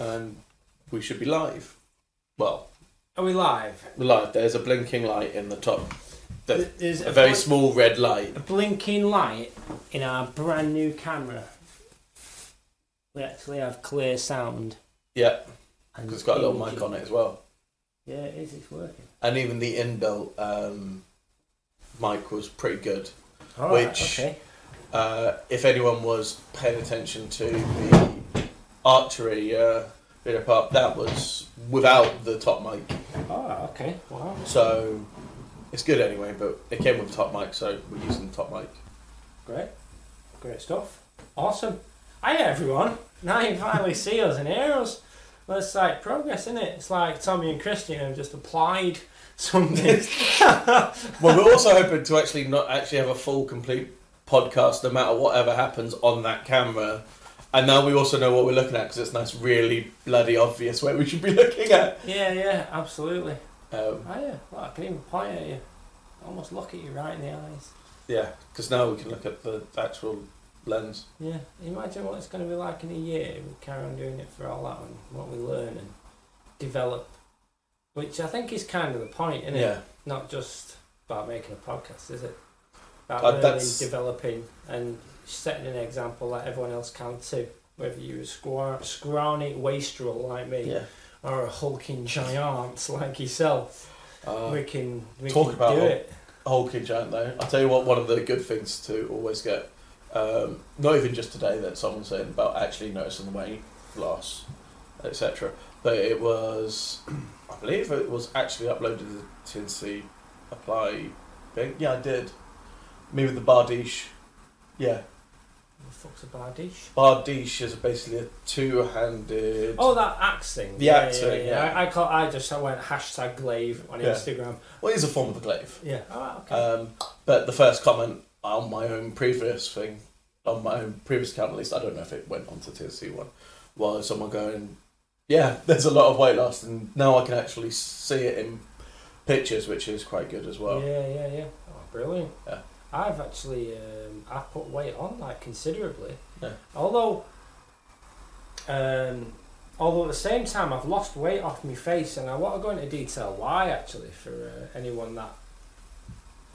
and we should be live. Well, Are we live? we're live. There's a blinking light in the top. The- There's a very blink- small red light. a blinking light in our brand new camera. We actually have clear sound. Yeah, And 'cause it's got a little imaging. mic on it as well. Yeah, it is. It's working. And even the inbuilt um, mic was pretty good. All right, Which- okay. Uh, if anyone was paying attention to the archery uh, video part, that was without the top mic. Oh, okay. Wow. So it's good anyway, but it came with a top mic, so we're using the top mic. Great. Great stuff. Awesome. Hi everyone. Now you finally see us and hear us. Well, it's like progress, isn't it? It's like Tommy and Christian have just applied something. Well, we're also hoping to actually not actually have a full, complete podcast, no matter whatever happens on that camera. And now we also know what we're looking at because it's nice, really bloody obvious where we should be looking at. yeah, yeah, absolutely. Um, Oh yeah, well, I can even point at you. Almost look at you right in the eyes. yeah, because now we can look at the actual lens. Yeah, imagine what it's going to be like in a year. We carry on doing it for all that and what we learn and develop. Which I think is kind of the point, isn't it? Yeah, Not just about making a podcast, is it? About Uh, learning, developing, and setting an example that everyone else can too. Whether you're a squar- scrawny wastrel like me yeah. or a hulking giant like yourself, Uh, we can we talk can about do it. Hulking giant though. I'll tell you what. One of the good things to always get, um, not even just today that someone saying about actually noticing the weight loss, etc. But it was, I believe it was actually uploaded to the TNC apply thing. Yeah, I did. Me with the Bardiche. Yeah, fuck's a bardiche? Bardiche is basically a two-handed. Oh, that axe thing. The yeah, axe yeah, thing, Yeah, yeah. I, I call. I just I went hashtag glaive on Yeah. Instagram. Well, it is a form of a glaive. Yeah. Oh, okay. Um, but the first comment on my own previous thing, on my own previous account at least, I don't know if it went on to TSC one, was someone going, "Yeah, there's a lot of weight loss, and now I can actually see it in pictures, which is quite good as well." yeah, yeah, yeah. Oh, brilliant. Yeah. I've actually um, I put weight on like considerably. Yeah. Although, um, although at the same time I've lost weight off my face, and I want to go into detail why actually for uh, anyone that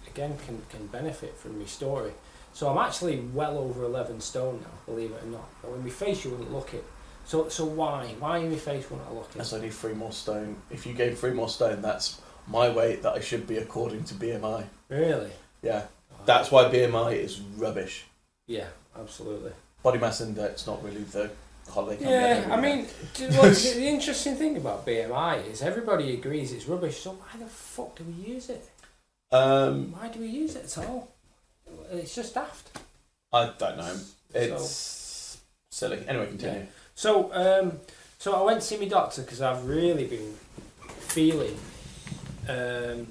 again can can benefit from my story. So I'm actually well over eleven stone now, believe it or not. But with my face, you wouldn't look it. So so why why in my face wouldn't I look it? That's only three more stone. If you gain three more stone, that's my weight that I should be according to BMI. Really? Yeah, that's why BMI is rubbish. Yeah, absolutely. Body mass index not really the holiday. Yeah, I mean, what, the, interesting thing about BMI is everybody agrees it's rubbish. So why the fuck do we use it? um, Why do we use it at all? It's just daft. I don't know. So- It's silly. Anyway, continue. So, um, so I went to see my doctor because I've really been feeling, um,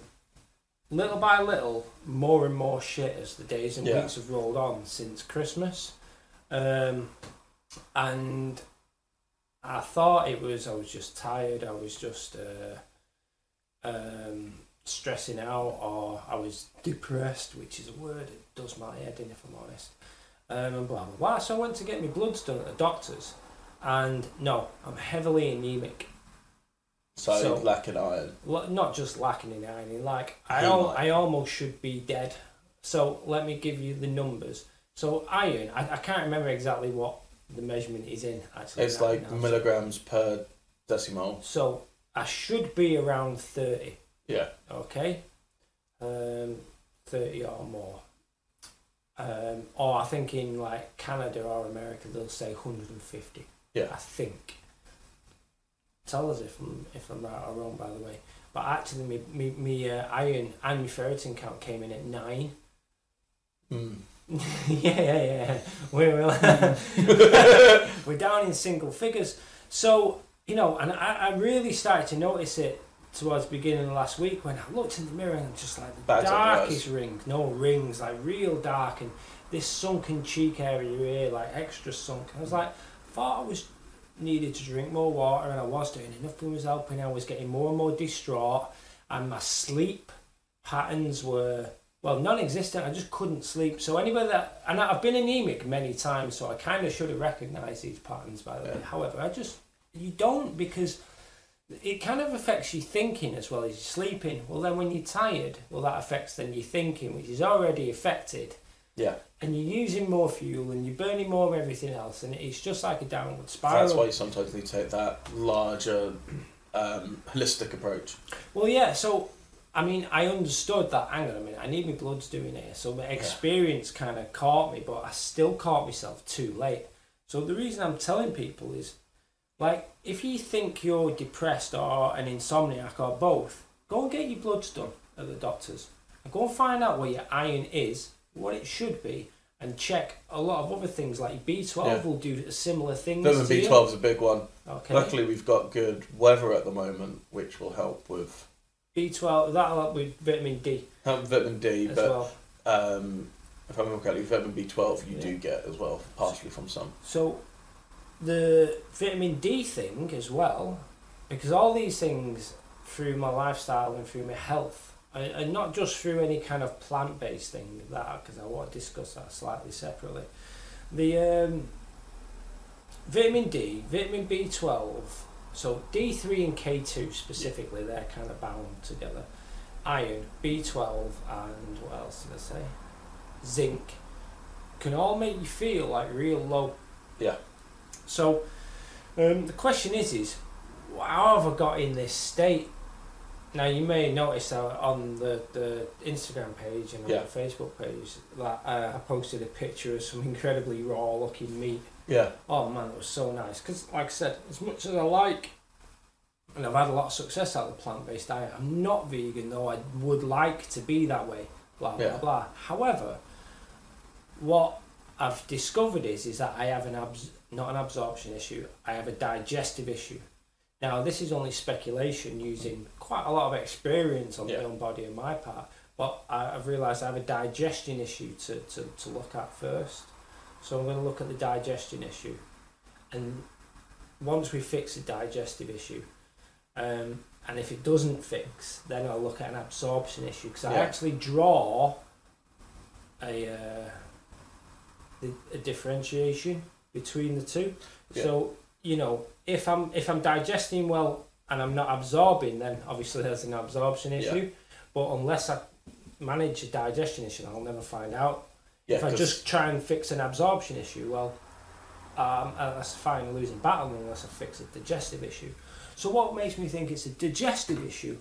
little by little, more and more shit as the days and Yeah. weeks have rolled on since Christmas, um, and I thought it was I was just tired. I was just uh, um, stressing out, or I was depressed, which is a word that does my head in, if I'm honest. Um, and blah blah blah. So I went to get my bloods done at the doctor's, and no, I'm heavily anemic. So, So- lacking iron. L- Not just lacking in iron, like I, al- I almost should be dead. So let me give you the numbers. So iron, I, I can't remember exactly what the measurement is in. Actually, It's like now. milligrams per decimole. So I should be around thirty. Yeah. Okay, um, thirty or more. Um, or I think in like Canada or America they'll say hundred and fifty. Yeah. I think. Tell us if I'm if I'm right or wrong, by the way. But actually, me me, me uh, iron and my ferritin count came in at nine. Mm. yeah, yeah, yeah. We're we're down in single figures. So you know, and I, I really started to notice it towards the beginning of last week when I looked in the mirror and I'm just like the your darkest rings, no rings, like real dark, and this sunken cheek area here, like extra sunk. I was like, thought I was needed to drink more water, and I was doing it. Nothing was helping. I was getting more and more distraught, and my sleep patterns were well non-existent. I just couldn't sleep. So anybody that and I've been anemic many times, so I kind of should have recognised these patterns by the way. However, I just you don't because it kind of affects your thinking as well as your sleeping. Well, then when you're tired, well, that affects then your thinking, which is already affected. Yeah. And you're using more fuel and you're burning more of everything else, and it's just like a downward spiral. That's why you sometimes need to take that larger, um, holistic approach. Well, yeah. So, I mean, I understood that. Hang on a minute. I need my bloods doing here. So my experience kind of caught me, but I still caught myself too late. So the reason I'm telling people is, like, if you think you're depressed or an insomniac or both, go and get your bloods done at the doctor's. And go and find out where your iron is, what it should be, and check a lot of other things like B12 Yeah. will do similar things. Vitamin. B12 is a big one. Okay. Luckily, we've got good weather at the moment, which will help with B12 that'll help with vitamin D help vitamin D. as but well. um, if I remember correctly, vitamin B12 you Yeah. do get as well, partially from some. So the vitamin D thing as well, because all these things through my lifestyle and through my health, and, not just through any kind of plant based thing that because I want to discuss that slightly separately. The um, vitamin D, vitamin B twelve, so D three and K two specifically, they're kind of bound together. Iron, B twelve, and what else did I say? Zinc can all make you feel like real low Yeah. so um, the question is, is how have I got in this state? Now you may notice that on the, the Instagram page and on Yeah. the Facebook page that uh, I posted a picture of some incredibly raw looking meat. Yeah, Oh man, it was so nice. Because like I said, as much as I like, and I've had a lot of success out of the plant based diet, I'm not vegan though. I would like to be that way. Blah blah Yeah. blah. However, what I've discovered is is that I have an abs- not an absorption issue. I have a digestive issue. Now this is only speculation using quite a lot of experience on Yeah. my own body and my part. But I, I've realised I have a digestion issue to, to, to look at first. So I'm going to look at the digestion issue, and once we fix the digestive issue, um, and if it doesn't fix, then I'll look at an absorption issue because I actually draw a uh, a differentiation between the two. Yeah. So you know, if I'm if I'm digesting well and I'm not absorbing, then obviously there's an absorption Yeah. issue. But unless I manage a digestion issue, I'll never find out yeah. if I just try and fix an absorption issue, well, um, that's fine, losing battle unless I fix a digestive issue. So what makes me think it's a digestive issue?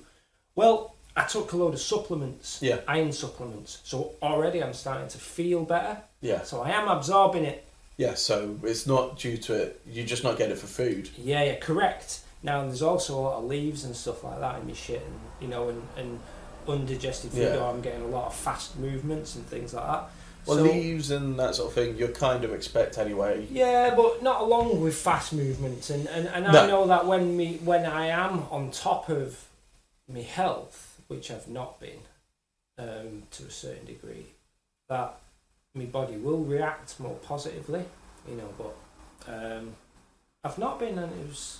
Well, I took a load of supplements, Yeah. iron supplements. So already I'm starting to feel better. yeah, So I am absorbing it. Yeah. So it's not due to it. You just not get it for food. Yeah, yeah, correct. Now there's also a lot of leaves and stuff like that in my shit, and you know, and, and undigested food. Yeah. Or I'm getting a lot of fast movements and things like that. Well, So- leaves and that sort of thing, you kind of expect anyway. Yeah, but not along with fast movements, and, and, and I know that when me when I am on top of my health, which I've not been, um, to a certain degree, that my body will react more positively, you know. But um, I've not been, and it was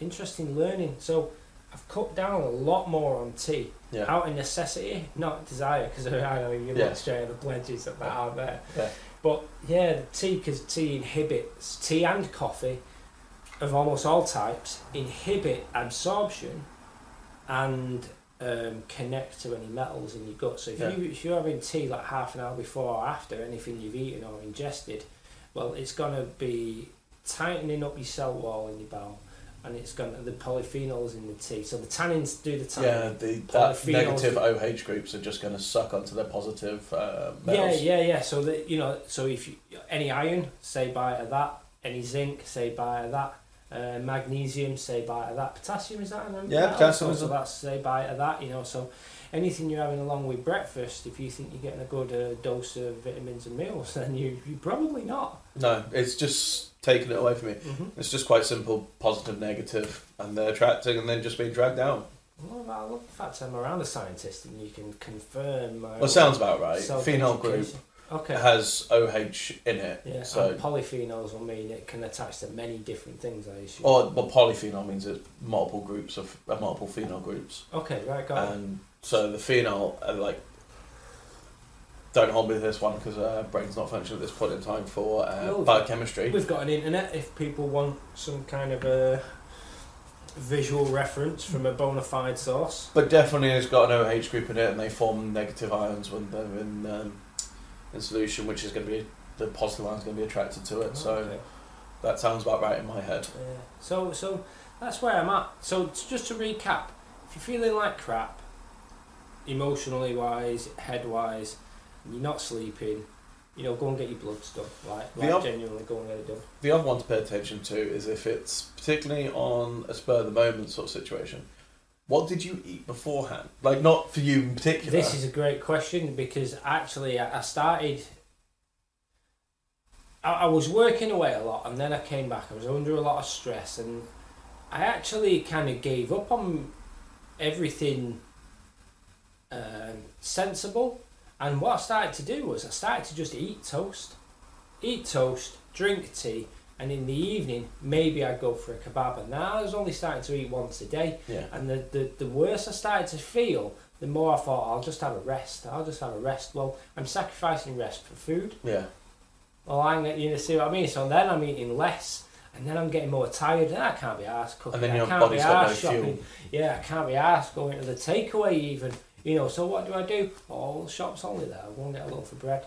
interesting learning. So I've cut down a lot more on tea Yeah. out of necessity, not desire, because I know you Yeah. look straight at the pledges that that are there. Yeah. But yeah, the tea, because tea inhibits, tea and coffee of almost all types inhibit absorption and um, connect to any metals in your gut. So if, Yeah. you, if you're having tea like half an hour before or after anything you've eaten or ingested, well, it's going to be tightening up your cell wall in your bowel. And it's going to, the polyphenols in the tea. So the tannins do the tannin. Yeah, the that negative OH groups are just going to suck onto their positive uh, Yeah, metals. yeah, yeah. So that you know, so if you, any iron, say to that. Any zinc, say to that. Uh, magnesium, say bye to that. Potassium is that? Yeah, metal? potassium So, is so that's say bye to that. You know, so anything you're having along with breakfast, if you think you're getting a good uh, dose of vitamins and minerals, then you you probably not. No, it's just taking it away from me. Mm-hmm. It's just quite simple, positive, negative, and they're attracting and then just being dragged down. Well, I love the fact I'm around a scientist and you can confirm. My Well, sounds about right. Phenol group. Okay. has OH in it. Yeah, So, and polyphenols will mean it can attach to many different things. I assume. or well, polyphenol means it's multiple groups of uh, multiple phenol groups. Okay, right, got it. And so the phenol, are like don't hold me to this one because uh, brain's not functioning at this point in time for uh, Well, biochemistry. We've got an internet if people want some kind of a visual reference from a bona fide source. But definitely it's got an OH group in it, and they form negative ions when they're in um, in solution, which is going to be the positive ions going to be attracted to it. Oh, so Okay. that sounds about right in my head. Yeah. So so that's where I'm at. So just to recap, if you're feeling like crap, emotionally wise, head wise, you're not sleeping, you know, go and get your blood done. Like, like genuinely go and get it done. The other one to pay attention to is if it's particularly on a spur of the moment sort of situation. What did you eat beforehand? Like not for you in particular. This is a great question because actually I started. I, I was working away a lot and then I came back. I was under a lot of stress and I actually kind of gave up on everything um, sensible. And what I started to do was I started to just eat toast, eat toast, drink tea, and in the evening maybe I'd go for a kebab. And now I was only starting to eat once a day. yeah. And the, the, the worse I started to feel, the more I thought, I'll just have a rest. I'll just have a rest. Well, I'm sacrificing rest for food. Yeah. Well, I'm, you know, see what I mean? So then I'm eating less. And then I'm getting more tired. And I can't be asked cooking. And then I your can't body's be got no shopping. fuel. Yeah, I can't be asked going to the takeaway even. You know, so what do I do? Oh, the shop's only there. Go and get a loaf of bread.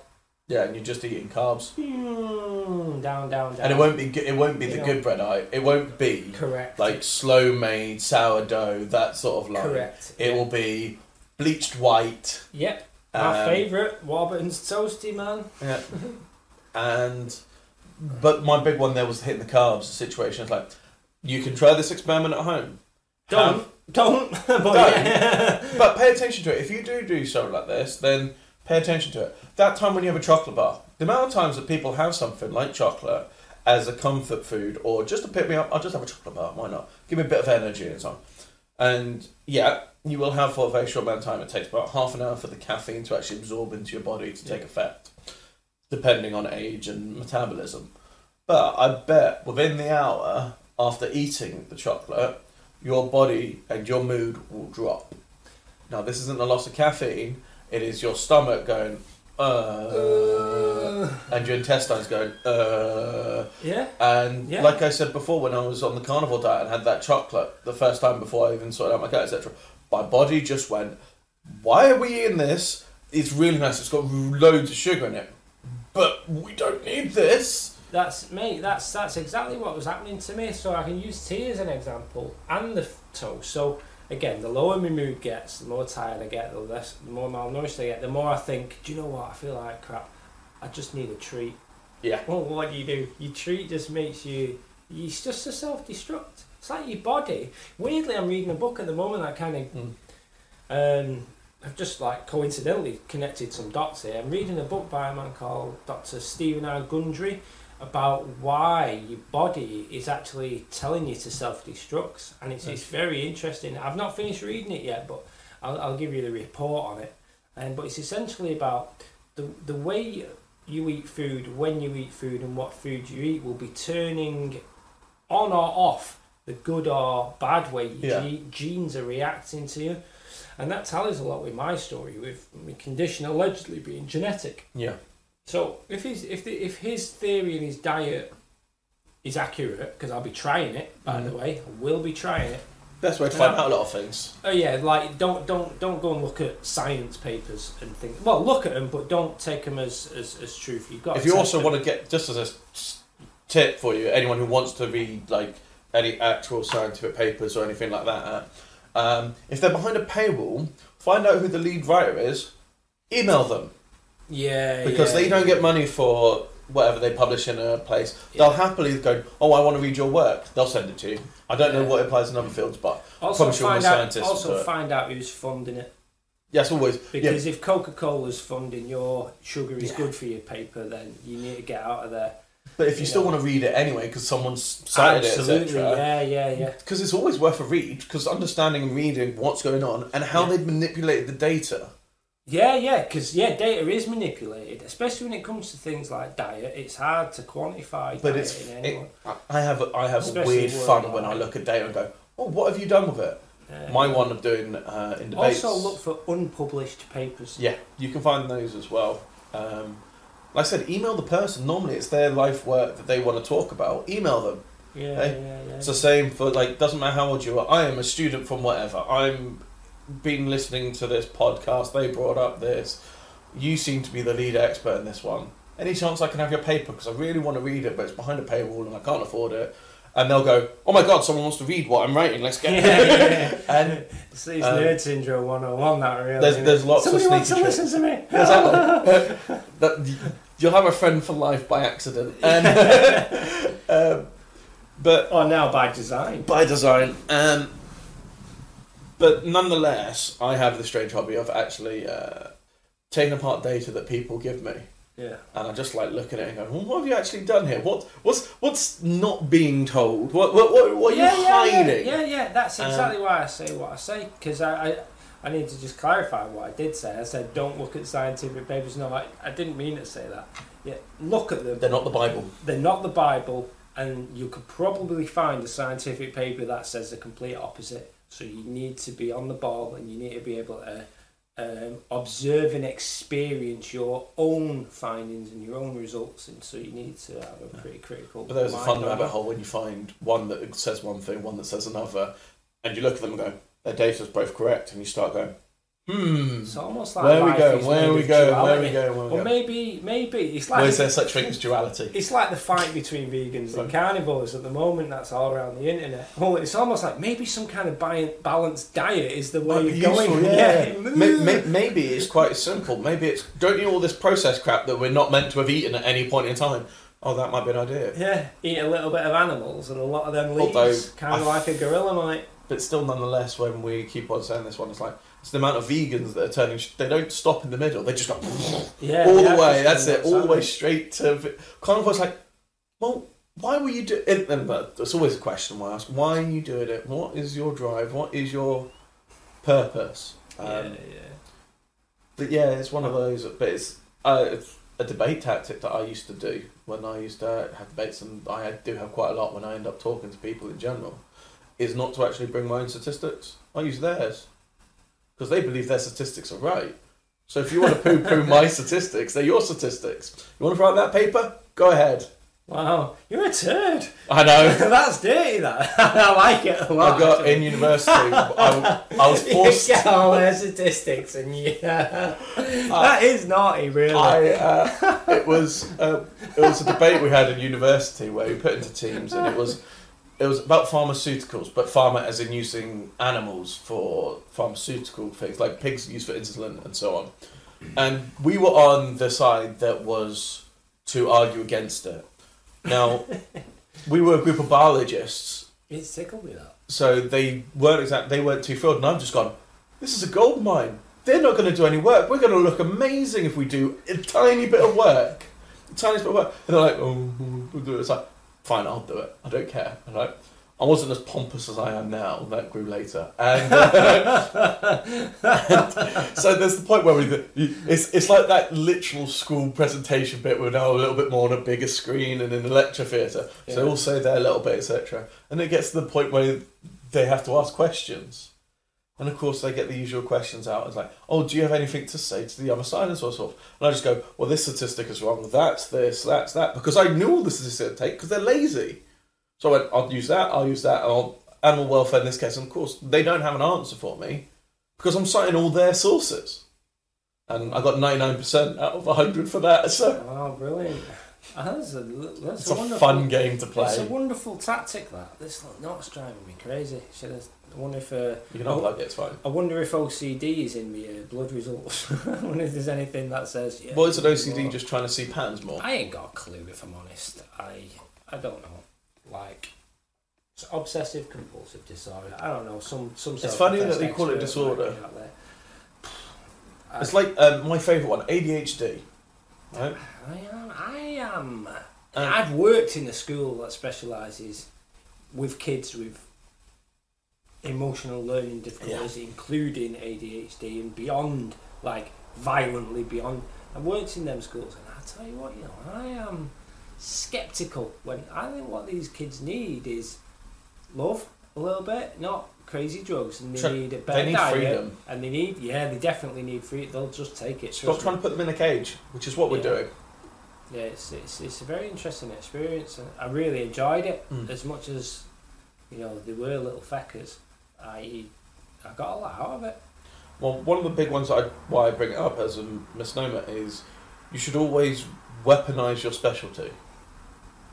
Yeah, and you're just eating carbs. Mm, down, down, down. And it won't be good, it won't be You the know. good bread. I it won't be Correct. like slow made sourdough that sort of line. Correct. It will be bleached white. Yep. My um, favourite, Warburton's Toastie, man. Yeah. and but my big one there was hitting the carbs situation. It's like you can try this experiment at home. Don't. Have- Don't. but Don't. yeah. but pay attention to it. If you do do something like this, then pay attention to it. That time when you have a chocolate bar, the amount of times that people have something like chocolate as a comfort food or just to pick me up, I'll just have a chocolate bar. Why not? Give me a bit of energy and so on. And yeah, you will have for a very short amount of time. It takes about half an hour for the caffeine to actually absorb into your body to take effect, depending on age and metabolism. But I bet within the hour after eating the chocolate, your body and your mood will drop. Now, this isn't a loss of caffeine, it is your stomach going, uh, and your intestines going, uh. yeah. And Yeah. like I said before, when I was on the carnivore diet and had that chocolate the first time before I even sorted out my gut, etc., my body just went, why are we eating this? It's really nice, it's got loads of sugar in it, but we don't need this. That's mate. That's that's exactly what was happening to me. So I can use tea as an example and the toast. So again, the lower my mood gets, the more tired I get, the less, the more malnourished I get, the more I think, do you know what? I feel like crap. I just need a treat. Yeah. Well, what do you do? Your treat just makes you. It's just a self-destruct. It's like your body. Weirdly, I'm reading a book at the moment that kind of Mm. um, I've just like coincidentally connected some dots here. I'm reading a book by a man called Dr. Steven R. Gundry about why your body is actually telling you to self-destruct, and it's, it's very interesting. I've not finished reading it yet, but I'll, I'll give you the report on it. And but it's essentially about the the way you eat food, when you eat food, and what food you eat will be turning on or off the good or bad way your Yeah. ge- genes are reacting to you. And that tallies a lot with my story, with my condition allegedly being genetic. Yeah. So if his if the, if his theory and his diet is accurate, because I'll be trying it, by the Mhm. way, I will be trying it. Best way to find out a lot of things. Oh yeah, like don't don't don't go and look at science papers and think. Well, look at them, but don't take them as as, as truth. You've got. if to you also them. want to get just as a s- tip for you anyone who wants to read like any actual scientific papers or anything like that um, if they're behind a paywall find out who the lead writer is email them yeah, because yeah. they don't get money for whatever they publish in a place they'll happily go oh i want to read your work they'll send it to you i don't know what applies in other fields but Also Probably should find be out. scientists Also do find out who's funding it. yes always yeah Because if Coca Cola's funding your sugar is Yeah. good for your paper, then you need to get out of there. but if you you still know. want to read it anyway because someone's cited it Absolutely, etc yeah, yeah, yeah. because it's always worth a read because understanding and reading what's going on and how Yeah. they've manipulated the data Yeah, yeah, because yeah, data is manipulated, especially when it comes to things like diet. It's hard to quantify. But it's in it. I have I have a Especially weird fun when I look at data and go, oh, what have you done with it? My one of doing uh, in debates. Also, look for unpublished papers. Yeah, you can find those as well. Um, like I said, email the person. Normally, it's their life work that they want to talk about. Email them. Yeah, yeah, yeah. It's the same for like doesn't matter how old you are. I am a student from whatever. I'm been listening to this podcast. They brought up this. You seem to be the lead expert in this one. Any chance I can have your paper because I really want to read it, but it's behind a paywall and I can't afford it. And they'll go, "Oh my god, someone wants to read what I'm writing. Let's get." yeah, it." yeah. And it's, it's um, nerd syndrome 101, that really. there's there's lots Somebody of wants sneaky to tricks. listen to me. Exactly. that you'll have a friend for life by accident, and um, but or now by design. by design. Um, but nonetheless, I have the strange hobby of actually uh, taking apart data that people give me, Yeah. and I just like looking at it and going, well, "What have you actually done here? What what's what's not being told? What what what, what are you yeah, yeah, hiding?" Yeah, yeah, yeah. That's Um, exactly why I say what I say because I, I, I need to just clarify what I did say. I said don't look at scientific papers. No, I, I didn't mean to say that. Yeah, look at them. They're not the Bible. They're not the Bible, and you could probably find a scientific paper that says the complete opposite. So you need to be on the ball, and you need to be able to um, observe and experience your own findings and your own results. And so you need to have a pretty critical. But there's a fun rabbit hole when you find one that says one thing, one that says another, and you look at them and go, "Their data's both correct," and you start going, "Hmm." It's almost like Where we go? Where we go? Where duality. we go? Where we Well, go? maybe, maybe it's Where like is there such thing as duality? it's like the fight between vegans and carnivores at the moment. That's all around the internet. Oh, it's almost like maybe some kind of balanced diet is the way you're going. useful, yeah. yeah. May- may- maybe it's quite simple. Maybe it's don't eat all this processed crap that we're not meant to have eaten at any point in time. Oh, that might be an idea. Yeah, eat a little bit of animals and a lot of them leaves, Although, kind of I- like a gorilla might. But still, nonetheless, when we keep on saying this one, it's like it's the amount of vegans that are turning. They don't stop in the middle. They just go Yeah, all the way. That's it. All the way straight to. Carnivore's like, well, why were you doing? it? and but it's always a question I ask. Why are you doing it? What is your drive? What is your purpose? Um, yeah, yeah. But yeah, it's one of those. But it's, uh, it's a debate tactic that I used to do when I used to have debates, and I do have quite a lot when I end up talking to people in general. Is not to actually bring my own statistics. I use theirs because they believe their statistics are right. So if you want to poo-poo my statistics, they're your statistics. You want to write that paper? Go ahead. Wow, you're a turd. I know. That's dirty. That I like it a lot. I got actually. in university. I, I was forced. You get all their statistics and yeah, that is naughty, really. I, uh, it was uh, it was a debate we had in university where we put into teams, and it was it was about pharmaceuticals, but pharma as in using animals for pharmaceutical things like pigs used for insulin and so on. And we were on the side that was to argue against it. Now, we were a group of biologists, It's tickled me that. so they weren't exact. They weren't too thrilled, and I've just gone. This is a gold mine. They're not going to do any work. We're going to look amazing if we do a tiny bit of work, a tiny bit of work. And they're like, oh, we'll do it. It's like, fine, I'll do it. I don't care. And I, I wasn't as pompous as I am now. That grew later, and, uh, and so there's the point where we. It's it's like that literal school presentation bit. We're now a little bit more on a bigger screen and in a lecture theatre. So they Yeah. all say a little bit, etc. And it gets to the point where they have to ask questions. And of course, they get the usual questions out. It's like, oh, do you have anything to say to the other side and so forth? And I just go, well, this statistic is wrong. That's this, that's that. Because I knew all the statistics to take because they're lazy. So I went, I'll use that, I'll use that. I'll, animal welfare in this case. And of course, they don't have an answer for me because I'm citing all their sources. And I got 99% out of 100 for that. So Oh, brilliant! That's a that's it's a, a fun game to play. It's a wonderful tactic. That this knot's driving me crazy. Should have, I wonder if uh, You can unplug it, it's fine. I wonder if OCD is in the uh, blood results. I wonder if there's anything that says. Yeah, Well, is it OCD well, just trying to see patterns more? I ain't got a clue if I'm honest. I I don't know. Like it's obsessive compulsive disorder. I don't know. Some some. It's funny that they call it disorder. It's like um, my favourite one, ADHD. Right? I am. I am. Um, I've worked in a school that specialises with kids with emotional learning difficulties, including ADHD and beyond, like violently beyond. I've worked in them schools, and I tell you what, you know, I am sceptical when I think what these kids need is love a little bit, not crazy drugs, and they need a better They need diet, freedom. and they need yeah, they definitely need freedom. They'll just take it. Stop trust me. trying to put them in a cage, which is what we're doing. Yeah, it's, it's it's a very interesting experience, and I really enjoyed it Mm. as much as you know they were little feckers. I I got a lot out of it. Well, one of the big ones I, why I bring it up as a misnomer is you should always weaponize your specialty.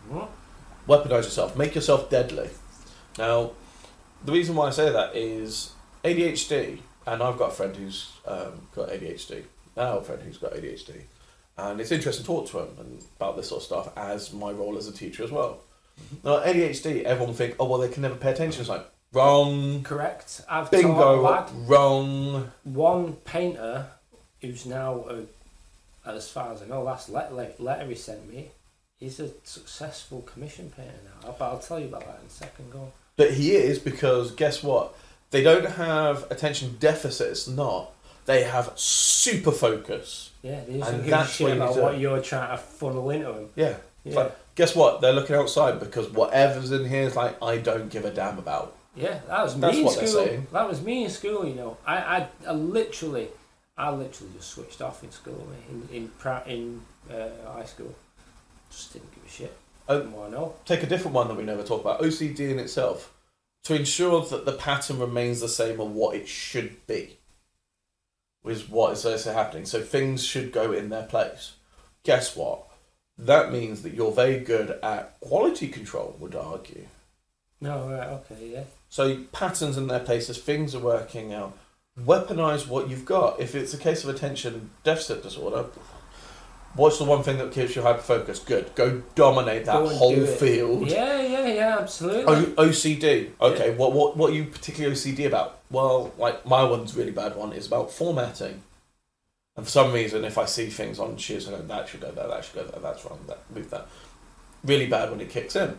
What? Weaponize yourself. Make yourself deadly. Now, the reason why I say that is ADHD, and I've got a friend who's um, got ADHD. I have a friend who's got ADHD. And it's interesting to talk to him and about this sort of stuff as my role as a teacher as well. Now, ADHD, everyone think, oh, well, they can never pay attention. It's like, wrong. Correct. I've taught a Bingo. lad Wrong. one painter who's now, a, as far as I know, last letter, letter he sent me. He's a successful commission painter now. But I'll tell you about that in a second. Go. on. But he is because guess what? They don't have attention deficits, not. They have super focus. Yeah, they And doesn't give a that's shit what you about what you're trying to funnel into him. Yeah. It's Yeah, like, guess what? They're looking outside because whatever's in here is like, I don't give a damn about. Yeah, that was That's me in school. That was me in school. You know, I, I, I literally, I literally just switched off in school. In in in uh, high school, just didn't give a shit. Oh. What I know. Take a different one that we never talk about OCD in itself. To ensure that the pattern remains the same of what it should be, is what is also happening. So things should go in their place. Guess what? That means that you're very good at quality control, would argue. No, right, okay, yeah. So patterns in their places, things are working out. Weaponize what you've got. If it's a case of attention deficit disorder, what's the one thing that keeps you hyper focused? Good. Go dominate that Go whole do field. Yeah, yeah, yeah, absolutely. O- OCD. Okay, what, what what are you particularly OCD about? Well, like my one's really bad one is about formatting. And for some reason, if I see things on sheets, I go, that should go there, that should go there, that's wrong, that move that. Really bad when it kicks in.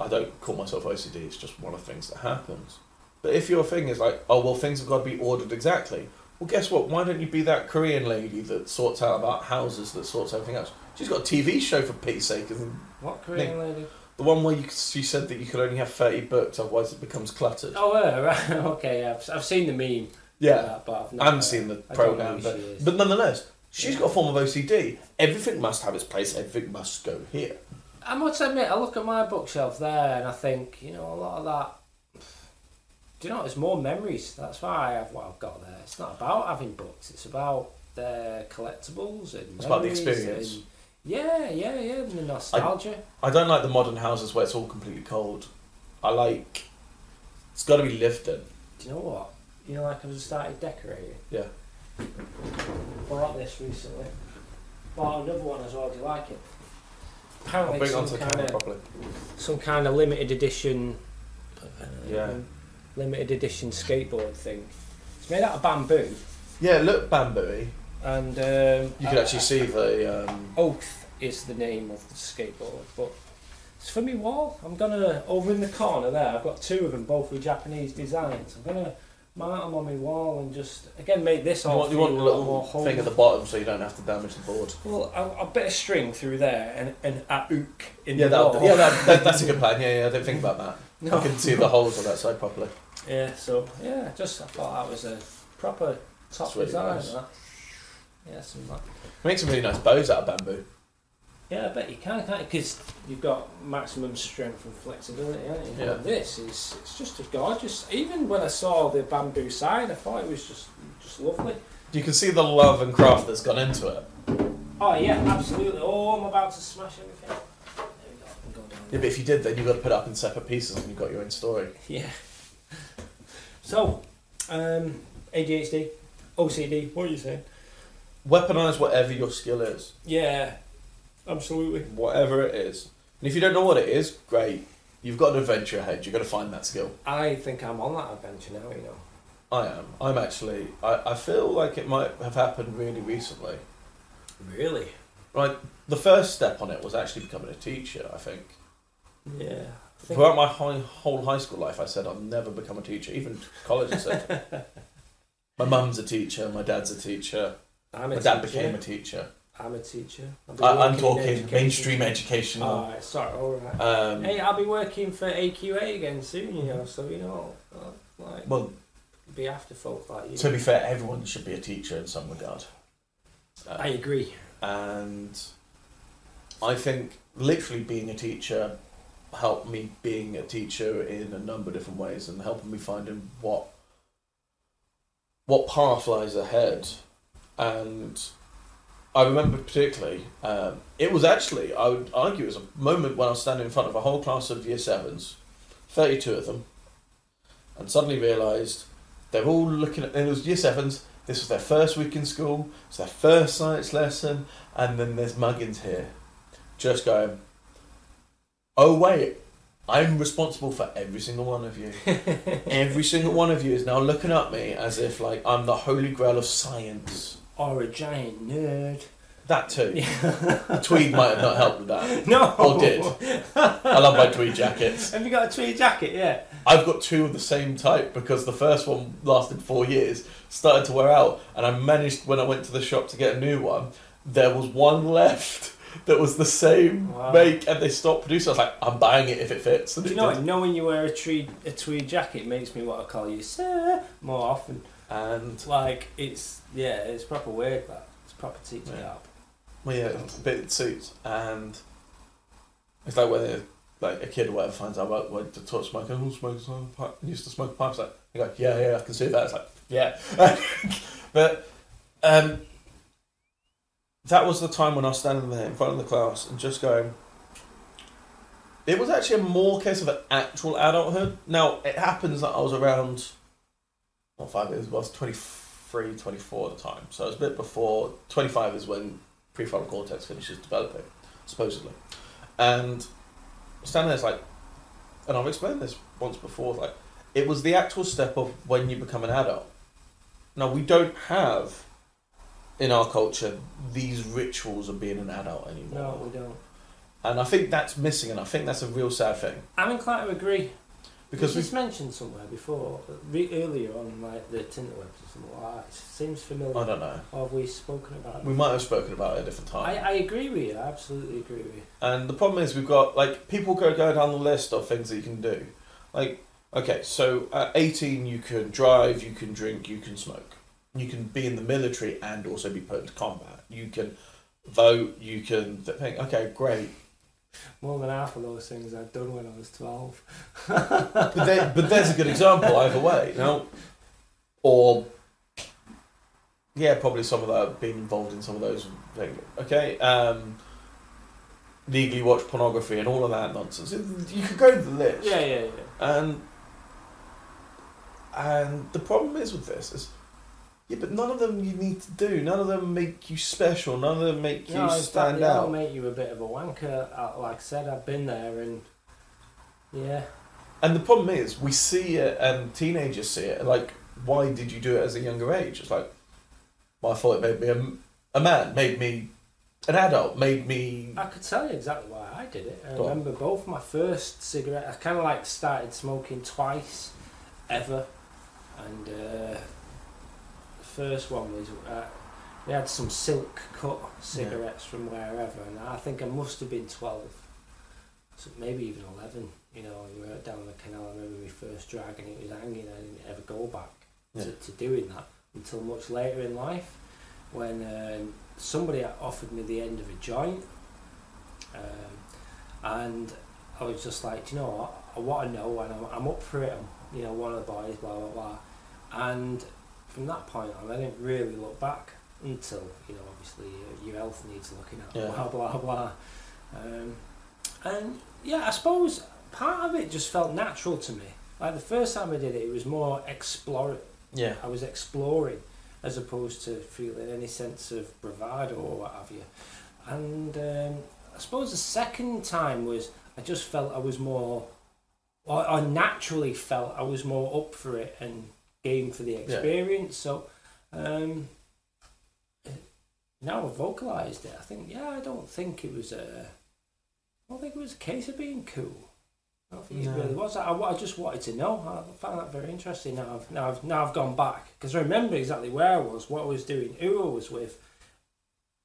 I don't call myself OCD, it's just one of the things that happens. But if your thing is like, oh, well, things have got to be ordered exactly, well, guess what? Why don't you be that Korean lady that sorts out about houses, that sorts everything else? She's got a TV show for Pete's sake, isn't what Korean lady? the one where you, she said that you could only have 30 books, otherwise it becomes cluttered. Oh, right, okay, I've, I've seen the meme. yeah. uh, but I've I not, haven't uh, seen the program, but, but nonetheless, she's Yeah. got a form of OCD. Everything must have its place, everything must go here. I must admit, I look at my bookshelf there and I think, you know, a lot of that. Do you know, it's more memories. That's why I have what I've got there. It's not about having books, it's about their collectibles and It's about the experience. and- yeah, yeah, yeah, and the nostalgia. I don't like the modern houses where it's all completely cold. I like. It's got to be lived in. Do you know what? You know, like I've just started decorating. Yeah. Bought this recently. Bought another one as well. Do you like it? Apparently, bring it some onto the kind camera of properly. some kind of limited edition. uh, Yeah. Limited edition skateboard thing. It's made out of bamboo, Yeah, look bamboo and um, You can actually see the. Um, Oath is the name of the skateboard, but it's for me wall. I'm gonna over in the corner there. I've got two of them, both with Japanese designs. I'm gonna mount them on my wall and just again make this you all want, you want a a lot more little home. thing at the bottom so you don't have to damage the board. Well, a, a bit of string through there and and a ook in Yeah, the wall. yeah that, that, that's a good plan. Yeah, yeah, I didn't think about that. No. I can see the holes on that side properly. Yeah, so yeah, just I thought that was a proper top really design. nice. That. Yeah, some that. Make some really nice bows out of bamboo. Yeah, I bet you can, can't you? Because you've got maximum strength and flexibility, haven't you? Yeah. And this is it's just as gorgeous. Even when I saw the bamboo sign, I thought it was just just lovely. You can see the love and craft that's gone into it. Oh yeah, absolutely. Oh, I'm about to smash everything. There we go. I can go down. Yeah, but if you did, then you've got to put it up in separate pieces and you've got your own story. Yeah. So, um, ADHD, OCD. What are you saying? Weaponize whatever your skill is. Yeah, absolutely. Whatever it is. And if you don't know what it is, great. You've got an adventure ahead. You've got to find that skill. I think I'm on that adventure now. You know. I am. I'm actually. I, I feel like it might have happened really recently. Really? Right. The first step on it was actually becoming a teacher, I think. Yeah. I think Throughout my high, whole high school life, I said I'll never become a teacher. Even college, I said. my mum's a teacher, my dad's a teacher, I'm my a dad teacher. became a teacher. I'm a teacher. I, I'm talking education. mainstream educational. Alright, sorry, alright. um, Hey, I'll be working for AQA again soon, you know, so, you know, uh, like, well, be after folk like you. to be fair, everyone should be a teacher in some regard. Uh, I agree. and I think literally being a teacher helped me being a teacher in a number of different ways and helping me finding what what path lies ahead and I remember particularly um, it was actually I would argue it was a moment when I was standing in front of a whole class of year sevens 32 of them and suddenly realised they're all looking at and it was year sevens this was their first week in school it's their first science lesson and then there's Muggins here, just going, oh wait, I'm responsible for every single one of you. every single one of you is now looking at me as if like I'm the holy grail of science. Or a giant nerd. That too. The tweed might have not helped with that. No! Oh, or did. I love my tweed jackets. Have you got a tweed jacket? Yeah. I've got two of the same type because the first one lasted four years, started to wear out, and I managed when I went to the shop to get a new one. There was one left that was the same Wow. make, and they stopped producing. I was like, I'm buying it if it fits. And Do you know what? Knowing you wear a tweed, a tweed jacket makes me want to call you sir more often. And Like, it's, yeah, it's proper weird, that. It's proper teacher Yeah. garb. well, yeah, a bit it suits, and it's like when like a kid or whatever finds out about like the touch smoke, oh, smoke, smoke, pipe. used to smoke pipes. Like, you go, yeah, yeah, I can see that. It's like, yeah, but um, that was the time when I was standing there in front of the class and just going. It was actually a more case of an actual adulthood. Now it happens that I was around, not five years, I was 23, 24 at the time. So it was a bit before. Twenty five is when prefrontal cortex finishes developing, supposedly. And standing there, it's like, and I've explained this once before, like, it was the actual step of when you become an adult. Now, we don't have in our culture these rituals of being an adult anymore. No, we don't. And I think that's missing, and I think that's a real sad thing. I'm inclined to agree. Because it's mentioned somewhere before, re- earlier on, like the Tinterwebs or something like that. It seems familiar. I don't know. Or have we spoken about it? We might have spoken about it at a different time. I, I agree with you. I absolutely agree with you. And the problem is, we've got like people go go down the list of things that you can do. Like, okay, so at eighteen, you can drive, you can drink, you can smoke, you can be in the military and also be put into combat. You can vote, you can think. Okay, great. More than half of those things I've done when I was 12. But, there, but there's a good example either way. Now, or yeah, probably some of that being involved in some of those things. Okay, um, legally watch pornography and all of that nonsense. You could go to the list. Yeah, yeah, yeah. And and the problem is with this is yeah, but none of them you need to do. None of them make you special. None of them make you No, fact, stand they all out. make you a bit of a wanker. Uh, Like I said, I've been there and yeah. And the problem is, we see it, and teenagers see it. Like, why did you do it as a younger age? It's like, I thought it made me a, a man, made me an adult, made me. I could tell you exactly why I did it. I Go on. remember both my first cigarette. I kind of like started smoking twice, ever, and uh, first one was uh, we had some silk cut cigarettes from wherever, and I think I must have been twelve, so maybe even eleven. You know, we were down the canal. I remember my first drag, and it was hanging. I didn't ever go back Yeah. to, to doing that until much later in life, when um, somebody offered me the end of a joint, um, and I was just like, "Do you know what? I want to know, and I'm, I'm up for it. I'm, you know, one of the boys, blah blah blah. And from that point on, I didn't really look back until you know, obviously, uh, your health needs looking at, Yeah. blah blah blah. Um, and yeah, I suppose part of it just felt natural to me. Like the first time I did it, it was more explore. Yeah. I was exploring as opposed to feeling any sense of bravado or what have you. And um, I suppose the second time was I just felt I was more, or I naturally felt I was more up for it and game for the experience. So um, now I've vocalised it. I think, yeah, I don't think it was a, I don't think it was a case of being cool. I don't think No. it really was. I, I just wanted to know. I found that very interesting. Now I've now I've now I've gone back because I remember exactly where I was, what I was doing, who I was with,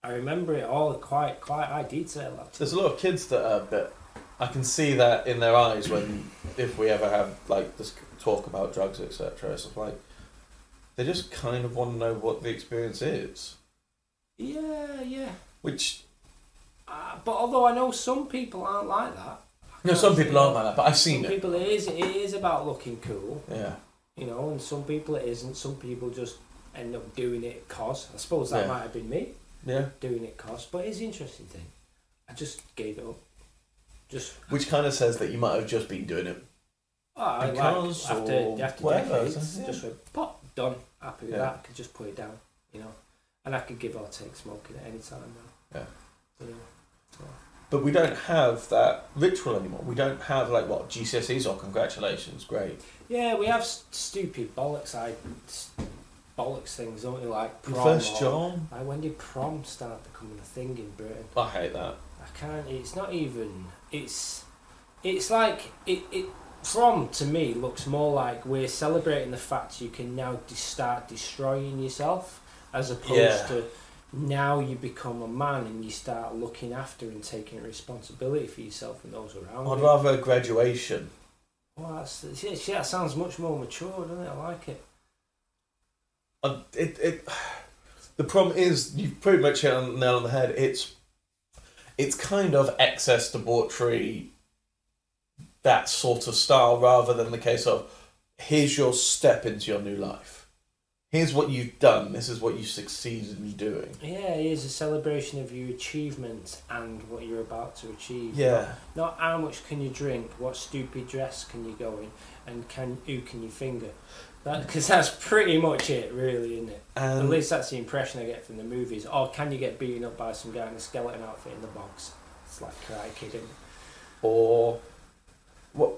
I remember it all quite quite high detail. Actually. There's a lot of kids that are a bit. I can see that in their eyes when, if we ever have like this talk about drugs, etc. It's like they just kind of want to know what the experience is, Yeah, yeah. which Uh, but although I know some people aren't like that. no, some people aren't like that, but I've seen Some it. people it is it is about looking cool, Yeah, you know, and some people it isn't. Some people just end up doing it cause. I suppose that Yeah. might have been me yeah. doing it cause. But it's an interesting thing. I just gave it up. Just Which kind of says that you might have just been doing it. oh, I like Because after after whatever, decades, yeah. just went pop done. Happy with Yeah. that. I could just put it down, you know, and I could give or take smoking at any time now. Yeah. You know. But we don't have that ritual anymore. We don't have like what GCSEs or congratulations, great. Yeah, we have s- stupid bollocks. I bollocks things, don't we? Like Your prom. first job, Like when did prom start becoming a thing in Britain? I hate that. I can't. It's not even. It's. It's like it. It prom to me looks more like we're celebrating the fact you can now de- start destroying yourself, as opposed Yeah. to now you become a man and you start looking after and taking responsibility for yourself and those around you. I'd rather a graduation. Well, that's, yeah, see, that sounds much more mature, doesn't it? I like it. Uh, it, it, the problem is you've pretty much hit on the nail on the head. It's it's kind of excess debauchery, that sort of style, rather than the case of here's your step into your new life. Here's what you've done. This is what you succeeded in doing. Yeah, it is a celebration of your achievements and what you're about to achieve. Yeah, Not how much can you drink, what stupid dress can you go in, and can who can you finger. Because that's pretty much it, really, isn't it? At um, least that's the impression I get from the movies. Or can you get beaten up by some guy in a skeleton outfit in the box? It's like Karate Kid. or what?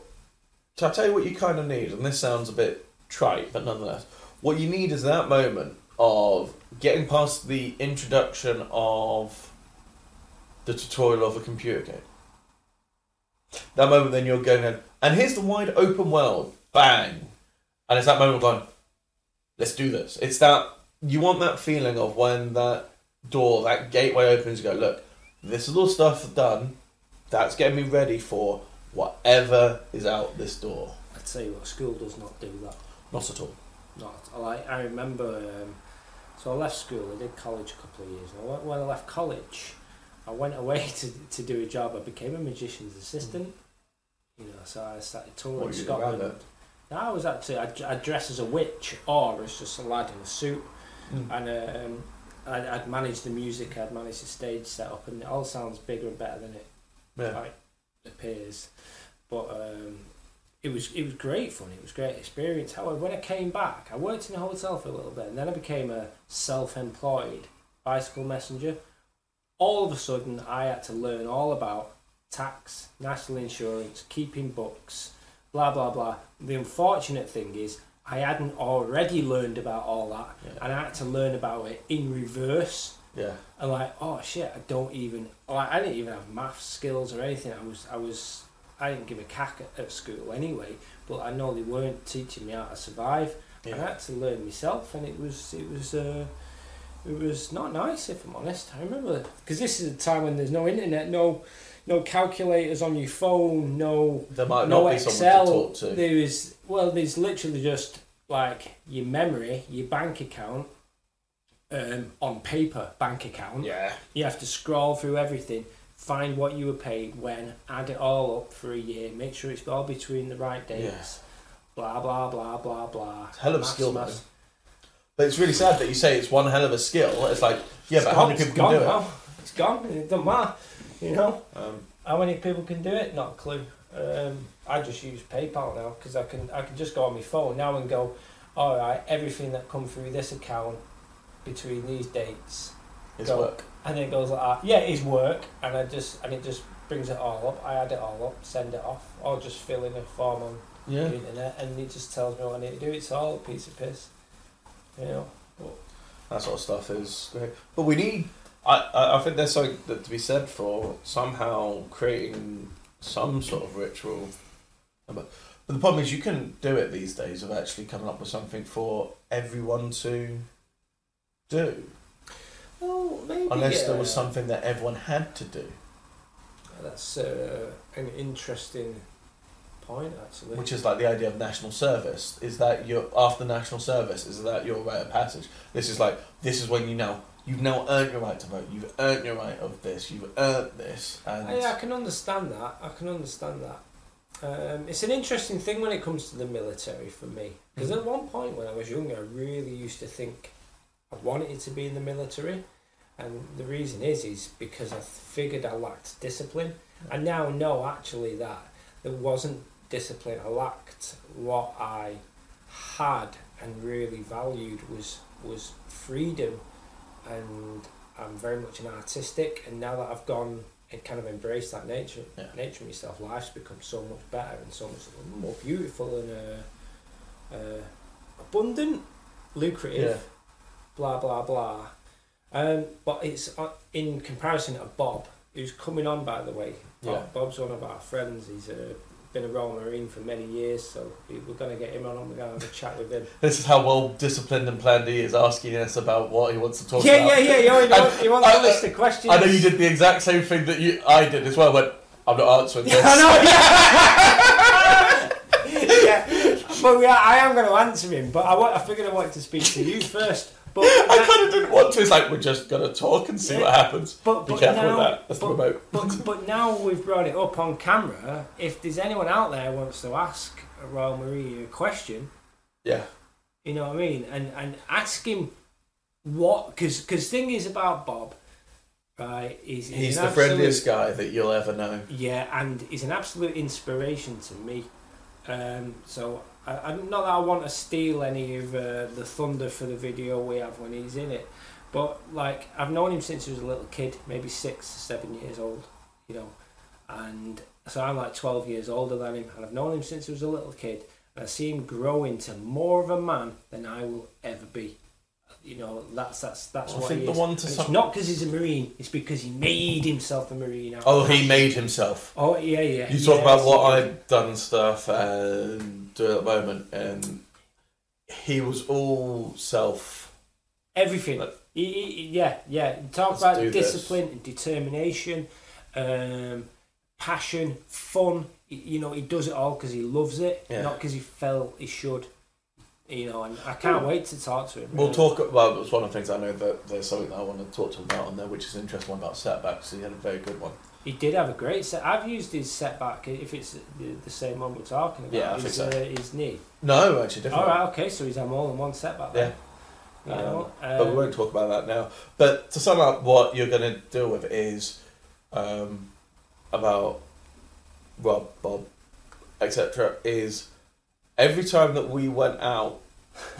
So I tell you what you kind of need, and this sounds a bit trite, but nonetheless, what you need is that moment of getting past the introduction of the tutorial of a computer game. That moment, then you're going, in, and here's the wide open world, bang, and it's that moment of going, let's do this. It's that you want that feeling of when that door, that gateway opens. You go, look, this is all stuff done. That's getting me ready for whatever is out this door. I tell you what, school does not do that. Not at all. Not. I Like I remember. Um, so I left school. I did college a couple of years. And when- I left college, I went away to to do a job. I became a magician's assistant. You know, so I started touring What, Scotland. I was actually I, I dressed as a witch or as just a lad in a suit, Mm. and um, I'd, I'd managed the music. I'd managed the stage setup, and it all sounds bigger and better than it Yeah. like appears. But um, it was it was great fun. It was a great experience. However, when I came back, I worked in a hotel for a little bit, and then I became a self-employed bicycle messenger. All of a sudden, I had to learn all about tax, national insurance, keeping books, blah blah blah. The unfortunate thing is, I hadn't already learned about all that, Yeah. and I had to learn about it in reverse. Yeah. And like, oh shit, I don't even like I didn't even have math skills or anything. I was I was I didn't give a cack at, at school anyway. But I know they weren't teaching me how to survive. And I had to learn myself, and it was it was uh, it was not nice if I'm honest. I remember because this is a time when there's no internet, no no calculators on your phone, no There might no not be Excel. someone to talk to. There is well, there's literally just like your memory, your bank account, um, on paper bank account. Yeah. You have to scroll through everything, find what you were paid when, add it all up for a year, make sure it's all between the right dates. Yeah. Blah blah blah blah blah. It's hell of a skill, man. But it's really sad that you say it's one hell of a skill. It's like, yeah, It's but gone, how many people can do now. It's gone. It doesn't matter. You know? Um, how many people can do it? Not a clue. Um, I just use PayPal now because I can I can just go on my phone now and go, all right, everything that come through this account between these dates, it's Go. work. and then it goes like that. Yeah, it's work, and I just and it just brings it all up. I add it all up, send it off, or just fill in a form on Yeah. the internet, and it just tells me what I need to do. It's all a piece of piss. You know. That sort of stuff is great. But we need. I, I, think there's something that to be said for somehow creating some sort of ritual. But, the problem is, you can do it these days of actually coming up with something for everyone to do. Well, maybe. unless there was something that everyone had to do, That's uh, an interesting point, actually. which is like the idea of national service. Is that you're after national service? Is that your rite of passage? This is like this is when you now you've now earned your right to vote. You've earned your right of this. You've earned this, and yeah, I can understand that. I can understand that. Um, it's an interesting thing when it comes to the military for me. Because Mhm. at one point when I was younger, I really used to think I wanted to be in the military. And the reason is, is because I figured I lacked discipline. I now know actually that there wasn't discipline. I lacked what I had and really valued was was freedom, and I'm very much an artistic. And now that I've gone and kind of embraced that nature, Yeah. nature of myself, life's become so much better and so much more beautiful and uh, uh, abundant, lucrative, Yeah. blah blah blah. Um, but it's uh, in comparison to Bob, who's coming on by the way. Bob, Yeah. Bob's one of our friends. He's uh, been a Royal Marine for many years, so we- we're going to get him on. and We're going to have a chat with him. this is how well disciplined and planned he is, asking us about what he wants to talk yeah, about. yeah, yeah, yeah. You want, you want I- a list of questions? I know you did the exact same thing that you I did as well. Went, I'm not answering this. I know. Yeah. yeah. But yeah, I am going to answer him. But I, I figured I wanted to speak to you first. But I kind of didn't want to. It's like we're just gonna talk and see Yeah. what happens. but, Be but careful now, with that. That's the but, remote. but, but now we've brought it up on camera. If there's anyone out there who wants to ask Royal Marine a question, Yeah, you know what I mean, and and ask him what because because thing is about Bob, right? He's, he's an the absolute- friendliest guy that you'll ever know. Yeah, and he's an absolute inspiration to me. Um, so I, I not that I want to steal any of uh, the thunder for the video we have when he's in it, but like I've known him since he was a little kid, maybe six, seven years old, you know, and so I'm like twelve years older than him, and I've known him since he was a little kid, and I see him grow into more of a man than I will ever be. You know, that's that's that's what think the is. one to it's some- not because he's a marine; it's because he made himself a marine. Oh, he made himself. Oh yeah, yeah. You talk Yes, about what. I've done stuff and do at the moment, and he was all self. everything. But- He- he- yeah, yeah. Talk about do this. discipline and determination, um, passion, fun. You know, he does it all because he loves it, Yeah. not because he felt he should. You know, and I can't Well, wait to talk to him. We'll talk. Well, it's one of the things I know that there's something that I want to talk to him about on there, which is an interesting one about setbacks. He had a very good one. He did have a great set. I've used his setback. If it's the, the same one we're talking about, Yeah, I his, think so. uh, his knee. No, actually, different. All right, okay. So he's had more than one setback. Then. You Um, know, but we won't talk about that now. But to sum up, what you're going to deal with is um, about Rob, Bob, etc. Is every time that we went out,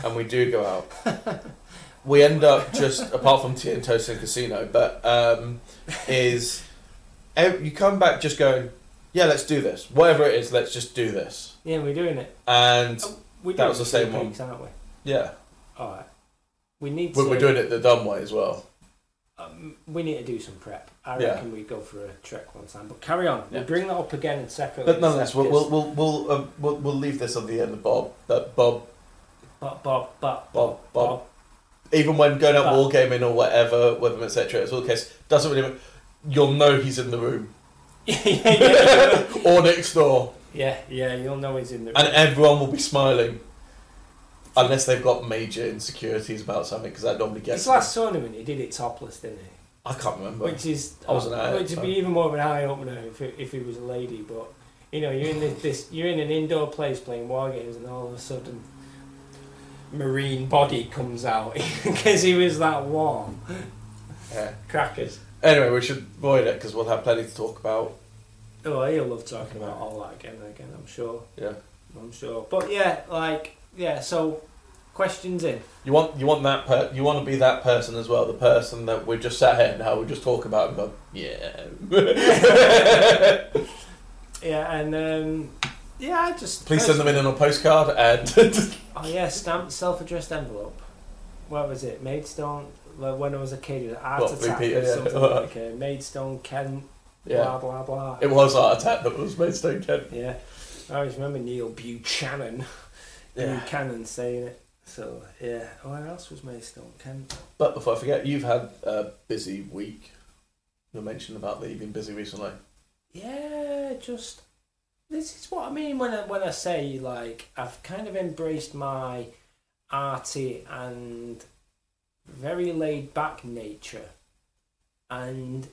and we do go out, we end up just apart from tea and toast and casino, but um, is you come back just going, yeah, let's do this. Whatever it is, let's just do this. yeah, we're doing it. And We're That was the same one. aren't we? yeah, All right. We need we're, to. we're doing it the dumb way as well. Um, we need to do some prep. I Yeah. reckon we go for a trek one time. But carry on. Yeah. We'll bring that up again and separately. But nonetheless, we'll we'll we'll we'll, uh, we'll we'll leave this on the end of Bob. That Bob, Bob, Bob, Bob, Bob, Bob. even when going out But- wargaming or whatever, with him, etc. It's all the case. Doesn't really. You'll know he's in the room yeah, yeah, yeah. or next door, yeah, yeah. You'll know he's in the. Room. And everyone will be smiling, unless they've got major insecurities about something, because that normally gets. His last tournament, he did it topless, didn't he? I can't remember. Which is, I wasn't uh, at which would be even more of an eye opener if it, if he was a lady. But you know, you're in this, this, you're in an indoor place playing war games, and all of a sudden, marine body comes out because he was that warm. Yeah. Crackers. Anyway, we should avoid it because we'll have plenty to talk about. Oh, he'll love talking about all that again and again. I'm sure. Yeah. I'm sure. But yeah, like yeah. So questions in. You want you want that per- you want to be that person as well, the person that we just sat here and now we just talk about and go, yeah. Yeah, and um, yeah, I just Please send them in on a postcard and Oh yeah, stamped self-addressed envelope. What was it? Maidstone. Like when I was a kid, it was Art What, Attack VP, or yeah. something like uh, Maidstone, Kent, blah yeah. blah blah. blah. It was Art Attack that was Maidstone Kent. Yeah, I always remember Neil Buchanan, Yeah. Buchanan saying it. So yeah, where else was Maidstone? Kent. But before I forget, you've had a busy week. You mentioned about that you've been busy recently. Yeah, just this is what I mean when I when I say like I've kind of embraced my arty and very laid back nature, and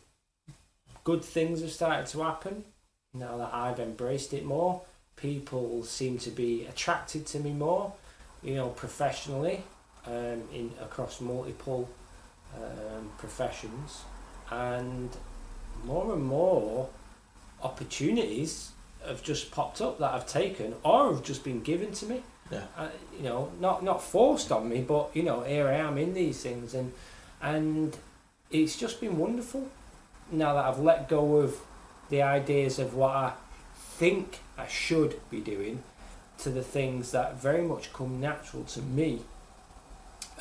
good things have started to happen now that I've embraced it more. People seem to be attracted to me more, you know, professionally, um, in across multiple um, professions, and more and more opportunities have just popped up that I've taken or have just been given to me. Yeah. Uh, you know, not not forced on me, but you know, here I am in these things, and and it's just been wonderful. Now that I've let go of the ideas of what I think I should be doing, to the things that very much come natural to me,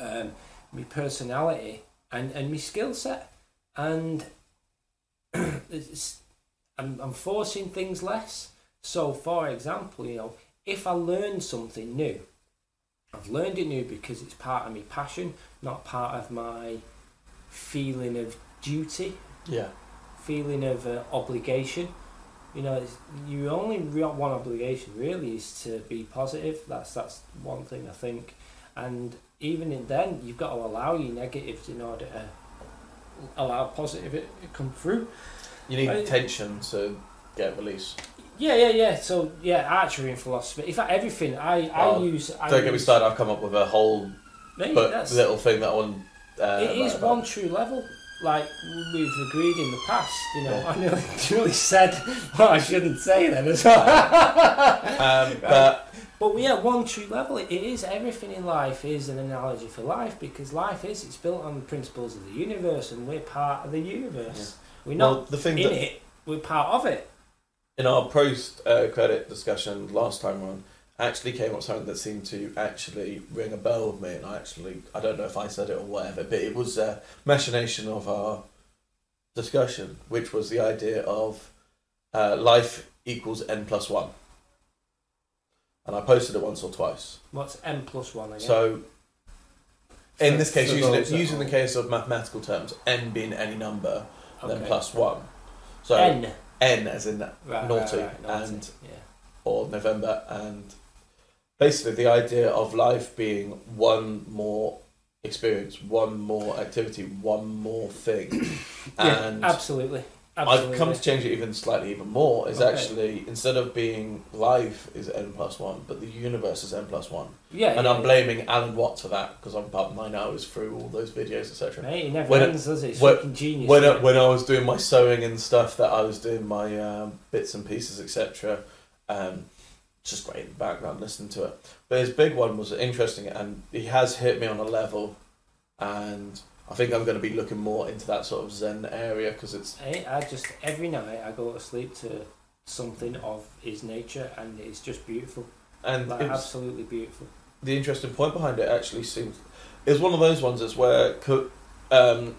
um, my personality and and my skill set, and it's, I'm I'm forcing things less. So, for example, you know, if I learn something new, I've learned it new because it's part of my passion, not part of my feeling of duty, Yeah. feeling of uh, obligation. You know, it's, you only got one obligation really is to be positive. That's that's one thing I think, and even in then, you've got to allow your negatives in order to allow positive it to come through. You need I- tension to get release. Yeah, yeah, yeah. So yeah, archery and philosophy. In fact, everything I I Oh, use. I Don't get me started. I've come up with a whole Mate, little thing that one. Uh, it is one true level. Like we've agreed in the past, you know. Yeah. I nearly, nearly said what I shouldn't say then as well. Um, but But yeah, one true level. It is everything in life is an analogy for life because life is it's built on the principles of the universe and we're part of the universe. We're well, not the thing in that it. We're part of it. in our post uh, credit discussion last time on actually came up with something that seemed to actually ring a bell with me and I actually I don't know if I said it or whatever but it was a machination of our discussion which was the idea of uh, life equals n plus 1 and I posted it once or twice What's n plus one again? so in For- this case using it, using the case of mathematical terms n being any number then plus 1 so n. n as in Right, naughty right, right, naughty. and yeah. or November, and basically the idea of life being one more experience, one more activity, one more thing, Yeah, and absolutely. absolutely. I've come to change it even slightly even more. Is Okay. actually instead of being life is n plus one, but the universe is n plus one, yeah, and yeah, I'm yeah. blaming Alan Watts for that because I'm part my hours through all those videos, etc. Mate, it never When it- ends, does it? It's when- fucking genius. when I, when I was doing my sewing and stuff, that I was doing my um, bits and pieces, etc. Um, just great in the background listening to it. But his big one was interesting, and he has hit me on a level, and I think I'm going to be looking more into that sort of Zen area because it's Hey, I just every night I go to sleep to something of his nature, and it's just beautiful. and Like absolutely beautiful. the interesting point behind it actually seems is one of those ones is where co- um,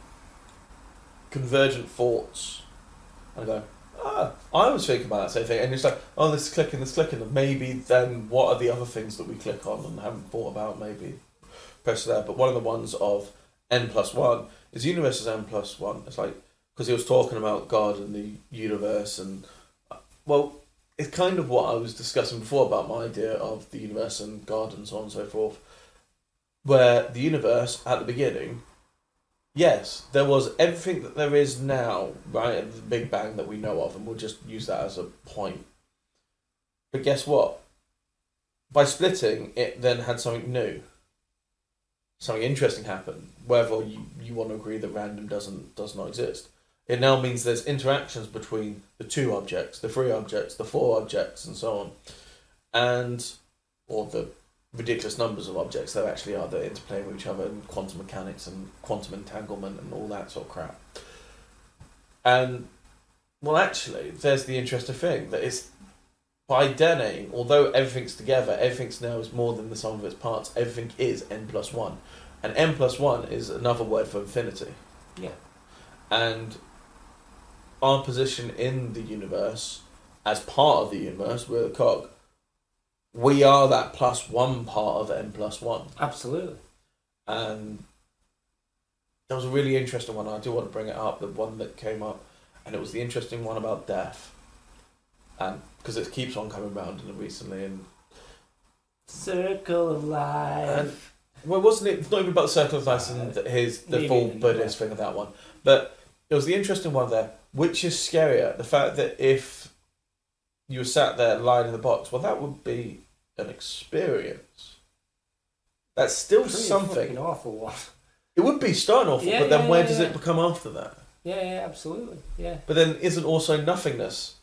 convergent thoughts I go ah I was thinking about that same thing and it's like oh this is clicking this is clicking and maybe then what are the other things that we click on and haven't thought about maybe press there but one of the ones of n plus one is universe is n plus one it's like because he was talking about God and the universe and uh, well it's kind of what I was discussing before about my idea of the universe and God and so on and so forth. Where the universe at the beginning, yes, there was everything that there is now, right, the Big Bang that we know of, and we'll just use that as a point. But guess what? By splitting, it then had something new. Something interesting happened. Whether you, you want to agree that random doesn't does not exist. It now means there's interactions between the two objects, the three objects, the four objects, and so on, and or the ridiculous numbers of objects that actually are that interplay with each other and quantum mechanics and quantum entanglement and all that sort of crap. And well, actually, there's the interesting thing that it's by denying, although everything's together, everything's now is more than the sum of its parts. Everything is n plus one, and n plus one is another word for infinity Yeah. and our position in the universe as part of the universe we're a cog we are that plus one part of n plus one, Absolutely. and there was a really interesting one. I do want to bring it up. The one that came up, and it was the interesting one about death, and because it keeps on coming round and recently, and Circle of life. And- well, wasn't it? It's not even about the circle of life and his the Maybe full Buddhist thing of that one, but it was the interesting one there. Which is scarier, the fact that if you were sat there lying in the box, well, that would be an experience. That's still Pretty something. awful one. It would be starting awful, Yeah, but then yeah, where yeah, does it become after that? Yeah, yeah, absolutely. Yeah. But then isn't also nothingness?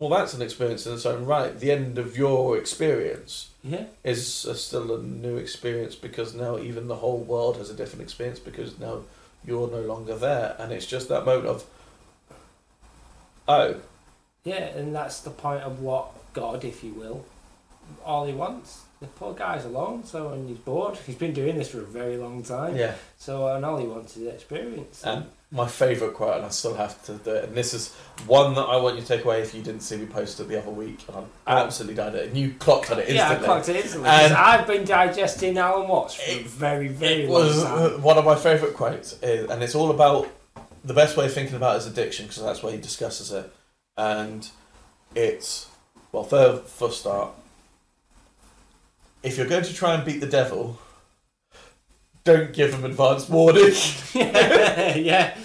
Well, that's an experience in its own right. The end of your experience Yeah. is a, still a new experience because now even the whole world has a different experience because now you're no longer there, and it's just that moment of, oh, Yeah, and that's the point of what God, if you will, all he wants. The poor guy's alone, so and he's bored. He's been doing this for a very long time. yeah. So and all he wants is experience. And my favourite quote, and I still have to do it, and this is one that I want you to take away if you didn't see me post it the other week, and I absolutely died it, and you clocked on it instantly. yeah, I clocked it instantly. And- I've been digesting Alan Watts for a It- very, very it long was time. uh, one of my favourite quotes, uh, and it's all about the best way of thinking about his addiction because that's where he discusses it, and it's well, for for start, if you're going to try and beat the devil, don't give him advance warning. yeah, yeah,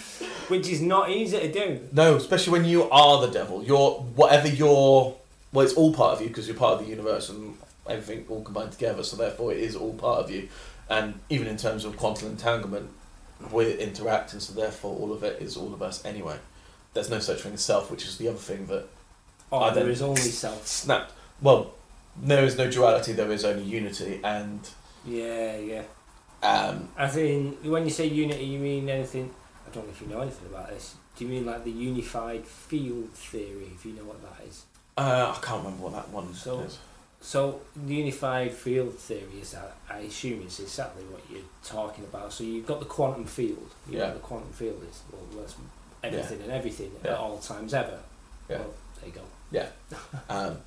which is not easy to do. no, especially when you are the devil. You're whatever you're. Well, it's all part of you because you're part of the universe and everything all combined together. So therefore, it is all part of you, and even in terms of quantum entanglement, we're interacting. So therefore, all of it is all of us anyway. There's no such thing as self, which is the other thing that Or I there only self. snapped. Well, there is no duality. There is only unity, and Yeah, yeah. um, I think when you say unity, you mean anything? I don't know if you know anything about this. Do you mean like the unified field theory? If you know what that is. uh, I can't remember what that one So- is. So the unified field theory is that I assume it's exactly what you're talking about. So you've got the quantum field. You know Yeah. the quantum field is well, that's everything and everything Yeah. at all times ever. Yeah. Well, there you go. Yeah. um,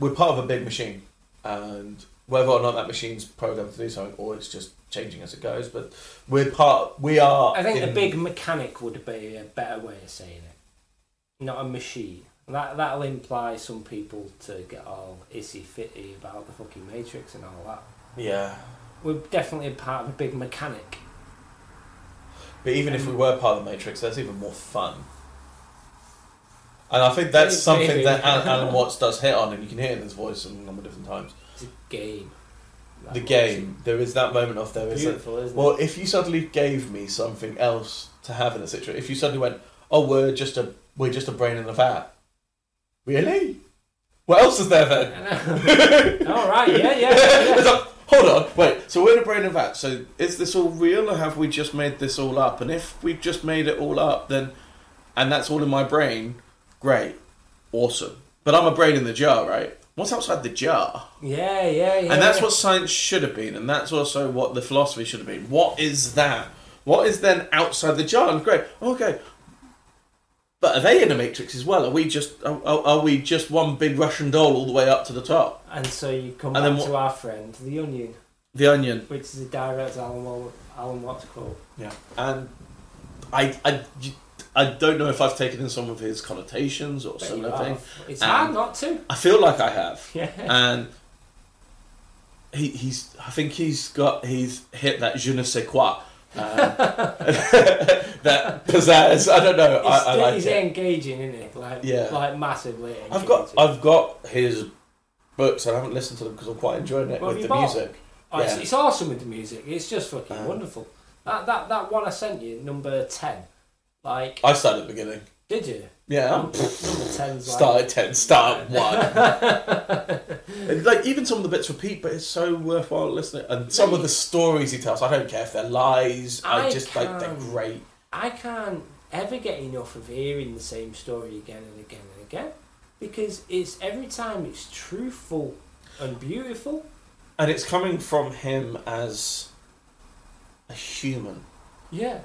we're part of a big machine, and whether or not that machine's programmed to do something, or it's just changing as it goes, but we're part. We are. I think in- a big mechanic would be a better way of saying it. Not a machine. That that'll imply some people to get all issy fitty about the fucking matrix and all that. Yeah, We're definitely a part of a big mechanic. but even if we were part of the Matrix, that's even more fun. And I think that's something that Alan, Alan Watts does hit on, and you can hear it in his voice a number of different times. It's a game. That The game, there is that moment of there is. A, Beautiful, isn't well, it? if you suddenly gave me something else to have in a situation, if you suddenly went, "Oh, we're just a we're just a brain in a vat," really? What else is there then? All right, yeah, yeah. Yeah. like, Hold on, wait. So we're in a brain of that. So is this all real, or have we just made this all up? And if we've just made it all up, then and that's all in my brain, great, awesome. But I'm a brain in the jar, right? What's outside the jar? Yeah, yeah, yeah. And that's yeah. what science should have been, and that's also what the philosophy should have been. What is that? What is then outside the jar? And great, okay. But are they in the matrix as well? Are we just are, are we just one big Russian doll all the way up to the top? And so you come And back what- to our friend, the Onion, The onion. which is a direct Alan, Alan Watts quote. Yeah, and I, I, I don't know if I've taken in some of his connotations or similar thing. It's Um, hard not to. I feel like I have, Yeah. and he, he's. I think he's got. He's hit that je ne sais quoi. Um, that pizzazz. I don't know. I, I like he's it. engaging, isn't it? Like, Yeah. like massively. Engaging. I've got. I've got his books. and I haven't listened to them because I'm quite enjoying it with the bought? music. Oh, it's, it's awesome with the music. It's just fucking Um, wonderful. That that that one I sent you, number ten. Like, I started at the beginning. did you? Yeah. Ten's like. Start at ten. Start at one. Like even some of the bits repeat, but it's so worthwhile listening. And some of the stories he tells, I don't care if they're lies. I, I just like they're great. I can't ever get enough of hearing the same story again and again and again because it's every time it's truthful and beautiful. And it's coming from him as a human. Yeah.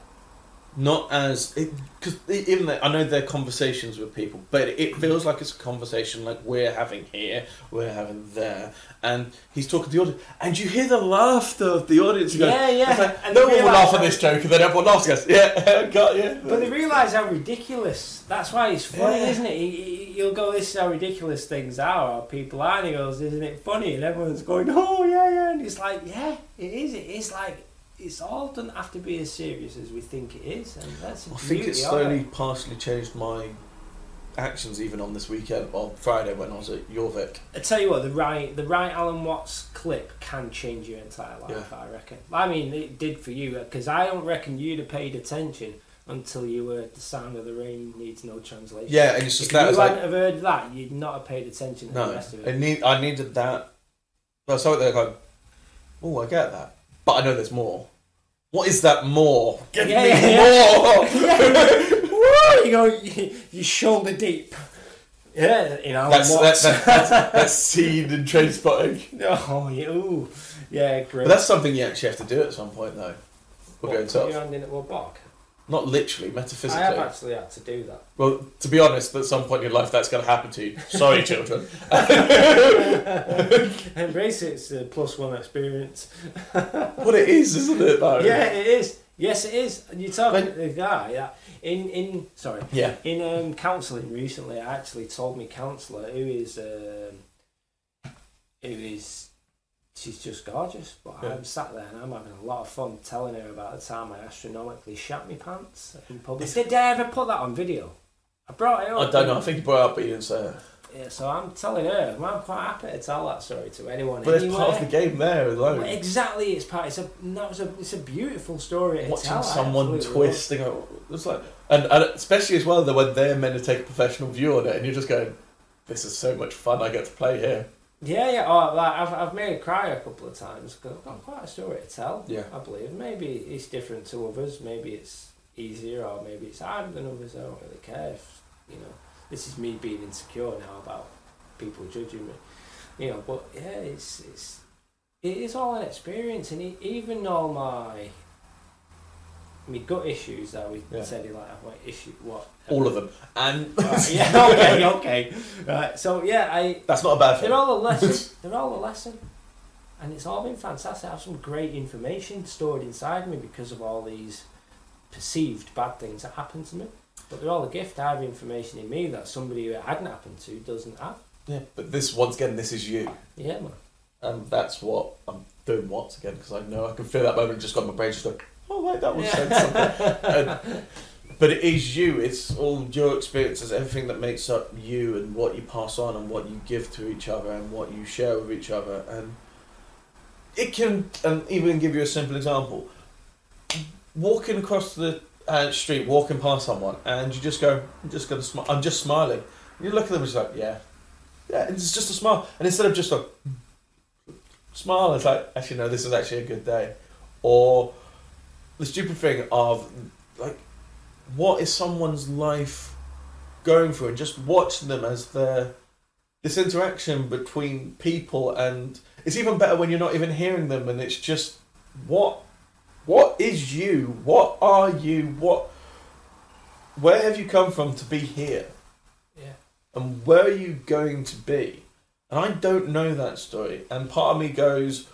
Not as because even though I know they're conversations with people, but it feels like it's a conversation like we're having here, we're having there, and he's talking to the audience, and you hear the laughter of the audience. You go, Yeah, yeah. like, And no one will laugh at this joke, and then everyone laughs. Goes, yeah, got you. But they realise how ridiculous. That's why it's funny, Yeah. isn't it? He'll go, "This is how ridiculous things are, or people are." And he goes, "Isn't it funny?" And everyone's going, "Oh yeah, yeah." And it's like, "Yeah, it is. It is like it's all doesn't have to be as serious as we think it is." And that's I think of slowly, it. partially changed my actions even on this weekend, or Friday when I was at Jorvik. I tell you what, the right, the right Alan Watts clip can change your entire life. I reckon. I mean, it did for you uh, because I don't reckon you'd have paid attention until you heard the sound of the rain needs no translation. Yeah, and it's just you that. It's hadn't like, have heard that, you'd not have paid attention to the no, rest of I it. need, I needed that. Well, so they're going, oh, I get that, but I know there's more. What is that more? Give Yeah, me yeah, more. Woo! you go, you, you shoulder deep. Yeah, you know. That's, what's- that, that, that's, that's seen in Trainspotting. oh, yeah, ooh. yeah, great. But that's something you actually have to do at some point, though. We're What, going put to your hand in it with a bog. Not literally, metaphysically. I have actually had to do that. Well, to be honest, at some point in your life, that's going to happen to you. Sorry, children. Embrace it, it's a plus one experience. What it is, isn't it? Though. Yeah, it is. Yes, it is. And you're talking When- to the guy that in in sorry Yeah. in um, counselling recently. I actually told my counsellor who is um, who is she's just gorgeous. But Yeah. I'm sat there and I'm having a lot of fun telling her about the time I astronomically shat my pants in public. Did I ever put that on video? I brought it up. I don't know. I think you brought it up, but you didn't say it. Yeah, so I'm telling her. I'm quite happy to tell that story to anyone. But it's part of the game there alone. Well, exactly, it's part. It's a that was a it's a beautiful story. To Watching tell, someone absolutely twist and go, it's like, and, and especially as well that when they're meant to take a professional view on it, and you're just going, "This is so much fun! I get to play here." Yeah, yeah. Oh, like I've I've made her cry a couple of times because I've got oh. quite a story to tell. Yeah. I believe maybe it's different to others. Maybe it's easier, or maybe it's harder than others. I don't really care. If, you know, this is me being insecure now about people judging me. You know, but yeah, it's it's it is all an experience, and even all my my gut issues that we Yeah. said like what issue what All of them, and Right, yeah, okay, okay. Right, so yeah, I that's not a bad thing. they're all a lesson. they're all a lesson, and it's all been fantastic. I have some great information stored inside me because of all these perceived bad things that happen to me. But they're all a gift. I have information in me that somebody who it hadn't happened to doesn't have. Yeah, but this once again, this is you, Yeah, man. and that's what I'm doing once again because I know I can feel that moment. Just got my brain just going, "Oh, wait, that was said something." And- but it is you. It's all your experiences, everything that makes up you, and what you pass on, and what you give to each other, and what you share with each other, and it can. And even give you a simple example: walking across the uh, street, walking past someone, and you just go, "I'm just gonna smile. I'm just smiling." You look at them, and it's like, "Yeah, yeah." It's just a smile, and instead of just a smile, it's like, "Actually, no, this is actually a good day," or the stupid thing of like what is someone's life going through? And just watching them as they're this interaction between people and it's even better when you're not even hearing them and it's just what what is you? What are you? What where have you come from to be here? Yeah. and where are you going to be? And i don't know that story. And part of me goes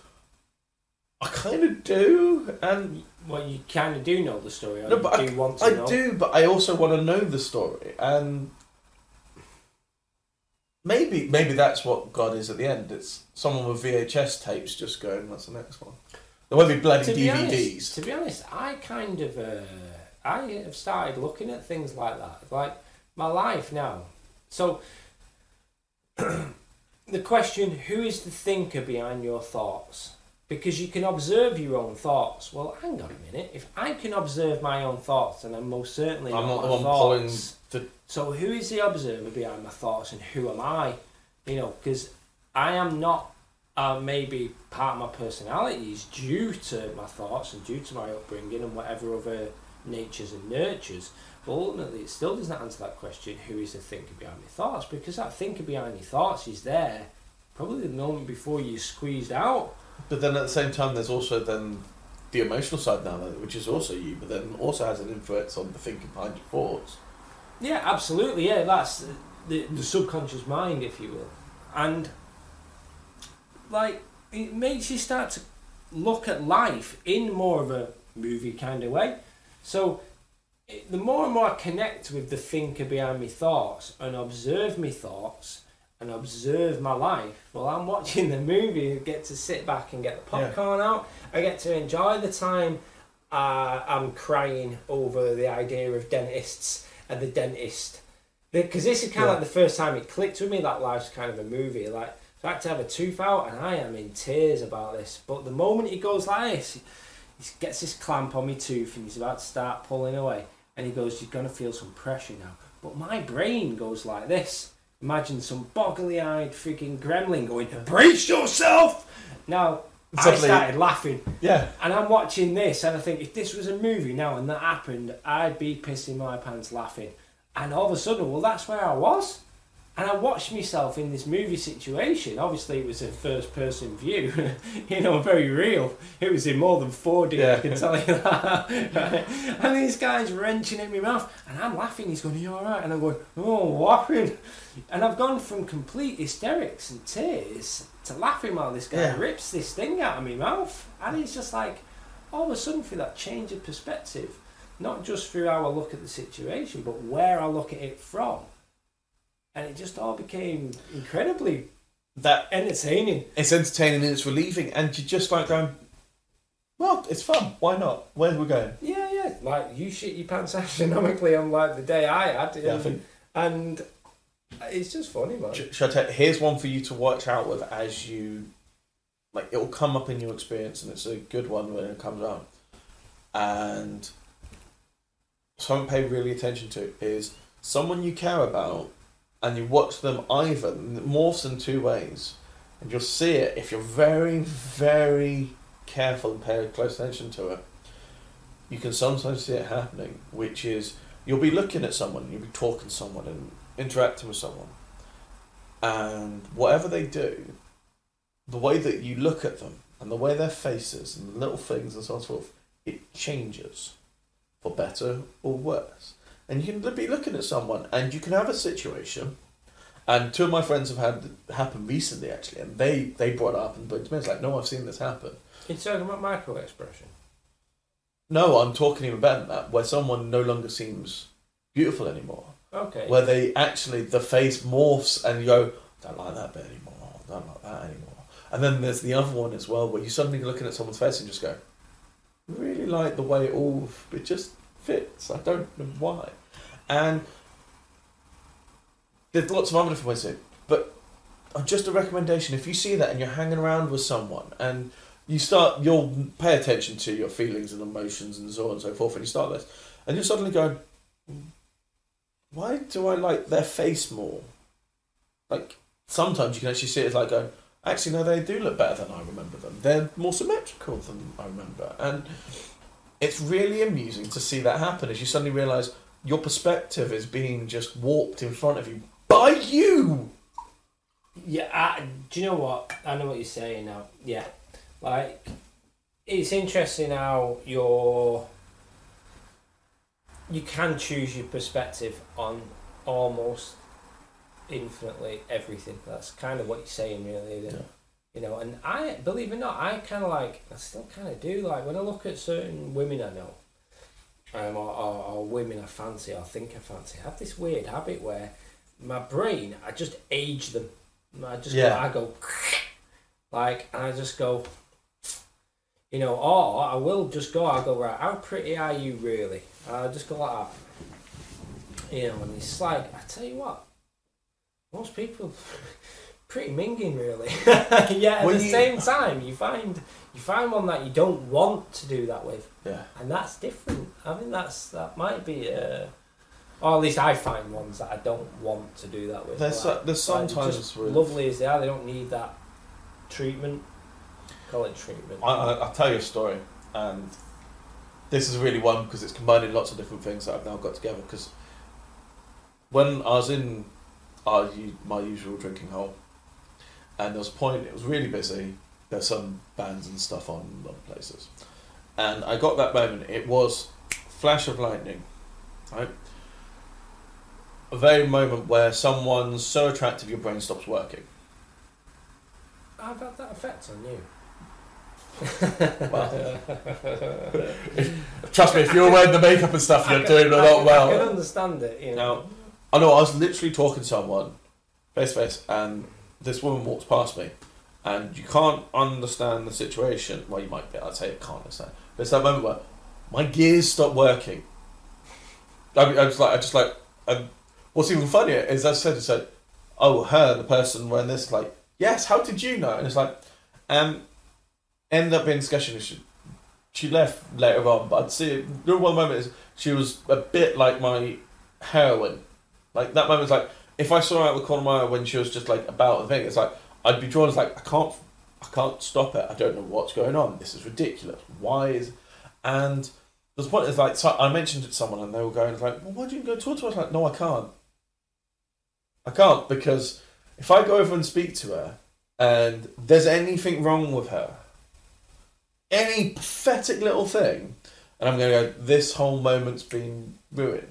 i kind of do. And Well, you kind of do know the story. Or No, but do want to I know. do, but I also want to know the story, and maybe maybe that's what God is at the end. It's someone with VHS tapes just going. That's the next one. There won't be bloody to be DVDs. honest, to be honest, I kind of uh, I have started looking at things like that, like my life now. So the question: Who is the thinker behind your thoughts? Because you can observe your own thoughts. Well, hang on a minute. If I can observe my own thoughts, and I'm most certainly I'm not the one pulling thoughts. the. So who is the observer behind my thoughts, and who am I? You know, because I am not. Uh, maybe part of my personality is due to my thoughts and due to my upbringing and whatever other natures and nurtures. But ultimately, it still doesn't answer that question: who is the thinker behind my thoughts? Because that thinker behind your thoughts is there, probably the moment before you squeezed out. But then at the same time, there's also then the emotional side now, which is also you, but then also has an influence on the thinking behind your thoughts. Yeah, absolutely. Yeah, that's the, the subconscious mind, if you will. And, like, it makes you start to look at life in more of a movie kind of way. So, the more and more I connect with the thinker behind my thoughts and observe my thoughts and observe my life, well, I'm watching the movie and get to sit back and get the Yeah. popcorn out. I get to enjoy the time uh, I'm crying over the idea of dentists and the dentist. Because this is kind Yeah. of like the first time it clicked with me that life's kind of a movie. Like, so I had to have a tooth out and I am in tears about this. But the moment he goes like this, he gets this clamp on my tooth and he's about to start pulling away. And he goes, You're going to feel some pressure now. But my brain goes like this. Imagine some boggly eyed freaking gremlin going, Brace yourself! Now, I started laughing. Yeah. And I'm watching this and I think if this was a movie now and that happened, I'd be pissing my pants laughing. And all of a sudden, well, that's where I was. And I watched myself in this movie situation. Obviously, it was a first person view, you know, very real. It was in more than 4D, Yeah. I can tell you that. Right? And these guys wrenching at my mouth, and I'm laughing. He's going, Are you alright? And I'm going, Oh, laughing. And I've gone from complete hysterics and tears to laughing while this guy Yeah. rips this thing out of my mouth. And it's just like, all of a sudden, through that change of perspective, not just through how I look at the situation, but where I look at it from. And it just all became incredibly That entertaining. it's entertaining and it's relieving, and you just like going, well, it's fun. Why not? Where are we going? Yeah, yeah. Like, you shit your pants astronomically on like the day I had. Yeah, I think- and it's just funny, man. Sh- Should I tell, here's one for you to watch out with as you like it'll come up in your experience and it's a good one when it comes out. And something pay really attention to is someone you care about and you watch them either morphs in two ways. And you'll see it if you're very very careful and pay close attention to it. You can sometimes see it happening which is you'll be looking at someone you'll be talking to someone and interacting with someone and whatever they do, the way that you look at them and the way their faces and the little things and so on and so forth, it changes for better or worse. And you can be looking at someone and you can have a situation, and two of my friends have had happen recently actually, and they, they brought it up and but it's like, no, I've seen this happen. You're talking about micro expression. No, I'm talking even better than that, where someone no longer seems beautiful anymore. Okay. where they actually the face morphs and you go, don't like that bit anymore, don't like that anymore. And then there's the other one as well where you suddenly looking at someone's face and just go, really like the way it all it just fits. I don't know why. And there's lots of other different ways to it. But just a recommendation, if you see that and you're hanging around with someone and you start you'll pay attention to your feelings and emotions and so on and so forth and you start this and you're suddenly going why do I like their face more? Like sometimes you can actually see it as like going, actually no, they do look better than I remember them. They're more symmetrical than I remember, and it's really amusing to see that happen as you suddenly realise your perspective is being just warped in front of you by you. Yeah, I, do you know what? I know what you're saying now. Yeah, like it's interesting how you're you can choose your perspective on almost infinitely everything. That's kind of what you're saying, really. Isn't it? You know, and I believe it or not, I kind of like I still kind of do like when I look at certain women I know, um, or, or, or women I fancy or think I fancy. I have this weird habit where my brain, I just age them. I just Yeah. go, I go, like, and I just go, you know, or I will just go, I'll go, right, how pretty are you really? And I just go like that. You know, and it's like, I tell you what, most people pretty minging really. yeah, at When the you- same time, you find you find one that you don't want to do that with Yeah. and that's different. I think that's that might be, uh, or at least I find ones that I don't want to do that with. There's Like- so- there's like, sometimes just with- lovely as they are, they don't need that treatment. Call treatment. I, I, I'll tell you a story, and this is really one because it's combining lots of different things that I've now got together. Because when I was in our, my usual drinking hole, and there was a point, it was really busy. There's some bands and stuff on a lot of places, and I got that moment. It was flash of lightning, right? A very moment where someone's so attractive your brain stops working. I've had that effect on you. Well, trust me, if you're wearing the makeup and stuff, you're doing a I, lot I well. can understand it. You know. I know I was literally talking to someone face to face, and this woman walks past me, and you can't understand the situation. Well, you might be. I'd say you can't understand, but it's that moment where my gears stop working. I, mean, I was like, I just like, and what's even funnier is I said, I said, oh, her, the person wearing this, like, yes, how did you know? And it's like, um, ended up being discussion. She, she left later on, but I'd see the one moment is she was a bit like my heroine. Like that moment was like if I saw her out the corner of my eye when she was just like about the thing, it's like I'd be drawn as like I can't I can't stop it. I don't know what's going on. This is ridiculous. Why is and the point is like so I mentioned it to someone and they were going like, Well why don't you go talk to her? I was like, No, I can't. I can't because if I go over and speak to her and there's anything wrong with her, any pathetic little thing, and I'm going to go, this whole moment's been ruined.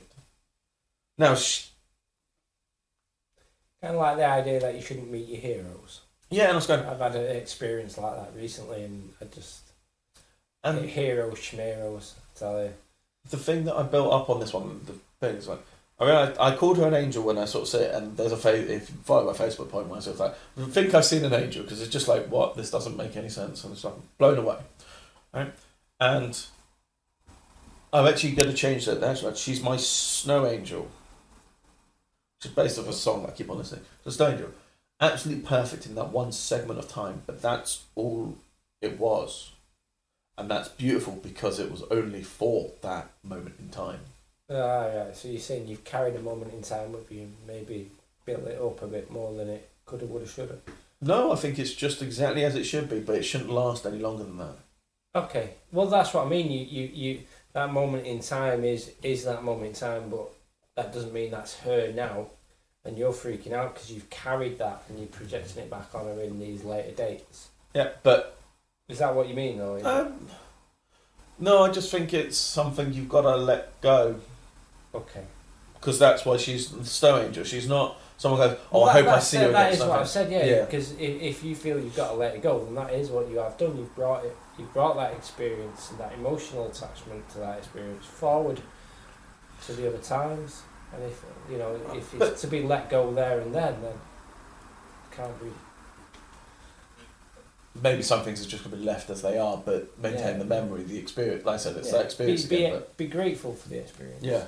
Now, sh- Kind of like the idea that you shouldn't meet your heroes. yeah, and I was going, I've had an experience like that recently, and I just and heroes, schmeros, I tell you. the thing that I built up on this one, the thing is like, I mean, I, I called her an angel when I sort of see it, and there's a fa- if you follow my Facebook point, where I sort of like, I think I've seen an angel because it's just like, what? This doesn't make any sense, and it's like blown away, right? And I'm actually going to change that. Actually, she's my snow angel. Just based off a song I keep on listening. So snow angel, absolutely perfect in that one segment of time, but that's all it was, and that's beautiful because it was only for that moment in time. Ah, right. So you're saying you've carried a moment in time with you, maybe built it up a bit more than it could have, would have, should have. No, I think it's just exactly as it should be, but it shouldn't last any longer than that. Okay. Well, that's what I mean. You, you, you. That moment in time is is that moment in time, but that doesn't mean that's her now, and you're freaking out because you've carried that and you're projecting it back on her in these later dates. Yeah, but Is that what you mean, though? Um, no, I just think it's something you've got to let go okay. because that's why she's the snow angel. She's not someone goes, "Oh, Well, I that- hope I see you That again." is what. I've said, yeah. Yeah. Because if, if you feel you've got to let it go, then that is what you have done. You've brought it. You've brought that experience and that emotional attachment to that experience forward to the other times. And if you know, if But- it's to be let go there and then, then it can't be. Maybe some things are just going to be left as they are, but maintain Yeah. the memory, the experience. Like I said, it's yeah, that experience be, be, again. be grateful for the experience. yeah,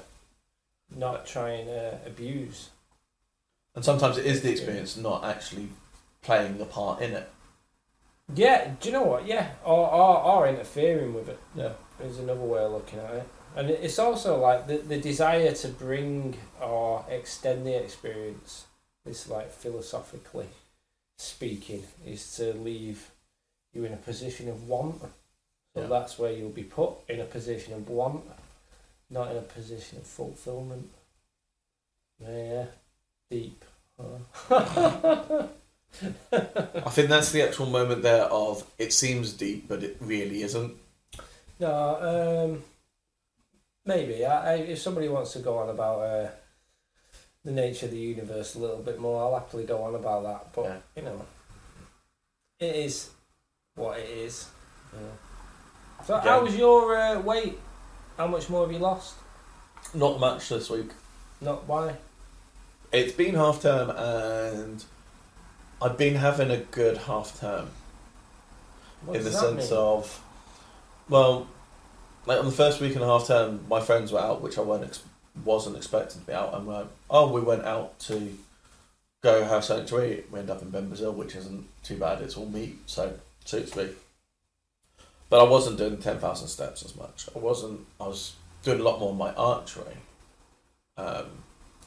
Not try and uh, abuse. and sometimes it is the experience, not actually playing the part in it. Yeah. Do you know what? Yeah. Or or, or interfering with it. Yeah. is another way of looking at it. And it's also like the, the desire to bring or extend the experience, this like philosophically speaking, is to leave you in a position of want. So Yeah. that's where you'll be put in a position of want, not in a position of fulfillment. Yeah, deep. huh? I think that's the actual moment there of it seems deep, but it really isn't. No, um, maybe. I, I, if somebody wants to go on about uh, the nature of the universe a little bit more, I'll happily go on about that. But Yeah. you know, it is what it is. Yeah. So, Yeah. how was your uh, weight? How much more have you lost? Not much this week. Not why? It's been half term, and I've been having a good half term. What in the sense mean? of, well, like on the first week and a half term, my friends were out, which I weren't ex- wasn't expecting to be out. And we're like, oh, we went out to go have something to eat. We end up in Bem Brasil, which isn't too bad. It's all meat, so suits me. But I wasn't doing ten thousand steps as much. I wasn't. I was doing a lot more of my archery. Um,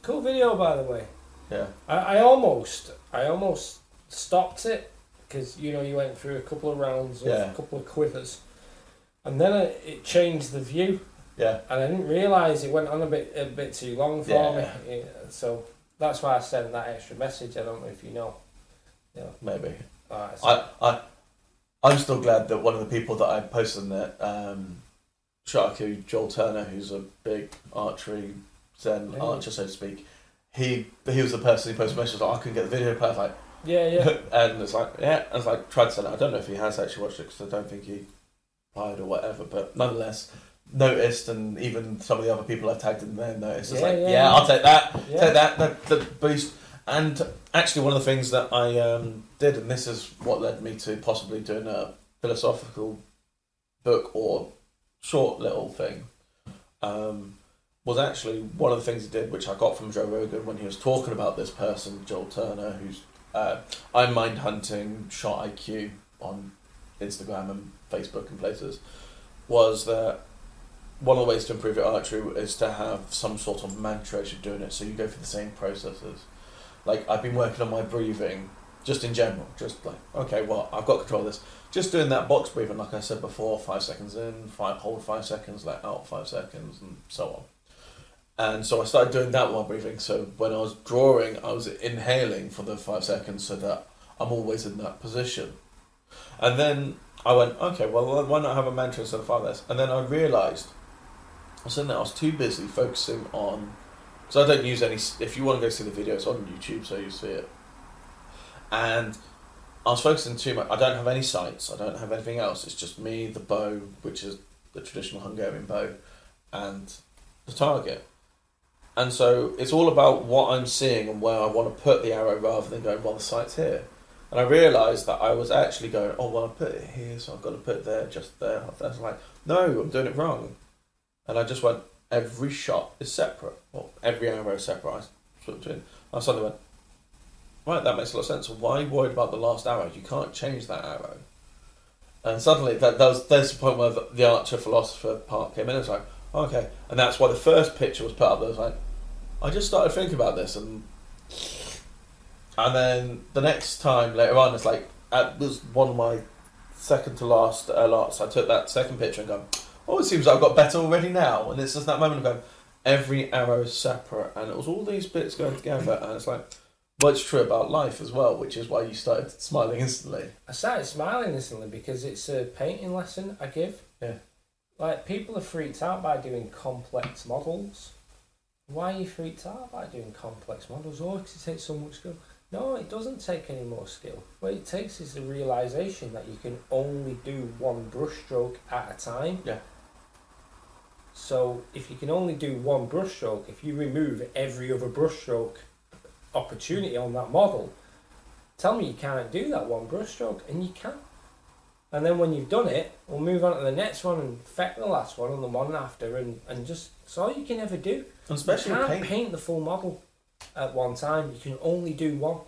cool video, by the way. yeah, I, I almost, I almost stopped it because you know you went through a couple of rounds of Yeah. a couple of quivers, and then it, it changed the view, yeah. and I didn't realise it went on a bit a bit too long for Yeah. me. Yeah, so that's why I sent that extra message. I don't know if you know. Yeah. Maybe Alright, so- I I I'm still glad that one of the people that I posted in it, um, Sharky Joel Turner, who's a big archery Zen Yeah. archer, so to speak. He he was the person who posted messages like I couldn't get the video. I was like, Yeah, yeah. and it's like yeah, I was like tried to send it. I don't know if he has actually watched it because I don't think he applied or whatever. But nonetheless, noticed, and even some of the other people I tagged in there noticed. It's Yeah, like yeah, yeah, yeah. I'll take that. Yeah. Take that, the, the boost. And actually, one of the things that I um, did, and this is what led me to possibly doing a philosophical book or short little thing, um, was actually one of the things he did, which I got from Joe Rogan when he was talking about this person, Joel Turner, who's uh, I'm mind hunting shot IQ on Instagram and Facebook and places, was that one of the ways to improve your archery is to have some sort of mantra as you're doing it, so you go through the same processes. Like I've been working on my breathing, just in general, just like okay, well I've got control of this. Just doing that box breathing, like I said before, five seconds in, five hold five seconds, let out five seconds, and so on. And so I started doing that while breathing. So when I was drawing, I was inhaling for the five seconds so that I'm always in that position. And then I went, okay, well, why not have a mantra instead of five this? And then I realised, I was sitting there, I was too busy focusing on, because I don't use any, if you want to go see the video, it's on YouTube, so you see it. And I was focusing too much, I don't have any sights, I don't have anything else, it's just me, the bow, which is the traditional Hungarian bow, and the target. And so it's all about what I'm seeing and where I want to put the arrow rather than going, well, the sight's here. And I realised that I was actually going, oh, well, I put it here, so I've got to put it there, just there. I was like, no, I'm doing it wrong. And I just went, every shot is separate. Well, every arrow is separate. I in. I suddenly went, right, that makes a lot of sense. Why worried about the last arrow? You can't change that arrow. And suddenly, that, that was, there's the point where the, the archer philosopher part came in. It's like, okay. And that's why the first picture was put up. There was like, I just started thinking about this, and and then the next time later on, it's like it was one of my second to last uh, lots. I took that second picture and go, oh, it seems like I've got better already now. And it's just that moment of going, every arrow is separate, and it was all these bits going together, and it's like, well, it's true about life as well, which is why you started smiling instantly. I started smiling instantly because it's a painting lesson I give. Yeah. Like people are freaked out by doing complex models. Why are you freaked out by doing complex models? Oh, because it takes so much skill. No, it doesn't take any more skill. What it takes is the realization that you can only do one brushstroke at a time. Yeah. So if you can only do one brushstroke, if you remove every other brushstroke opportunity on that model, tell me you can't do that one brushstroke, and you can. And then when you've done it, we'll move on to the next one and affect the last one and the one after, and, and just it's all you can ever do. And especially you can't paint. paint the full model at one time. You can only do one.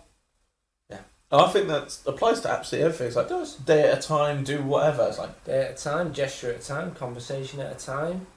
Yeah. And I think that applies to absolutely everything. It's like It does. day at a time, do whatever. It's like Day at a time, gesture at a time, conversation at a time.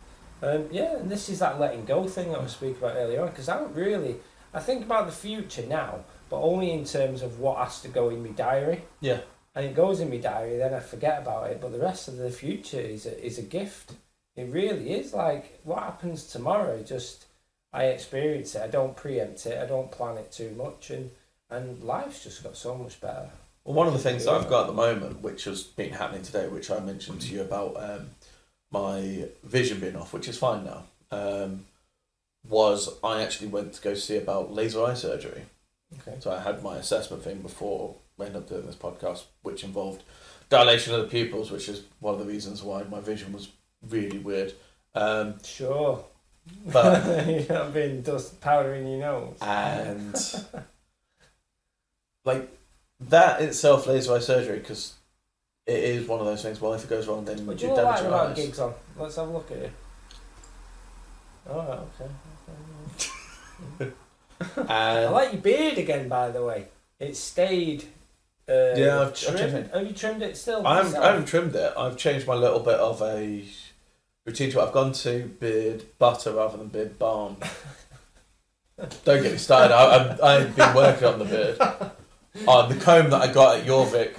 Um, yeah, and this is that letting go thing that I was speaking about earlier on. Because I don't really, I think about the future now, but only in terms of what has to go in my diary. yeah, and it goes in my diary, then I forget about it. But the rest of the future is a, is a gift. It really is. Like what happens tomorrow, just I experience it. I don't preempt it. I don't plan it too much, and and life's just got so much better. Well, one of the things I've got at the moment, which has been happening today, which I mentioned to you about um, my vision being off, which is fine now, um, was I actually went to go see about laser eye surgery. Okay. So I had my assessment thing before we ended up doing this podcast, which involved dilation of the pupils, which is one of the reasons why my vision was really weird. Um, Sure. But- you've not been dust powder in your nose. and like that itself, laser eye surgery, because it is one of those things. Well, if it goes wrong, then Would you you damage like your eyes. gigs on? Let's have a look at it. All right. Okay. I And like your beard again, by the way. It stayed. Uh, Yeah, I've- I've trimmed. trimmed it. Have you trimmed it still? I haven't, yourself? I haven't trimmed it. I've changed my little bit of a routine to it. I've gone to beard butter rather than beard balm. Don't get me started. I, I've, I've been working on the beard. Oh, the comb that I got at Jorvik.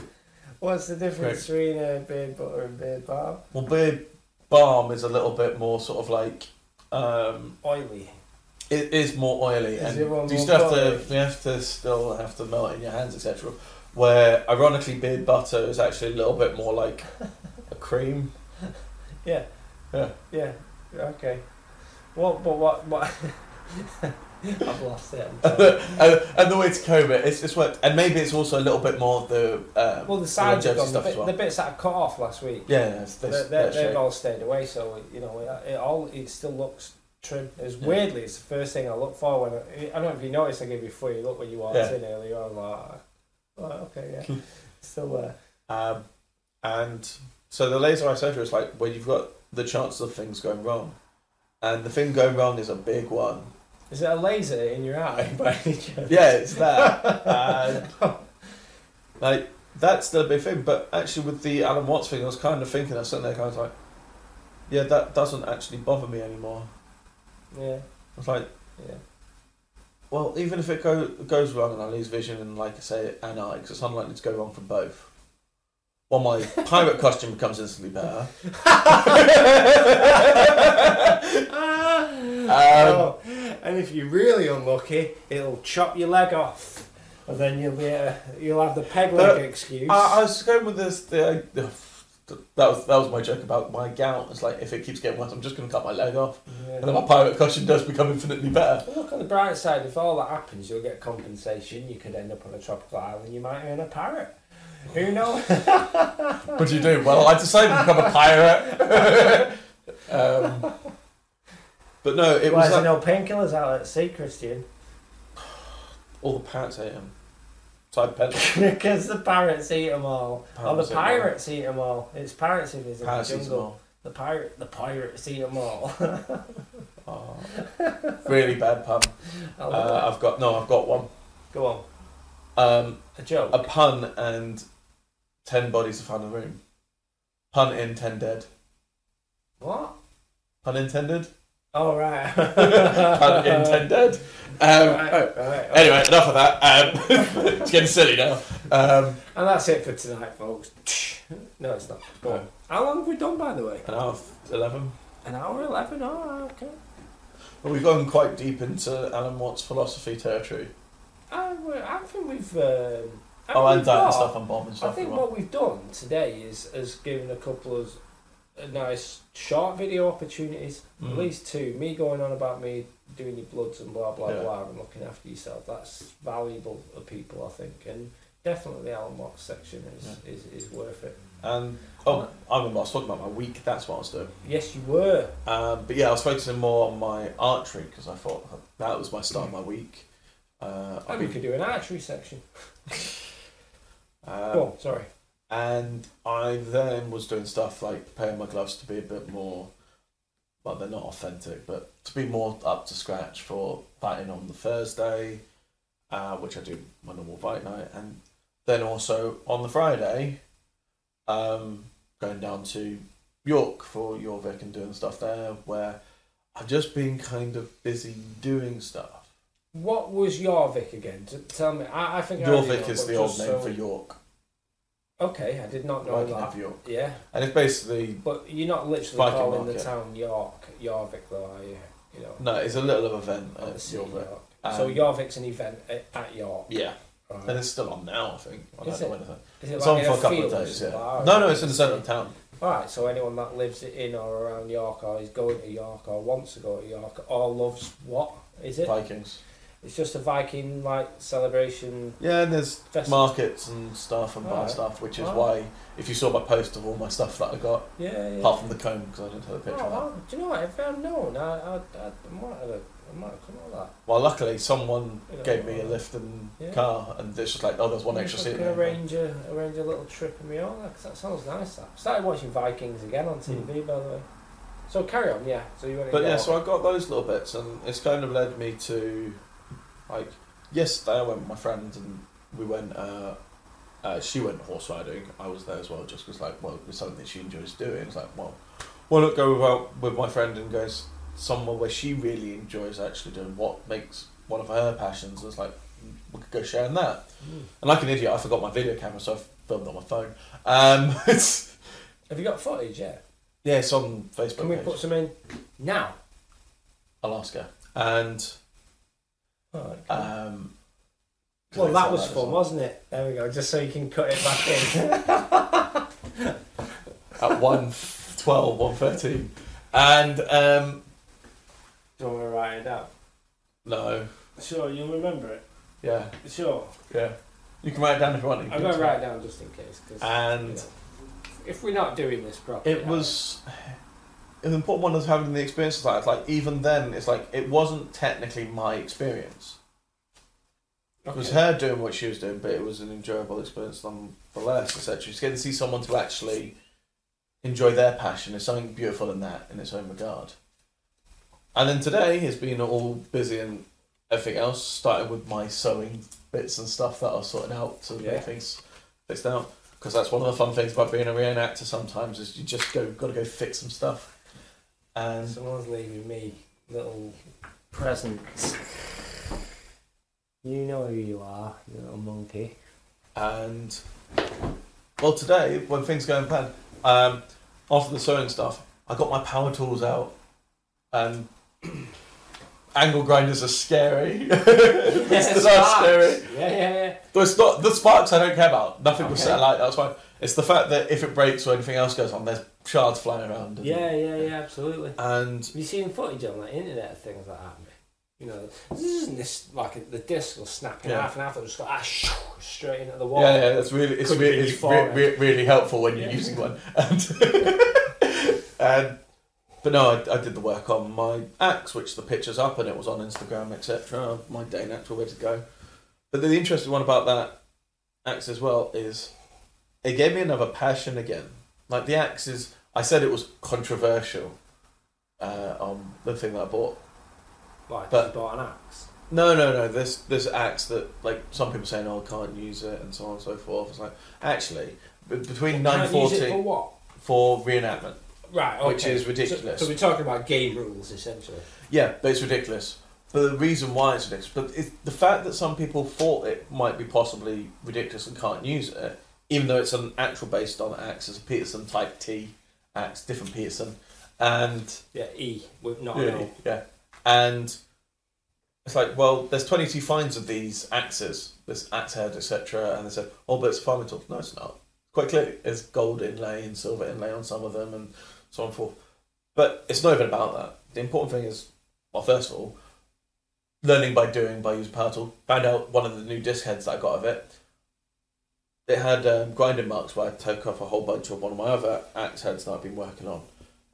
What's the difference between uh, beard butter and beard balm? Well, beard balm is a little bit more sort of like. Um, Oily. it is more oily, Is and you still have to you have to still have to melt it in your hands, etc. where ironically beard butter is actually a little bit more like a cream. Yeah. Yeah. Yeah. Okay. What? But what? What? I've lost it. And, and the way to comb it, it's just worked. And maybe it's also a little bit more of the um, well, the sides have gone. The, stuff as bit, well. the bits that I cut off last week, yeah, it's, they, they, they've all stayed away. So you know, it, it all it still looks trim. It's Yeah. weirdly, it's the first thing I look for when I, I don't know if you noticed. I gave you before you look when you walked Yeah. in earlier. I'm like, oh, okay, yeah, still there. Um, and so the laser eye surgery is like where you've got the chance of things going wrong, and the thing going wrong is a big one. Is it a laser in your eye by any chance? Yeah, it's that. and, like that's the big thing. But actually, with the Alan Watts thing, I was kind of thinking, I was sitting there, kind of like, yeah, that doesn't actually bother me anymore. yeah, I was like, yeah. well, even if it go, goes wrong and I lose vision and, like I say, an eye, because it's unlikely to go wrong for both. Well, my pirate costume becomes instantly better. Um, oh, and if you're really unlucky, it'll chop your leg off, and then you'll be uh, you'll have the peg leg excuse. I, I was going with this. The, the, that was that was my joke about my gout. It's like if it keeps getting worse, I'm just going to cut my leg off, Yeah. and then my pirate costume does become infinitely better. But Look on the bright side. If all that happens, you'll get compensation. You could end up on a tropical island. You might earn a parrot. Who knows? What do you do? Well, I decided to become a pirate. um, but no, it Why was like, no painkillers out at sea, Christian? all the parrots ate him. So I pet because the parrots eat them all. or the Parrots eat 'em all. pirates eat them all. It's pirates if it's in the them jungle. The pirate, the pirates eat them all. Oh, really bad pun. Uh, I've got no, I've got one. Go on. Um, A joke. a pun and ten bodies found in the room. Pun in, ten dead. what? Pun intended. Oh right. Pun in, ten dead. Um, Right, oh, right. Anyway, enough of that. Um, it's getting silly now. Um, And that's it for tonight, folks. No, it's not. On. How long have we done, by the way? an hour eleven. An hour eleven. Oh, okay. Well, we've gone quite deep into Alan Watts' philosophy territory. I, I think we've. Um, I Oh, think and we've and got- stuff and bomb and I think what we've done today is has given a couple of uh, nice short video opportunities. At Mm. least two. Me going on about me doing your bloods and blah blah Yeah. blah and looking after yourself. That's valuable to people, I think, and definitely the Alan Watts section is, is, is worth it. And oh, I remember I was talking about my week. That's what I was doing. Yes, you were. Um, but yeah, I was focusing more on my archery because I thought that was my start of my week. Uh, Maybe we could do an archery section. um, on, sorry. and I then was doing stuff like preparing my gloves to be a bit more, well, they're not authentic, but to be more up to scratch for fighting on the Thursday, uh, which I do my normal fight night, and then also on the Friday, um, going down to York for Jorvik and doing stuff there, where I've just been kind of busy doing stuff. What was Jorvik again? T- tell me. I, I think I already Jorvik know, is but the old just name so- for York, Okay, I did not know Viking that. of York, Yeah, and it's basically but you're not literally Viking calling the market. town York, Jorvik, though, are you? You know, no, it's a little event at at the city of Jorvik. York. Um, so Jorvik's an event at, at York. Yeah, Right. and it's still on now. I think. I don't Is know it? when it's on. Is it It's like in for a couple field of or days. something? Yeah. No, no, right. it's in the centre of town. Alright, so anyone that lives in or around York or is going to York or wants to go to York or loves what is it? Vikings. It's just a Viking like celebration Yeah, and there's festival. markets and stuff and buy Alright. stuff, which is Alright. why if you saw my post of all my stuff that I got, Yeah, yeah. apart from the comb because I didn't have a picture Oh, of that. wow. Do you know what? If I'd known, I, I, I, I might have, I might have come on that. Well, luckily someone gave me a uh, lift and Yeah. car, and it's just like, oh, there's one extra I seat. there. arrange a, arrange a little trip in my own. That, 'cause that sounds nice. That. Started watching Vikings again on TV, hmm. by the way. So carry on, yeah. So you. But yeah, York. so I got those little bits, and it's kind of led me to, like, yesterday I went with my friend, and we went. Uh, uh, she went horse riding. I was there as well, just because, like, well, it's something that she enjoys doing. It's like, well, why not go out with my friend and go somewhere where she really enjoys actually doing what makes one of her passions? And It's like we could go sharing that. Mm. And like an idiot, I forgot my video camera, so I filmed on my phone. Um, it's Have you got footage yet? yeah, it's on Facebook. Can we page. put some in now? Alaska and. Alright, Um, Well, that was fun, well. wasn't it? There we go. Just so you can cut it back in. At 1 12, 113. And, um, Do you want me to write it down? no, Sure, you'll remember it. yeah, Sure. yeah. You can write it down if you want. I'm going to write it down just in case. Cause, And you know, if we're not doing this properly, it was an important one was having the experience like like even then it's like it wasn't technically my experience. It was her doing what she was doing but it was an enjoyable experience nonetheless etc just getting to see someone to actually enjoy their passion. Is something beautiful in that in its own regard. And then today has been all busy and everything else. Starting with my sewing bits and stuff that I was sorting out to Yeah. make things fixed out. Because that's one of the fun things about being a reenactor sometimes is you just go got to go fix some stuff and Someone's leaving me little presents. You know who you are, you little monkey. and well today when things go in plan um, after the sewing stuff I got my power tools out and angle grinders are scary it's Yes, not sparks. scary Yeah, yeah, yeah. Though it's not the sparks I don't care about nothing was Okay. set light that's fine it's the fact that if it breaks or anything else goes on there's shards flying around and, Yeah, yeah, yeah, absolutely. and Have you seen footage on the internet of things like that? You know, this isn't this like the disc will snap in Yeah. half and half. It'll just go ah, shoo, straight into the wall. Yeah, yeah, that's really it's, Could re- be it's re- foreign. re- really helpful when you're Yeah. using one. And, and but no, I, I did the work on my axe, which the picture's up and it was on Instagram, etc. My Dane axe all ready to go. But the interesting one about that axe as well is it gave me another passion again. Like the axe is, I said it was controversial uh, on the thing that I bought. Like But- you bought an axe. No, no, no. This this axe that like some people saying, oh, I can't use it and so on and so forth. It's like actually between nine Can't use it forty for what? for reenactment. Right, okay. Which is ridiculous. So, so we're talking about game rules essentially. Yeah, but it's ridiculous. But the reason why it's ridiculous, but it's the fact that some people thought it might be possibly ridiculous and can't use it, even though it's an actual based on axe, it's a Petersen Type T axe, different Petersen, and Yeah, E with not yeah, an yeah, and it's like, well, there's 22 finds of these axes, this axe head, etc., and they said, oh, but it's a farming tool. No, it's not. Quite clearly, there's gold inlay and silver inlay on some of them, and so on and forth. But it's not even about that. The important thing is, well, first of all, learning by doing by using power tool. Found out one of the new disc heads that I got of it. It had um, grinding marks where I took off a whole bunch of one of my other axe heads that I've been working on,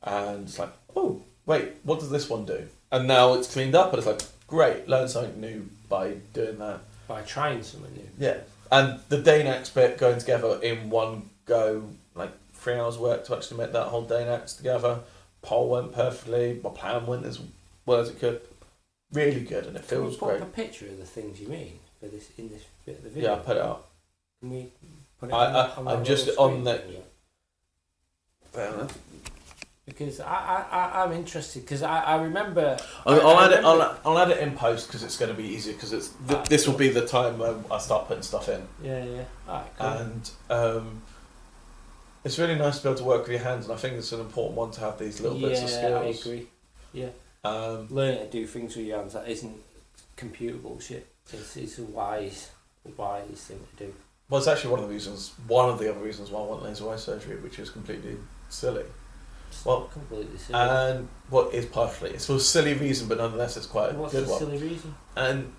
and it's like, oh, wait, what does this one do? And now it's cleaned up, and it's like, great, learn something new by doing that. By trying something new. Yeah, and the Dane axe bit going together in one go, like three hours work to actually make that whole Dane axe together. Pole went perfectly. My plan went as well as it could. Really good, and it Can we feels put great. a picture of the things you mean for this in this bit of the video? Yeah, I put it out. Can we put it I- on, I- on I'm just little on screen the- thing, yeah? Fair enough. Because I, I, I, I'm interested because I, I remember. I'll, I- I'll I add it. I'll, I'll add it in post because it's going to be easier. Because it's th- this will be the time where I start putting stuff in, Yeah, yeah. Alright, cool. and um, it's really nice to be able to work with your hands. And I think it's an important one to have these little yeah, bits of skills. I agree. Um, Learning to do things with your hands that isn't computer bullshit. It's, it's a wise, wise thing to do. Well, it's actually one of the reasons, one of the other reasons why I want laser eye surgery, which is completely silly. Well, completely silly. And what is partially, it's for a silly reason, but nonetheless, it's quite a good one. What's good the one. silly reason? And,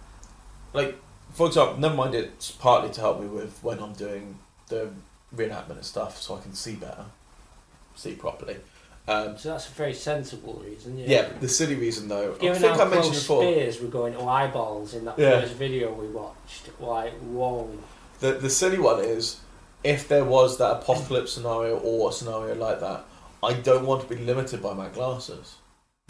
like, for example, never mind it's partly to help me with when I'm doing the reenactment and stuff so I can see better, see properly. Um, So that's a very sensible reason. Yeah. yeah, the silly reason though, I Given think how I mentioned before, spears were going to eyeballs in that Yeah. first video we watched, like whoa. The, the silly one is if there was that apocalypse scenario or a scenario like that, I don't want to be limited by my glasses.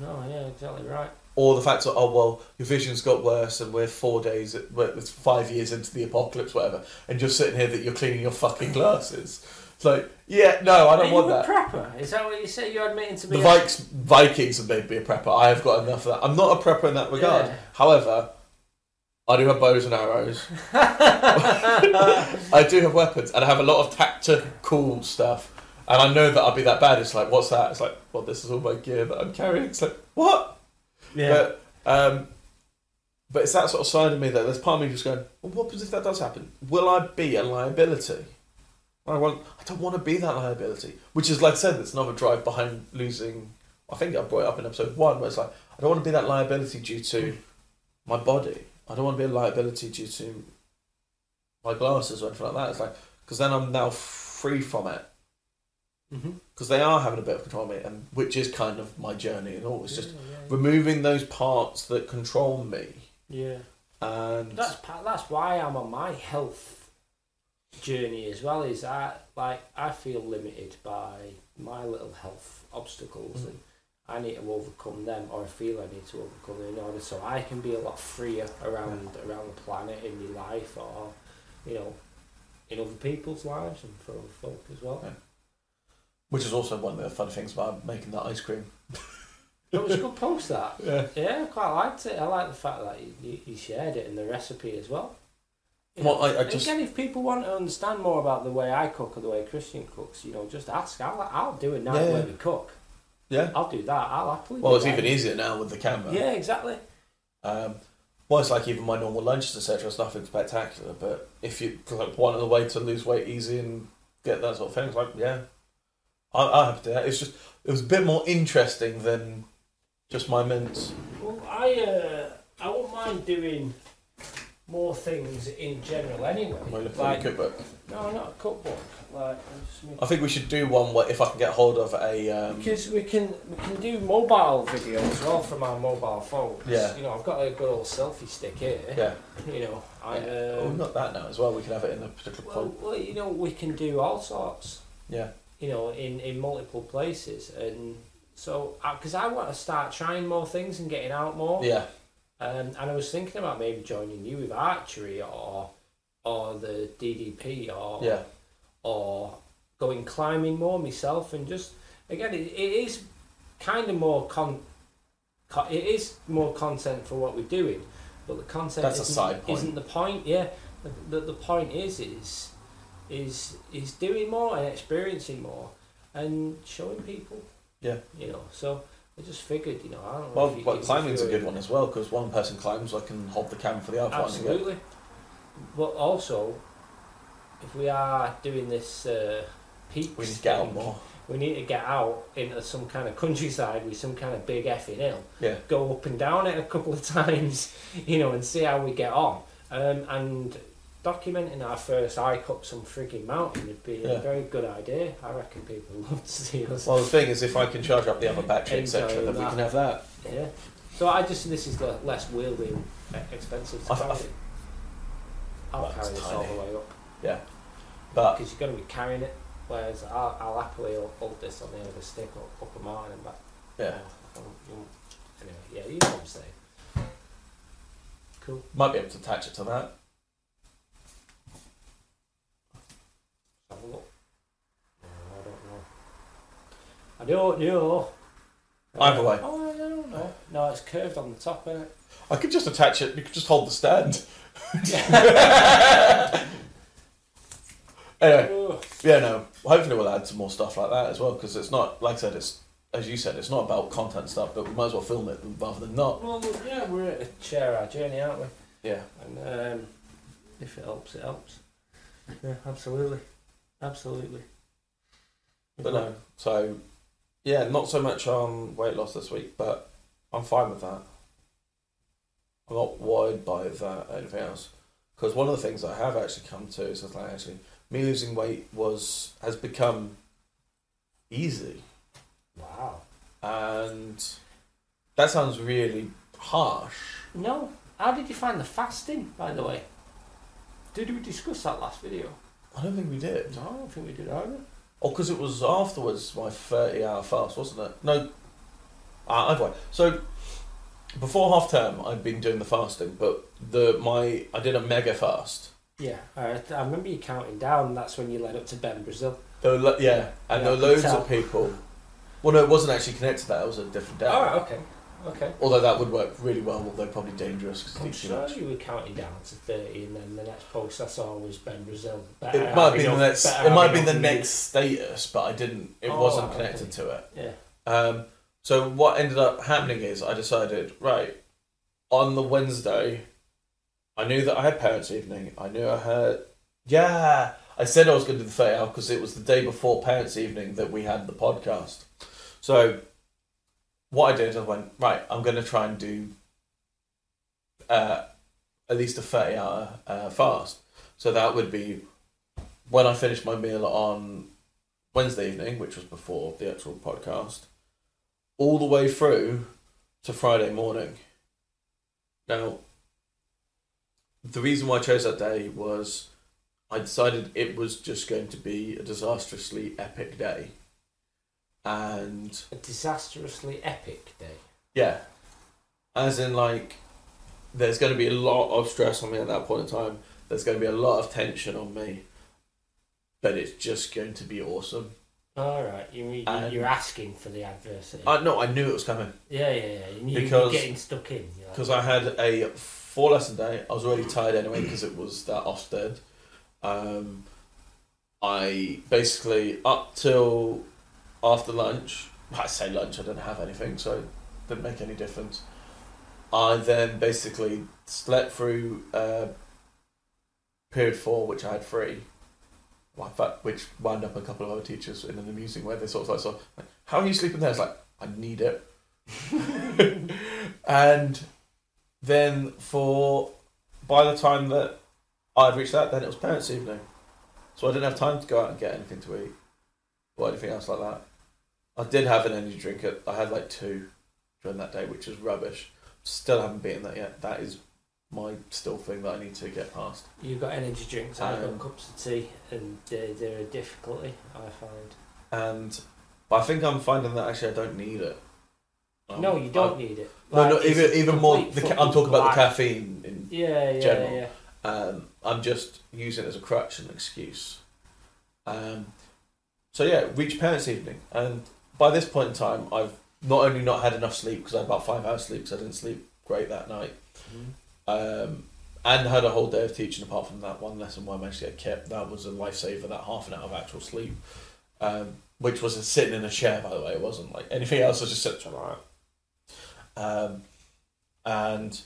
No, yeah, exactly right. or the fact that oh well your vision's got worse and we're four days we're it's five years into the apocalypse whatever and you're sitting here that you're cleaning your fucking glasses it's like yeah no I don't you want a that prepper? Is that what you say? You're admitting to the be Vikes Vikings have made me a prepper I have got enough of that I'm not a prepper in that regard Yeah. however I do have bows and arrows I do have weapons and I have a lot of tactical stuff and I know that I'll be that bad it's like what's that it's like well this is all my gear that I'm carrying it's like what yeah. But um, but it's that sort of side of me that there's part of me just going, well, what happens if that does happen? Will I be a liability? I want. I don't want to be that liability. Which is like I said, there's another drive behind losing. I think I brought it up in episode one, where it's like I don't want to be that liability due to my body. I don't want to be a liability due to my glasses or anything like that. It's like because then I'm now free from it Mm-hmm. because they are having a bit of control of me, and which is kind of my journey and all. It's just yeah, removing those parts that control me, yeah. and That's that's why I'm on my health journey as well. Is I like I feel limited by my little health obstacles, Mm. and I need to overcome them, or I feel I need to overcome them in order so I can be a lot freer around around the planet in my life, or you know, in other people's lives and for other folk as well. Yeah. which is also one of the fun things about making that ice cream. It was a good post that. Yeah. Yeah, I quite liked it. I like the fact that you, you, shared it in the recipe as well. You Well, know, I- I just- again, if people want to understand more about the way I cook or the way Christian cooks, you know, just ask. I'll, I'll do it night Yeah. where we cook. Yeah. I'll do that. I'll happily. Well, it's that. even easier now with the camera. Yeah, exactly. Um, well, it's like even my normal lunches, etc. It's nothing spectacular, but if you like want a way to lose weight easy and get that sort of thing, it's like yeah, I, I have to do that. It's just it was a bit more interesting than just my mints. Well, I uh, I won't mind doing more things in general anyway. Am I looking Like, at cookbook? no, not a cookbook. Like, I'm just I think we should do one where if I can get hold of a um, Because we can we can do mobile video as well from our mobile phones. Yeah. You know, I've got a good old selfie stick here. yeah. You know, I yeah. oh, we've um, got that now as well. We can have it in a particular well, point. well, you know, we can do all sorts. Yeah. You know, in in multiple places, and so because I want to start trying more things and getting out more. Yeah. Um, and I was thinking about maybe joining you with archery or or the DDP or Yeah. or going climbing more myself and just again it, it is kind of more con, co- it is more content for what we're doing but the content That's a isn't, side point. isn't the point yeah the, the, the point is is is is doing more and experiencing more and showing people Yeah. you know so I just figured you know I don't know Well, if you- well if climbing's a good one as well because one person climbs, I can hold the camera for the other one. and go, Absolutely. But also, if we are doing this uh, peaks We need to get out thing, more. we need to get out into some kind of countryside with some kind of big effing hill. Yeah. Go up and down it a couple of times, you know, and see how we get on. Um, and documenting our first hike up some frigging mountain would be Yeah. a very good idea. I reckon people would love to see us. Well, the thing is, if I can charge up the other battery, etc., then we can have that. yeah. So I just this is the less wielding, expensive to I- I carry. th- I'll Well, carry this all the way up. Yeah. But because you're going to be carrying it. Whereas I'll, I'll happily hold- this on the end of a stick up, up a mountain and back. yeah, Anyway, yeah, you know what I'm saying. Cool. might be able to attach it to that. Have a look. No, I don't know. I don't know. Either way. Oh, I don't know. No, it's curved on the top, isn't it? I could just attach it. You could just hold the stand. Yeah. Anyway, yeah, no. Hopefully, we'll add some more stuff like that as well because it's not, like I said, it's as you said, it's not about content stuff, but we might as well film it rather than not. well, yeah, we're at to share our journey, aren't we? Yeah, And um, if it helps, it helps. Yeah, absolutely. Absolutely. but no. So, yeah, not so much on weight loss this week, but I'm fine with that. I'm not worried by that or anything else because one of the things I have actually come to is that like actually me losing weight was has become easy. Wow. and that sounds really harsh. No. How did you find the fasting, by the way? Did we discuss that last video? I don't think we did. No, I don't think we did either. Oh, because it was afterwards my thirty-hour fast, wasn't it? No, uh, either way. So before half term, I'd been doing the fasting, but the my I did a mega fast. Yeah, I, I remember you counting down. That's when you led up to Bem Brasil. There were lo- yeah, and Yeah, there were loads of people. Well, no, it wasn't actually connected to that. It was a different day. All right, okay, okay. Although that would work really well, although probably dangerous because I'm sure much. you were counting down to thirty, and then the next post I saw was Bem Brasil. It might have been the next. It might been the next status, but I didn't. It Oh, wasn't okay. connected to it. Yeah. Um, so what ended up happening is I decided, right, on the Wednesday, I knew that I had parents' evening. I knew I had. Yeah, I said I was going to do the fade out because it was the day before parents' evening that we had the podcast. So, what I did, is I went right. I'm going to try and do uh, at least a thirty hour uh, fast. So that would be when I finished my meal on Wednesday evening, which was before the actual podcast, all the way through to Friday morning. Now, the reason why I chose that day was I decided it was just going to be a disastrously epic day. And A disastrously epic day. yeah, as in like, there's going to be a lot of stress on me at that point in time. There's going to be a lot of tension on me, but it's just going to be awesome. All right, you mean you're asking for the adversity? I no, I knew it was coming yeah, yeah, yeah. You, you, Because- you're getting stuck in. You're like, because I had a four lesson day. I was already tired anyway because it was that Ofsted. Um, I basically up till after lunch. I say lunch. I didn't have anything, so it didn't make any difference. I then basically slept through uh, period four, which I had free. Which wound up a couple of other teachers in an amusing way. They sort of like, like, how are you sleeping there? It's like, I need it. and then for, by the time that I'd reached that, then it was parents' evening. So I didn't have time to go out and get anything to eat or anything else like that. I did have an energy drink. At, I had like two during that day, which is rubbish. Still haven't beaten that yet. That is my still thing that I need to get past. You've got energy drinks, I've Um, got cups of tea, and they're, they're a difficulty, I find. And but I think I'm finding that actually I don't need it. Um, no, you don't I- need it. no, no, even even more. The, ca- I'm talking about the caffeine. In, Yeah, yeah, general. yeah. um, I'm just using it as a crutch and an excuse. Um, so yeah, reach parents' evening, and by this point in time, I've not only not had enough sleep because I had about five hours sleep because I didn't sleep great that night, um, and had a whole day of teaching apart from that one lesson where I managed to get kept. That was a lifesaver. That half an hour of actual sleep, um, which was sitting in a chair, by the way. It wasn't like anything else. I was just sitting. Um, and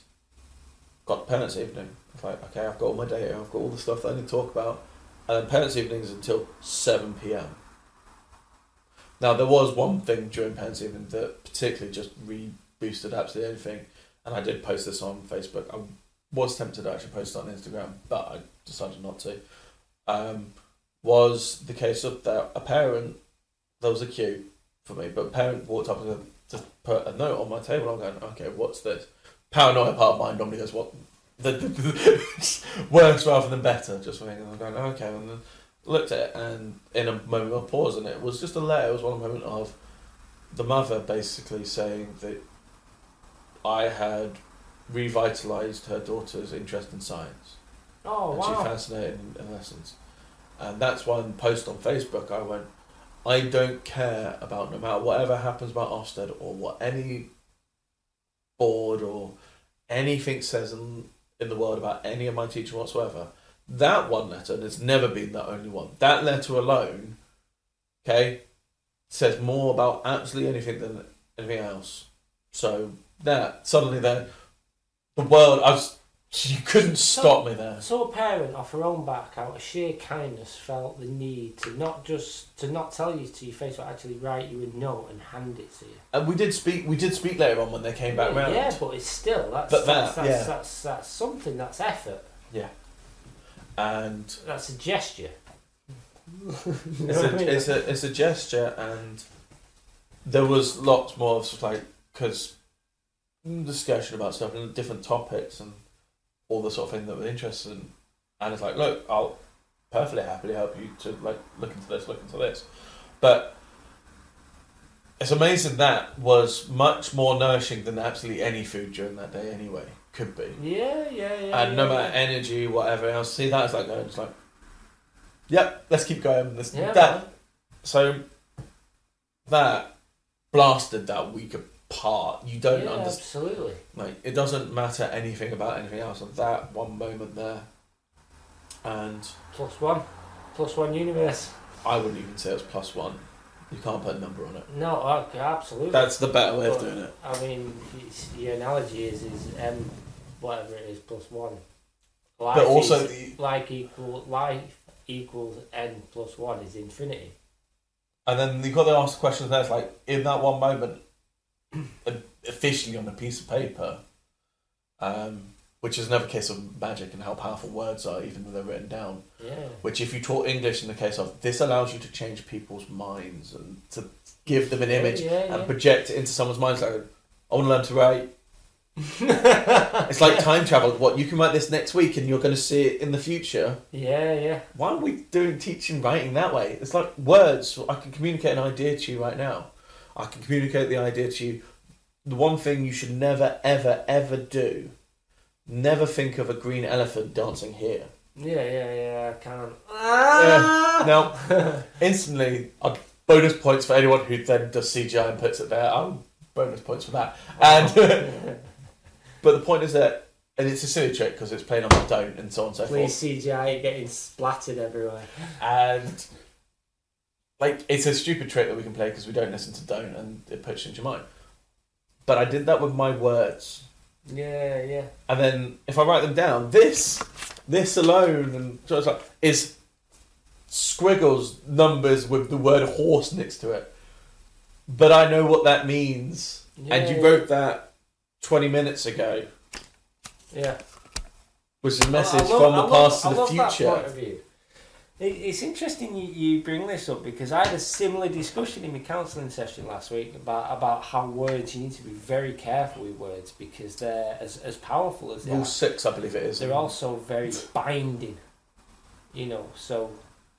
got parents' evening. It's like, okay, I've got all my data, I've got all the stuff that I need to talk about. And then parents' evening is until 7 pm. Now, there was one thing during evening that particularly just re boosted absolutely anything. And I did post this on Facebook. I was tempted to actually post it on Instagram, but I decided not to. Um, was the case of that a parent, there was a queue for me, but a parent walked up and just put a note on my table. I'm going, okay, what's this? Paranoia part of mine normally goes, what? The, the, the rather than better, just. And I'm going, okay, and then looked at it, and in a moment of pause, and it was just a letter. It was one moment of the mother basically saying that I had revitalised her daughter's interest in science Oh, and she fascinated in, in lessons. And that's one post on Facebook I went, I don't care about no matter whatever happens about Ofsted or what any board or anything says in, in the world about any of my teaching whatsoever. That one letter, and it's never been the only one, that letter alone, okay, says more about absolutely anything than anything else. So that suddenly then the world I was you couldn't stop me there. So a parent off her own back, out of sheer kindness, felt the need to not just to not tell you to your face, but actually write you a note and hand it to you. And we did speak. We did speak later on when they came back yeah, round. yeah, but it's still that's But that's, that, that's, yeah. that's, that's something. That's effort. And That's a gesture. You know it's what I mean? a, it's a it's a gesture, and there was lots more of sort of like because discussion about stuff and different topics and all the sort of thing that we're interested in. And it's like, look, I'll perfectly happily help you to like look into this, look into this, but. It's amazing that was much more nourishing than absolutely any food during that day anyway could be. yeah, yeah, yeah. and no yeah, matter energy, whatever else. See, that that's like going, it's like, yep, let's keep going. This, yeah, that, man. so that blasted that week apart. You don't yeah, understand. absolutely. Like, it doesn't matter anything about anything else. And that one moment there, and Plus one, plus one universe. I wouldn't even say it was plus one. You can't put a number on it. No, okay, absolutely. That's the better way of doing it. I mean, it's, your analogy is is m whatever it is plus one. Life But also is the like equal life equals n plus one is infinity. And then you've got to ask the question there, it's like, in that one moment, officially on a piece of paper, um, which is another case of magic and how powerful words are, even though they're written down. Yeah. Which, if you taught English in the case of, this allows you to change people's minds and to give them an image Yeah, yeah, and project it into someone's mind. It's like, I want to learn to write. It's like time travel. What, you can write this next week and you're going to see it in the future. yeah, yeah. Why are we doing teaching writing that way? It's like words. I can communicate an idea to you right now. I can communicate the idea to you. The one thing you should never, ever, ever do never think of a green elephant dancing here. Yeah, yeah, yeah. I can't. Yeah. Now, instantly, bonus points for anyone who then does CGI and puts it there. Um, bonus points for that. And but the point is that, and it's a silly trick because it's playing on the don't and so on and so forth. Please CGI getting splattered everywhere. and like it's a stupid trick that we can play because we don't listen to don't and it puts you into your mind but i did that with my words Yeah, yeah. and then if i write them down this this alone and so it's like is squiggles numbers with the word horse next to it but i know what that means and you Yeah. wrote that 20 minutes ago Yeah. which is a message I love- from the past to the future point of view. It, it's interesting you, you bring this up because I had a similar discussion in my counselling session last week about, about how words you need to be very careful with words because they're as, as powerful as they rule are. 6 i believe it is They're also very binding, you know. So,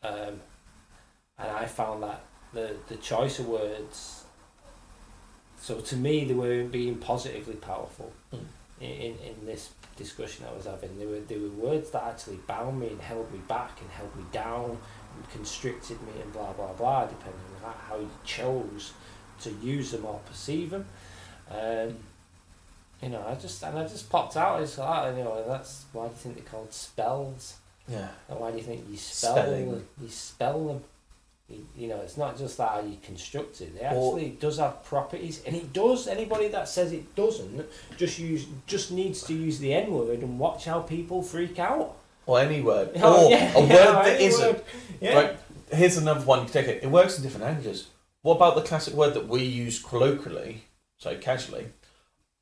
um, and I found that the the choice of words. So to me, they were being positively powerful Mm. in, in in this discussion I was having. They were they were words that actually bound me and held me back and held me down and constricted me and blah blah blah, depending on how- you chose to use them or perceive them. Um, you know, I just and I just popped out. It's like you know, that's why do you think they're called spells? yeah And why do you think you spell Spelling. them? You spell them. You, know, it's not just that how you construct it. It Or- actually does have properties, and it does. Anybody that says it doesn't just use just needs to use the N word and watch how people freak out. or any word Oh, or yeah, a yeah, word or that isn't word. Yeah. Right. Here's another one. You take it. It works in different languages. What about the classic word that we use colloquially, so casually?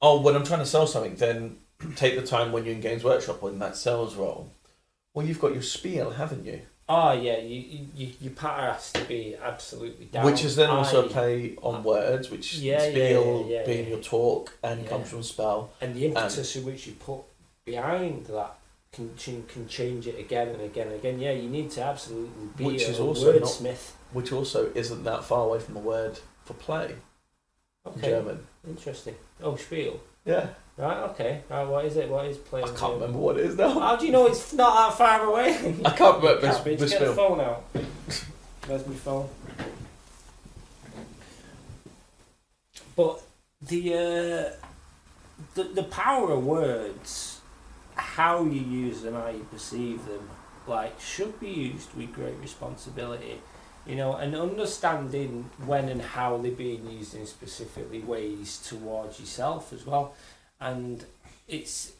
Oh, when I'm trying to sell something, then take the time when you're in Games Workshop or in that sales role. Well, you've got your spiel, haven't you? Oh yeah, you, you, you your patter has to be absolutely down. which is then also I- a play on words, which Yeah, yeah, spiel yeah, yeah, being yeah. your talk and Yeah. comes from spell. and the impetus in which you put behind that can can change it again and again and again. Yeah, you need to absolutely be Which a is also not- wordsmith. Which also isn't that far away from the word for play in Okay, German. interesting. Oh, spiel. Yeah. Right. Okay. Right. What is it? What is playing? I can't remember what it is now. How do you know it's not that far away? I can't remember Cabbage, this, this get the phone out. Where's my phone? But the uh, the the power of words, how you use them, how you perceive them, like should be used with great responsibility. You know, and understanding when and how they're being used in specifically ways towards yourself as well. And it's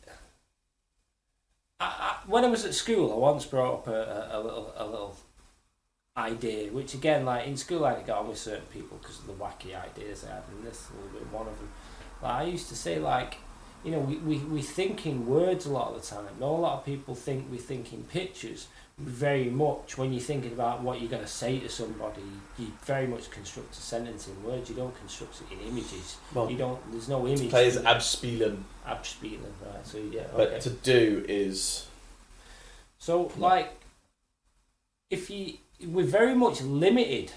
I, I, when I was at school, I once brought up a, a, a little a little idea, which again, like in school, I got on with certain people because of the wacky ideas I had, and this is a little bit one of them. Like I used to say, like you know, we, we, we think in words a lot of the time. Not a lot of people think we think in pictures. Very much when you're thinking about what you're going to say to somebody, you very much construct a sentence in words. You don't construct it in images. Well, You don't. There's no image. it. abspielen, abspielen, right? So yeah, but to do is So, like, if you, we're very much limited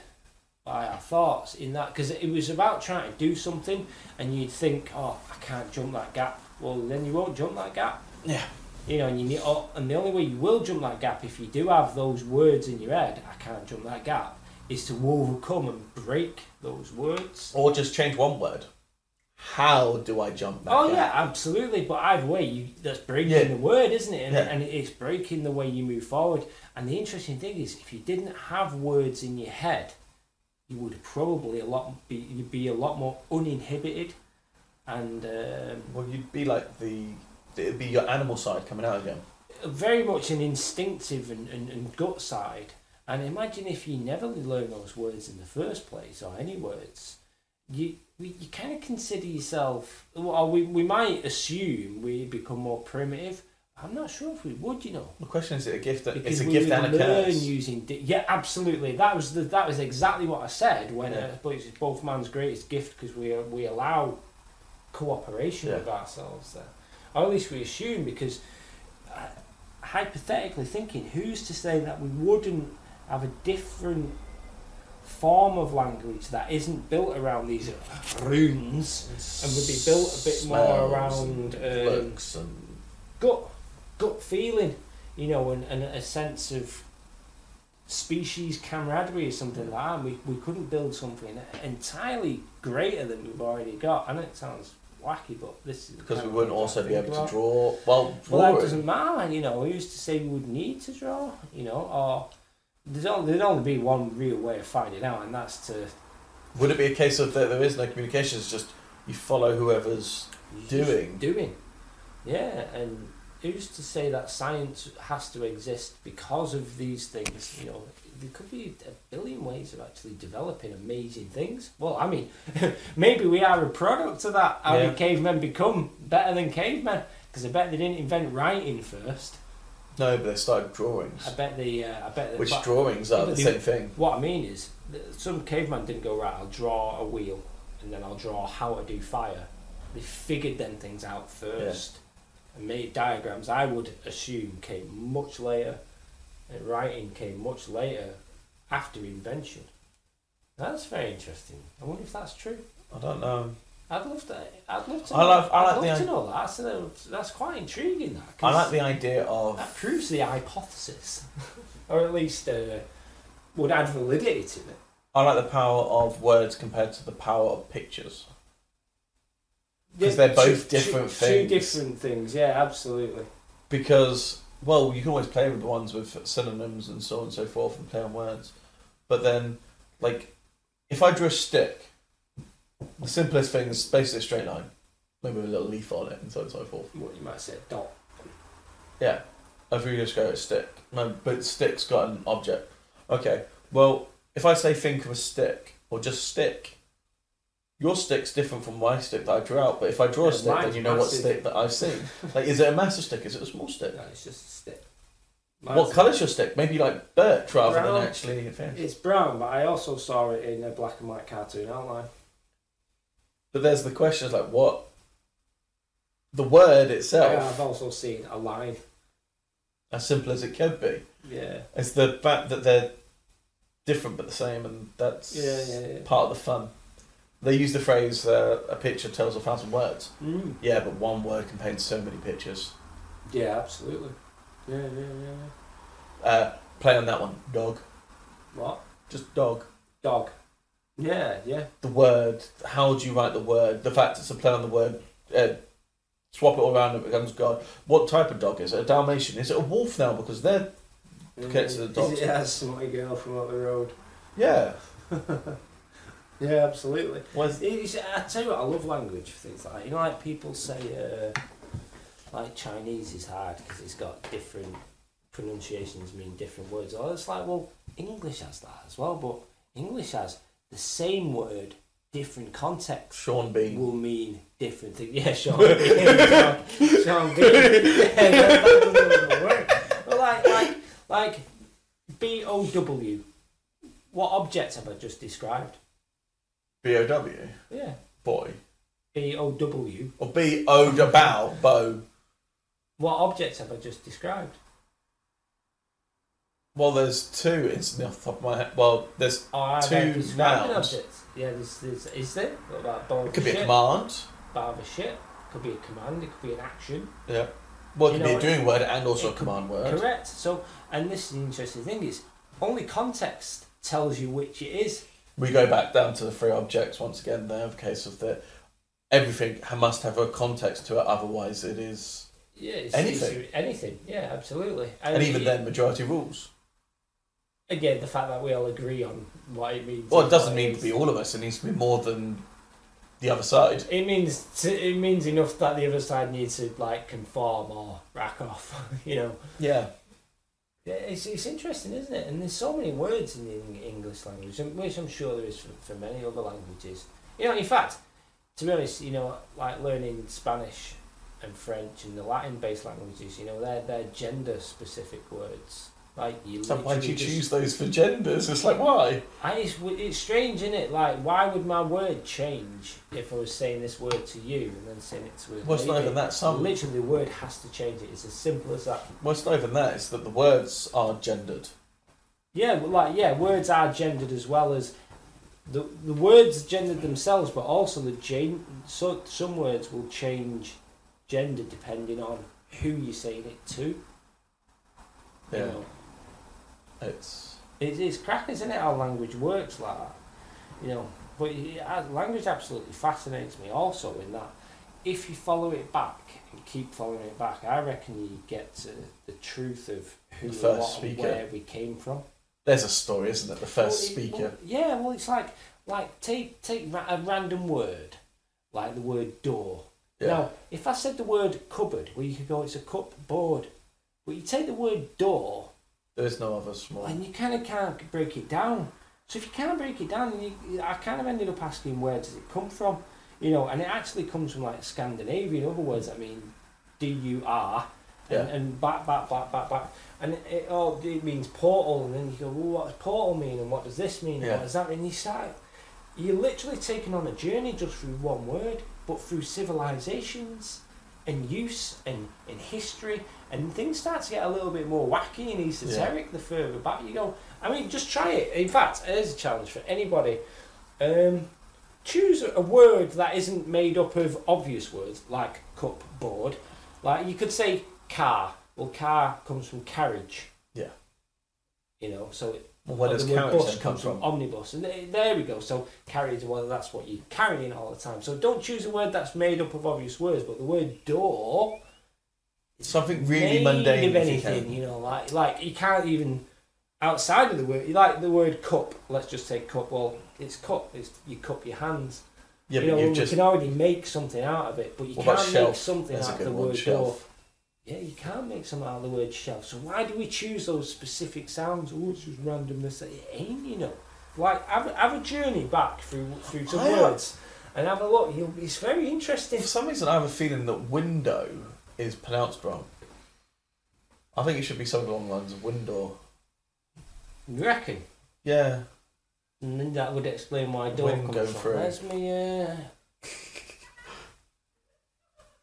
by our thoughts in that, because it was about trying to do something, and you'd think, oh, I can't jump that gap. Well, then you won't jump that gap. yeah. You know, and you need, oh, and the only way you will jump that gap, if you do have those words in your head, I can't jump that gap, is to overcome and break those words. Or just change one word. How do I jump that? Oh gap? yeah, absolutely. But either way, you that's breaking Yeah. the word, isn't it? And, Yeah. and it's breaking the way you move forward. And the interesting thing is, if you didn't have words in your head, you would probably a lot be you'd be a lot more uninhibited, and um, Well, you'd be like the. It'd be your animal side coming out again. very much an instinctive and, and, and gut side. And imagine if you never learn those words in the first place, or any words, you you kind of consider yourself. Well, we we might assume we become more primitive. I'm not sure if we would, you know, The question is, it a gift? That, because it's a we gift would and a learn curse. using. Di- yeah, absolutely. That was the that was exactly what I said when Yeah. uh, but it's both man's greatest gift because we we allow cooperation Yeah. with ourselves there, or at least we assume because uh, hypothetically thinking, who's to say that we wouldn't have a different form of language that isn't built around these runes and would be built a bit more around um, and gut gut feeling, you know, and, and a sense of species camaraderie or something like that. And we, we couldn't build something entirely greater than we've already got. I know it sounds wacky, but this is because we wouldn't also be able about. to draw. Well, Well, that drawing. doesn't matter, you know. Who's to say we would need to draw, you know, or there's only, there'd only be one real way of finding out, and that's to Would it be a case of that there is no communication? It's just you follow whoever's Doing. doing, yeah. And who's to say that science has to exist because of these things? You know, there could be a billion ways of actually developing amazing things. Well, I mean, maybe we are a product of that. How Yeah. did cavemen become better than cavemen? Because I bet they didn't invent writing first. no, but they started drawings, I bet they. Uh, I bet. they- which but- drawings are the but the- same thing. What I mean is, some caveman didn't go right. I'll draw a wheel, and then I'll draw how to do fire. They figured them things out first, and made diagrams. I would assume came much later, and writing came much later after invention. That's very interesting. I wonder if that's true. I don't know. I'd love to. I'd love to. I know, like- I I'd love the to know that. So that's quite intriguing. That I like the idea of that proves the hypothesis, or at least uh, would add validity to it. I like the power of words compared to the power of pictures. 'Cause they're both two- different two, things. Two different things, yeah, absolutely. because well you can always play with the ones with synonyms and so on and so forth and play on words. But then like if i drew a stick the simplest thing is basically a straight line. Maybe with a little leaf on it and so on and so forth. What you might say, a dot. yeah. If we just go a stick. No but stick's got an object. Okay. Well if i say think of a stick or just stick your stick's different from my stick that I drew out, but if I draw a stick, then you know what stick that I've seen. Like, is it a massive stick? Is it a small stick? No, it's just a stick. What Mine's- colour's your stick? Maybe like birch rather Brown. than actually fancy. It's brown, but I also saw it in a black and white cartoon outline. But there's the question: is like what the word Yeah, itself, I've also seen a line. as simple as it could be, Yeah. it's the fact that they're different but the same, and that's Yeah, yeah, yeah. part of the fun. They use the phrase uh, "a picture tells a thousand words." Mm. Yeah, but one word contains so many pictures. Yeah, absolutely. Yeah, yeah, yeah, yeah. Uh, play on that one, dog. What? Just dog. Dog. Yeah, yeah. The word. How do you write the word? The fact it's a play on the word. Uh, swap it all around. It becomes God. What type of dog is it? A Dalmatian? Is it a wolf now? Because they're Okay, so the dogs- it a girl from up the road? yeah. Yeah, absolutely. Was It's, I tell you what, I love language things like that. You know, like people say, uh, like Chinese is hard because it's got different pronunciations mean different words. Well, it's like, well, English has that as well, but English has the same word, different context Sean Bean? will mean different things. Yeah, Sean. Sean, Sean Bean. Yeah, that, that doesn't even work. But like, like, like, B O W. What object have I just described? B O W. Yeah. Boy. B O W. Or B O D bow. What objects have I just described? Well, there's two instantly off the top of my head. Well, there's Oh, I've Two nouns. object. Yeah, there's, there's, is there? What about bar it of could be a shit? command. Bar of a shit. Could be a command. It could be an action. Yeah. Well, it You could be know, a doing word and also it a could- command word. Correct. So, and this is the interesting thing is only context tells you which it is. We go back down to the three objects once again. There, the case of the everything must have a context to it. Otherwise, it is. Yeah, it's, Anything. it's- anything. Yeah, absolutely. And even it- then, majority rules. again, the fact that we all agree on what it means. Well, it doesn't mean to be all of us. It needs to be more than the other side. It means to, it means enough that the other side needs to like conform or rack off. you know. Yeah. It's, it's interesting, isn't it? And there's so many words in the English language, which I'm sure there is for, for many other languages. You know, in fact, to be honest, you know, like learning Spanish and French and the Latin-based languages, you know, they're they're gender-specific words. Like you. So why do you just- choose those for genders? It's like why? I, it's, it's strange, isn't it? Like, why would my word change if I was saying this word to you and then saying it to a Well, it's not lady? even that. Some Literally, the word has to change it. It's as simple as that. well, it's not even that. It's that the words are gendered. Yeah, well, like yeah, words are gendered as well as the the words gendered themselves, but also the gen- so some words will change gender depending on who you're saying it to. Yeah. You know, It's it, it's cracking, isn't it? How language works like that. You know, but uh, language absolutely fascinates me. Also, in that if you follow it back and keep following it back, I reckon you get to the truth of who The and first what and speaker. where we came from. there's a story, isn't it? The first Well, it- speaker. well, yeah, well, it's like like take take ra- a random word, like the word door. yeah. Now, if I said the word cupboard, well, you could go, it's a cupboard. But you take the word door, There is no other small. and you kind of can't break it down. So if you can't break it down, you, I kind of ended up asking where does it come from, you know, and it actually comes from like Scandinavian. Other words, I mean, D U R, and, Yeah. and back, back, back, back, back, and it, all it means portal, and then you go, well, what does portal mean, and what does this mean, and Yeah. what does that mean? You start, you're literally taking on a journey just through one word, but through civilizations and use and in history and things start to get a little bit more wacky and esoteric the further back you go. I mean, just try it. In fact, here's a challenge for anybody. Um, choose a word that isn't made up of obvious words like cup, board. Like you could say car. Well, car comes from carriage. Yeah. You know, so it, Well, where does the word carriage bus come comes from? from? omnibus, and there, there we go. So carriage, well, that's what you're carrying all the time. So don't choose a word that's made up of obvious words, but the word door Something really mundane. of if you anything, you, know, like like you can't even outside of the word. You like the word cup. Let's just say cup. Well, it's cup. It's you cup your hands. Yeah, you but know, you've just. can already make something out of it, but you What can't make something out of the word door. Yeah, you can't make something out of the word shelf. So why do we choose those specific sounds? Oh, it's just randomness. It ain't, you know. Like have, a- have a journey back through through some I- words and have a look. You'll, it's very interesting. For some reason, I have a feeling that window is pronounced wrong. I think it should be something along the lines of window. You reckon? Yeah. And then that would explain why door comes from. through. Where's me? Uh...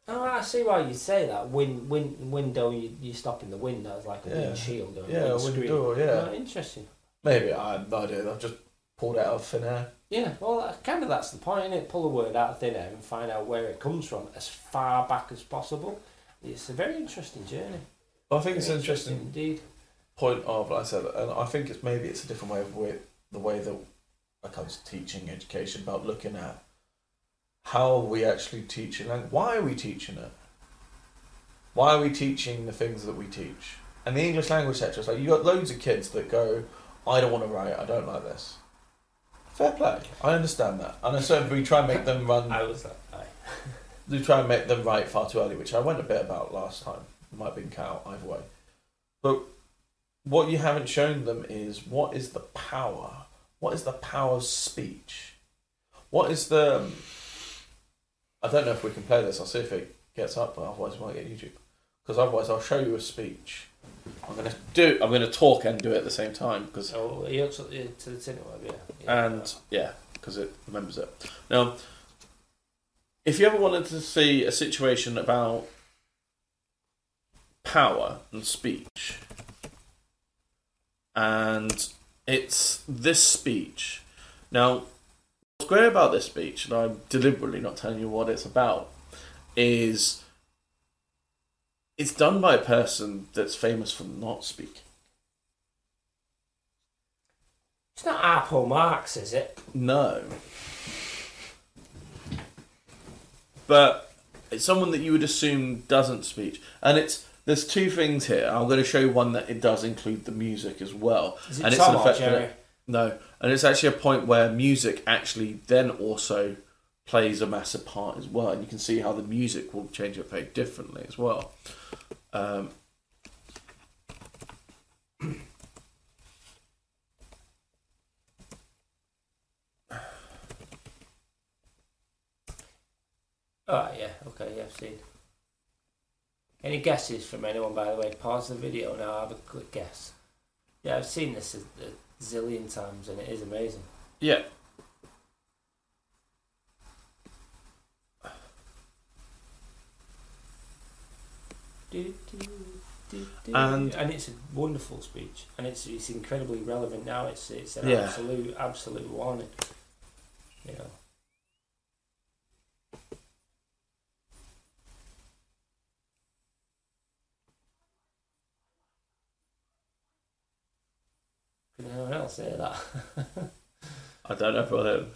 Oh, I see why you say that. Win, win, window. You, you stop in the window. It's like a Yeah. windshield or a Yeah, a windscreen. window, yeah. Oh, interesting. Maybe I no idea. I've just pulled it out of thin air. Yeah, well, that, kind of that's the point, is it? Pull a word out of thin air and find out where it comes from as far back as possible. It's a very interesting journey. I think it's Very an interesting indeed. point of, like I said, and I think it's maybe it's a different way of way, the way that it comes to teaching education about looking at how we actually teach teaching and why are we teaching it? Why are we teaching the things that we teach? And the English language sector is like you got loads of kids that go, I don't want to write, I don't like this. Fair play. I understand that. And so we try and make them run I was that guy. we try and make them write far too early, which I went a bit about last time. It might have been cow either way. But what you haven't shown them is what is the power? What is the power of speech? What is the. I don't know if we can play this. I'll see if it gets up, but otherwise we might get YouTube. Because otherwise I'll show you a speech. I'm gonna do. I'm gonna talk and do it at the same time because Oh, he also yeah, to the web, yeah. yeah. and yeah, because it remembers it. Now, if you ever wanted to see a situation about power and speech, and it's this speech. Now, what's great about this speech, and I'm deliberately not telling you what it's about, is it's done by a person that's famous for not speaking. It's not Harpo Marx, is it? No. But it's someone that you would assume doesn't speak. And it's there's two things here. I'm going to show you one that it does include the music as well, Is it and Tom an effect. No, and it's actually a point where music actually then also plays a massive part as well, and you can see how the music will change it very differently as well. Um, Oh yeah, okay, yeah, I've seen. Any guesses from anyone, by the way? Pause the video now. I have a quick guess. Yeah, I've seen this zillion times, and it is amazing. yeah. And- and it's a wonderful speech, and it's it's incredibly relevant now. It's it's an Yeah. absolute absolute warning. You know. Can anyone else say that? I don't know whether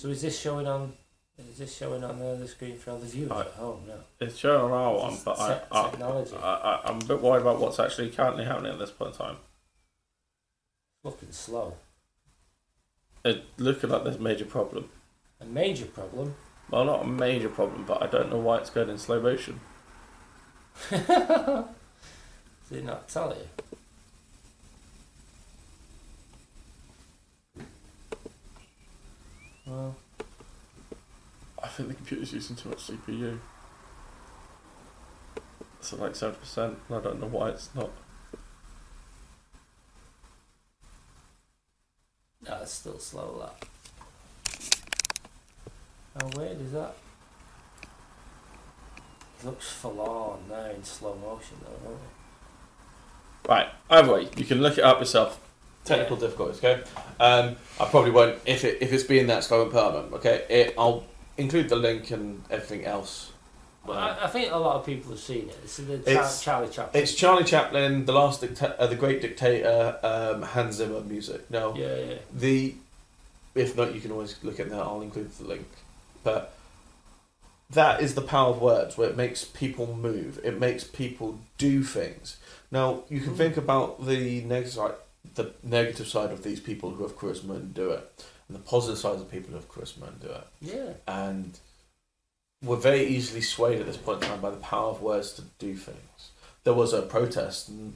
So is this showing on? Is this showing on the, screen for all the viewers I- at home? No. it's showing on our one, but I, te- I, technology. I, I, I'm a bit worried about what's actually currently happening at this point in time. Looking slow. It looking like there's a major problem. A major problem. Well, not a major problem, but I don't know why it's going in slow motion. Did not tell you? Well, I think the computer's using too much CPU. So like seventy percent, and I don't know why it's not. no, it's still slow. That. How weird is that? It looks forlorn now in slow motion, though, don't it? Right. Either way, you can look it up yourself. Technical difficulties, okay. Um, I probably won't if it if it's being that slow and permanent. Okay, it, I'll include the link and everything else. Well, I, I think a lot of people have seen it. This is the Char- It's- Charlie Chaplin. It's Charlie Chaplin, the last dicta- uh, the great dictator, um, Hans Zimmer music. No, yeah, yeah. the if not, you can always look at that. I'll include the link, but that is the power of words, where it makes people move. It makes people do things. Now you can Mm. think about the negative side, the negative side of these people who have charisma and do it, and the positive side of people who have charisma and do it. Yeah. And we're very easily swayed at this point in time by the power of words to do things. There was a protest and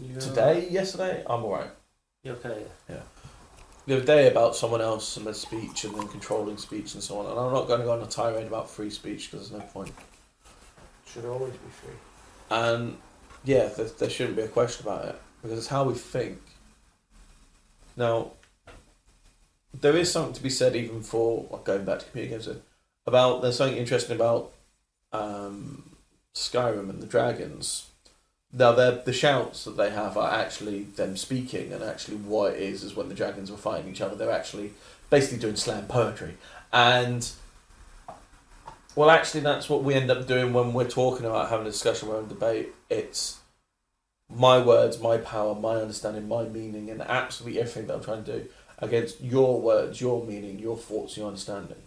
yeah. today, yesterday. I'm alright. You okay? The other day about someone else and their speech and then controlling speech and so on. And I'm not going to go on a tirade about free speech because there's no point. Should always be free. And yeah, there, there shouldn't be a question about it because it's how we think. Now, there is something to be said even for like, going back to computer games about there's something interesting about um, Skyrim and the dragons. Now, the shouts that they have are actually them speaking, and actually what it is is when the dragons were fighting each other, they're actually basically doing slam poetry. And well, actually, that's what we end up doing when we're talking about having a discussion, we're in debate. It's my words, my power, my understanding, my meaning, and absolutely everything that I'm trying to do against your words, your meaning, your thoughts, your understanding.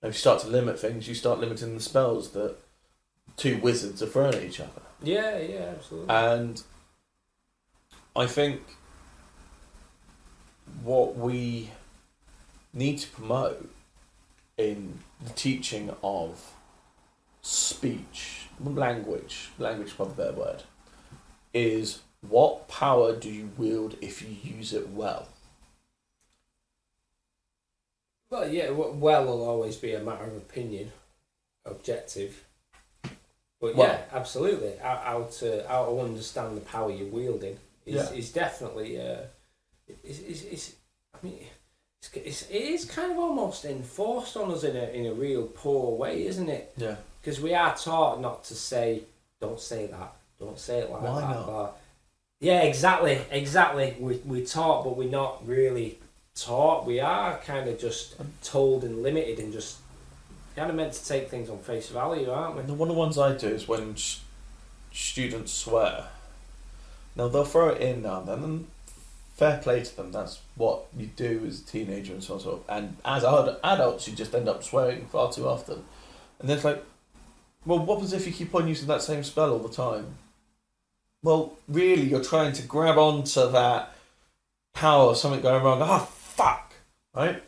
And if you start to limit things, you start limiting the spells that two wizards are throwing at each other. Yeah, yeah, absolutely. And I think what we need to promote in the teaching of speech, language, language is probably a better word, is what power do you wield if you use it well? well, yeah, well will always be a matter of opinion, objective. But Well- yeah, absolutely. How, how to how to understand the power you're wielding is, Yeah. is definitely uh, it's, it's, it's I mean it's, it's it is kind of almost enforced on us in a in a real poor way, isn't it? Yeah. Because we are taught not to say, don't say that, don't say it like Why that. not? But yeah, exactly, exactly. We we're taught, but we're not really taught. We are kind of just told and limited, and just kind of meant to take things on face value, aren't we? One of the ones I do is when sh- students swear. Now they'll throw it in now and then, and fair play to them. That's what you do as a teenager and so on. So on. And as ad- adults, you just end up swearing far too often. And then it's like, well, what happens if you keep on using that same spell all the time? Well, really, you're trying to grab onto that power of something going wrong. Ah, fuck, right?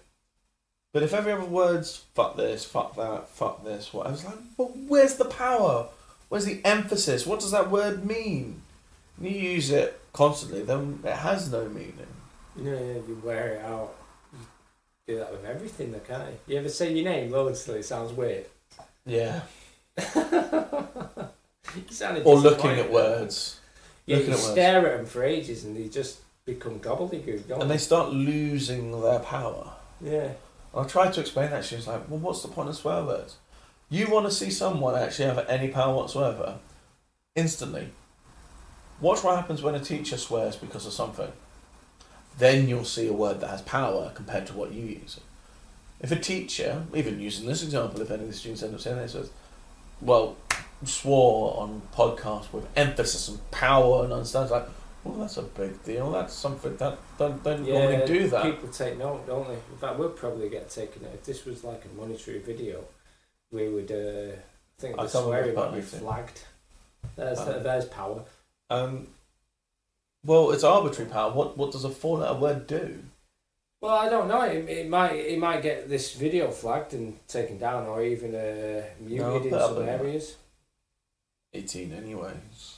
But if every other word's fuck this, fuck that, fuck this, what I was like, but where's the power? Where's the emphasis? What does that word mean? When you use it constantly, then it has no meaning. Yeah, yeah, you wear it out. You do that with everything, though, can't you? You ever say your name loads till it sounds weird? Yeah. Or looking at words. Yeah, looking you at words. stare at them for ages and they just become gobbledygook, And they start losing their power. Yeah. I tried to explain that. She was like, well, what's the point of swear words? You want to see someone actually have any power whatsoever? Instantly. Watch what happens when a teacher swears because of something. Then you'll see a word that has power compared to what you use. If a teacher, even using this example, if any of the students end up saying this, says, well, swore on podcast with emphasis and power and understands, like, well, that's a big deal. That's something that don't, don't normally do that. People take note, don't they? In fact, we'd probably get taken note. If this was like a monetary video, we would, uh, I think the swearing would be flagged. There's, Um, there's power. Um, well, it's arbitrary power. What what does a four letter word do? Well, I don't know. It, it might it might get this video flagged and taken down, or even uh, muted put in some areas. 18 anyways.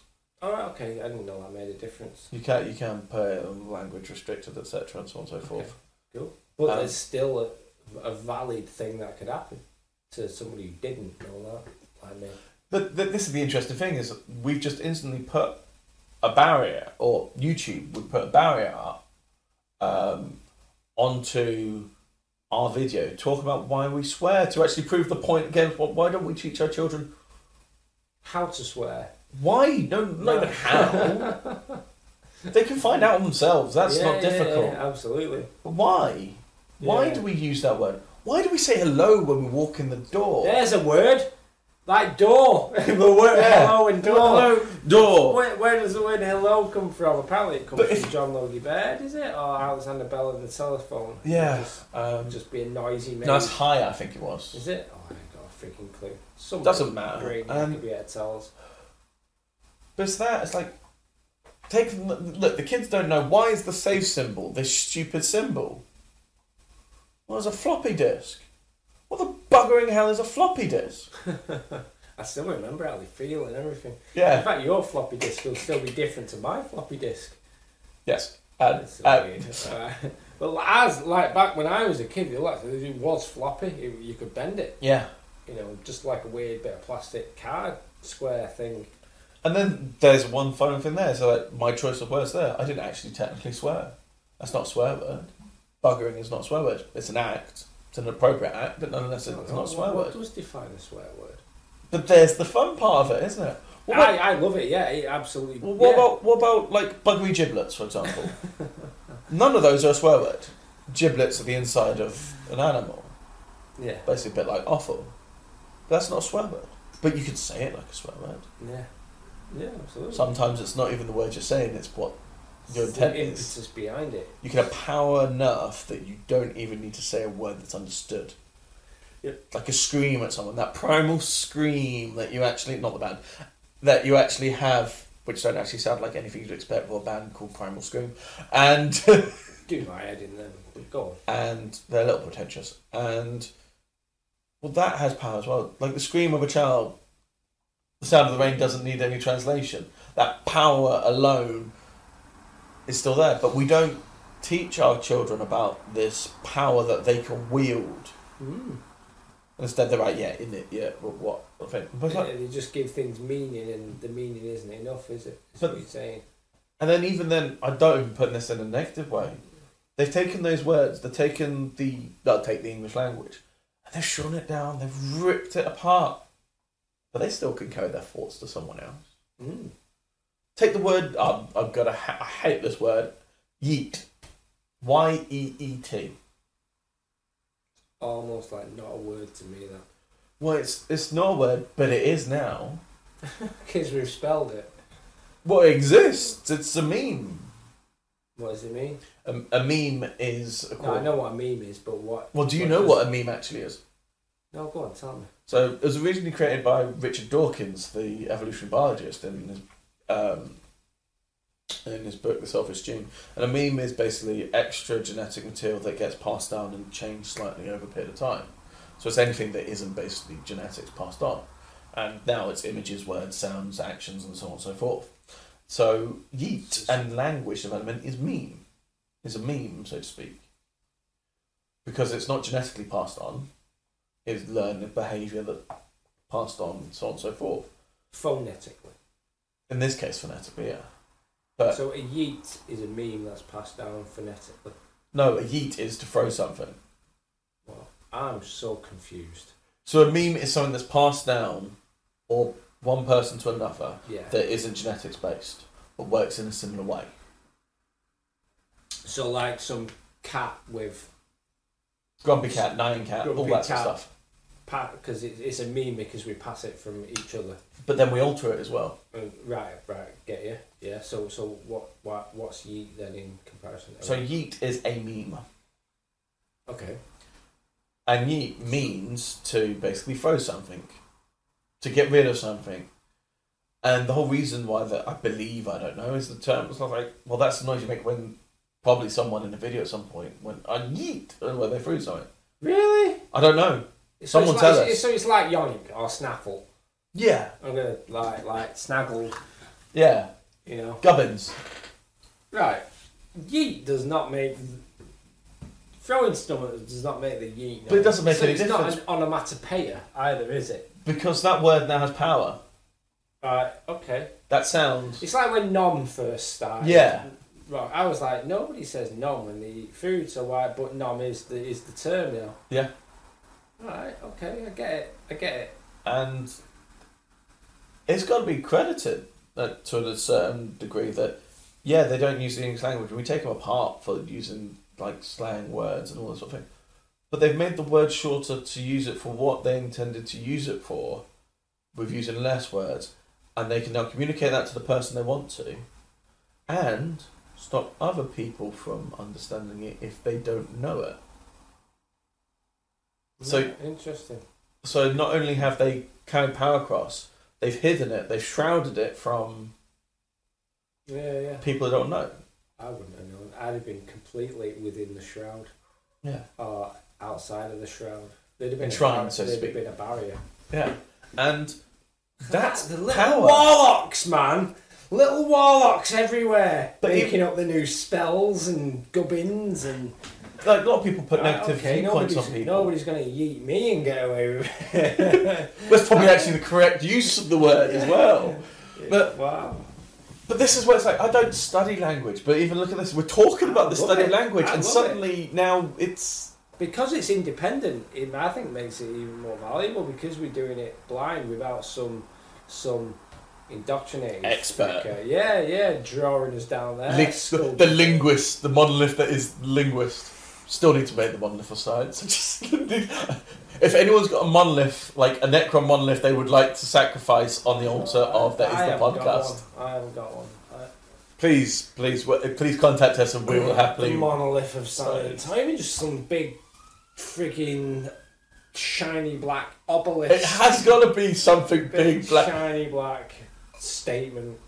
All right, okay. I didn't know that made a difference. You can't, you can put it on language restricted, etc., and so on and so forth. Cool. But Um, there's still a, a valid thing that could happen to somebody who didn't know that. Like me. But th- this is the interesting thing: is we've just instantly put a barrier, or YouTube would put a barrier up um, onto our video, talk about why we swear to actually prove the point again. Why don't we teach our children How to swear? Why? No, not even how. they can find out themselves. That's Yeah, not difficult. yeah, absolutely. But why? Why do we use that word? Why do we say hello when we walk in the door? There's a word. Like door. the word Yeah. hello and door. Hello, door. Where, where does the word hello come from? Apparently it comes But from if- John Logie Baird, is it? Or Alexander Bell of the telephone? Yeah. Just, Um, just be a noisy man. no, it's high. I think it was. Is it? Oh, I ain't got a freaking clue. Some Doesn't matter. Brain Um, could be tell us. But it's that. It's like, take look. The kids don't know why is the save symbol this stupid symbol. Well, it's a floppy disk. What the buggering hell is a floppy disk? I still remember how they feel and everything. Yeah. In fact, your floppy disk will still be different to my floppy disk. Yes. And, That's uh. Uh, but as like back when I was a kid, it like it was floppy. It- you could bend it, yeah. you know, just like a weird bit of plastic card square thing. And then there's one fun thing there. So like, my choice of words there, I didn't actually technically swear. That's not a swear word. Buggering is not a swear word. It's an act. It's an appropriate act, but nonetheless, it's not a swear word. What does define a swear word? But there's the fun part of it, isn't it? What about, I, I love it. Yeah, it absolutely. well, what yeah. about what about like buggery giblets, for example? None of those are a swear word. Giblets are the inside of an animal, Yeah, basically a bit like offal. But that's not a swear word. But you could say it like a swear word. yeah, yeah, absolutely. Sometimes it's not even the word you're saying; it's what your It's the intent is. impetus behind it. You can have power enough that you don't even need to say a word that's understood. Yeah. Like a scream at someone, that primal scream that you actually, not the band, that you actually have, which don't actually sound like anything you'd expect for a band called Primal Scream. And, Do my head in them. But Go on. and they're a little pretentious. And, well, that has power as well. Like the scream of a child, the sound of the rain doesn't need any translation. That power alone is still there. But we don't teach our children about this power that they can wield. Mm. Instead, they're like, yeah, in it, yeah, but what? I think- But Yeah, like, they just give things meaning, and the meaning isn't enough, is it? That's But- what you're saying. and then even then, I don't even put this in a negative way. They've taken those words, they've taken the, they'll take the English language, and they've shorn it down, they've ripped it apart. But they still can carry their thoughts to someone else. Mm. Take the word, oh, I've got to, ha- I hate this word, yeet. Y E E T. Almost like not a word to me that. Well, it's, it's not a word, but it is now. Because we've spelled it. Well, it exists, it's a meme. What does it mean? A, a meme is. A No, I know what a meme is, but what? Well, do you know does- what a meme actually is? No, go on, tell me. So it was originally created by Richard Dawkins, the evolutionary biologist, in his um, in his book The Selfish Gene. And a meme is basically extra genetic material that gets passed down and changed slightly over a period of time. So it's anything that isn't basically genetics passed on. And now it's images, words, sounds, actions, and so on and so forth. So yeet and language development is meme, is a meme, so to speak, because it's not genetically passed on is learned behaviour that passed on, and so on and so forth. Phonetically. In this case, phonetically, yeah. But So a yeet is a meme that's passed down phonetically. no, a yeet is to throw something. Well, I'm so confused. So a meme is something that's passed down, or one person to another, Yeah. that isn't genetics based, but works in a similar way. So like some cat with Grumpy cat, nine cat, all that sort of stuff. Because it, it's a meme because we pass it from each other. But then we alter it as well. Uh, right, right, get you. Yeah. So so what what what's yeet then in comparison? So yeet is a meme. okay. And yeet means to basically throw something, to get rid of something. And the whole reason why that I believe I don't know is the term. It's not like well, that's the noise you make when probably someone in a video at some point went a yeet and where they threw something. Really? I don't know. So Someone it's tell like, us. So it's like yoink or snaffle. Yeah, I'm gonna like like snaggle. yeah. You know. Gubbins. Right. Yeet does not make throwing stomach does not make the yeet. But it doesn't make so any it's difference. not an onomatopoeia either, is it? Because that word now has power. Right. Okay. That sounds. It's like when nom first started. Yeah. Right. I was like, nobody says nom when they eat food, so why? But nom is the is the term now. Yeah. Right. Okay. I get it. I get it. And it's got to be credited uh, to a certain degree that, yeah, they don't use the English language. We take them apart for using like slang words and all that sort of thing. But they've made the word shorter to use it for what they intended to use it for, with using less words. And they can now communicate that to the person they want to, and stop other people from understanding it if they don't know it. So- interesting. So not only have they carried power across, they've hidden it, they've shrouded it from Yeah. Yeah. people who don't know. I wouldn't have known. I'd have been completely within the shroud. Yeah. or outside of the shroud. They'd have been Enshrined, a so to there'd speak. have been a barrier. Yeah. And that's the little power. warlocks, man. Little warlocks everywhere, But making up the new spells and gubbins and. Like a lot of people put negative okay, viewpoints on people. nobody's going to yeet me and get away with it. That's probably actually the correct use of the word as well. But- wow. But this is where it's like I don't study language, but even look at this. We're talking about the I study it. of language, I and suddenly now it's Because it's independent, it I think makes it even more valuable because we're doing it blind without some some indoctrinated Expert. Yeah, yeah, drawing us down there. ling- the, the linguist, the monolith that is linguist. Still need to make the monolith of science. Just- if anyone's got a monolith, like a Necron monolith, they would like to sacrifice on the altar uh, of that is I the haven't got podcast. one. I haven't got one. I, Please, please, w- please contact us and we will the happily. monolith of science. Not even just some big, freaking shiny black obelisk. It has got to be something big, black. shiny black statement.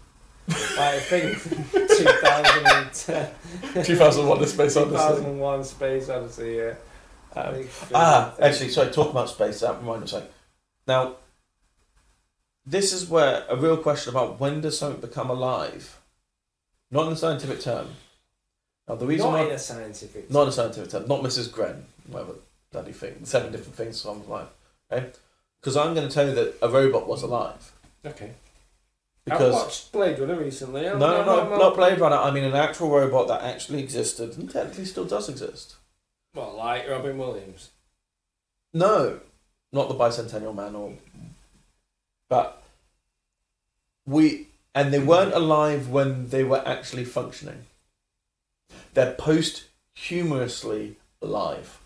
Like I think 2010. 2001: The Space Odyssey. 2001 Space Odyssey, yeah. Um, Big ah, actually, sorry. Talk about space. That reminds me. Now, this is where a real question about when does something become alive, not in a scientific term. Now, the reason Not why in a scientific Not a scientific term. Not Mrs. Gren. Whatever bloody thing. Seven different things from life. Okay? Because I'm going to tell you that a robot was alive. Okay. I Because watched Blade Runner recently. no, no, no, not Blade Runner. I mean an actual robot that actually existed and technically still does exist. Well, like Robin Williams. No, not the Bicentennial Man or. But we and they weren't alive when they were actually functioning. They're posthumously alive.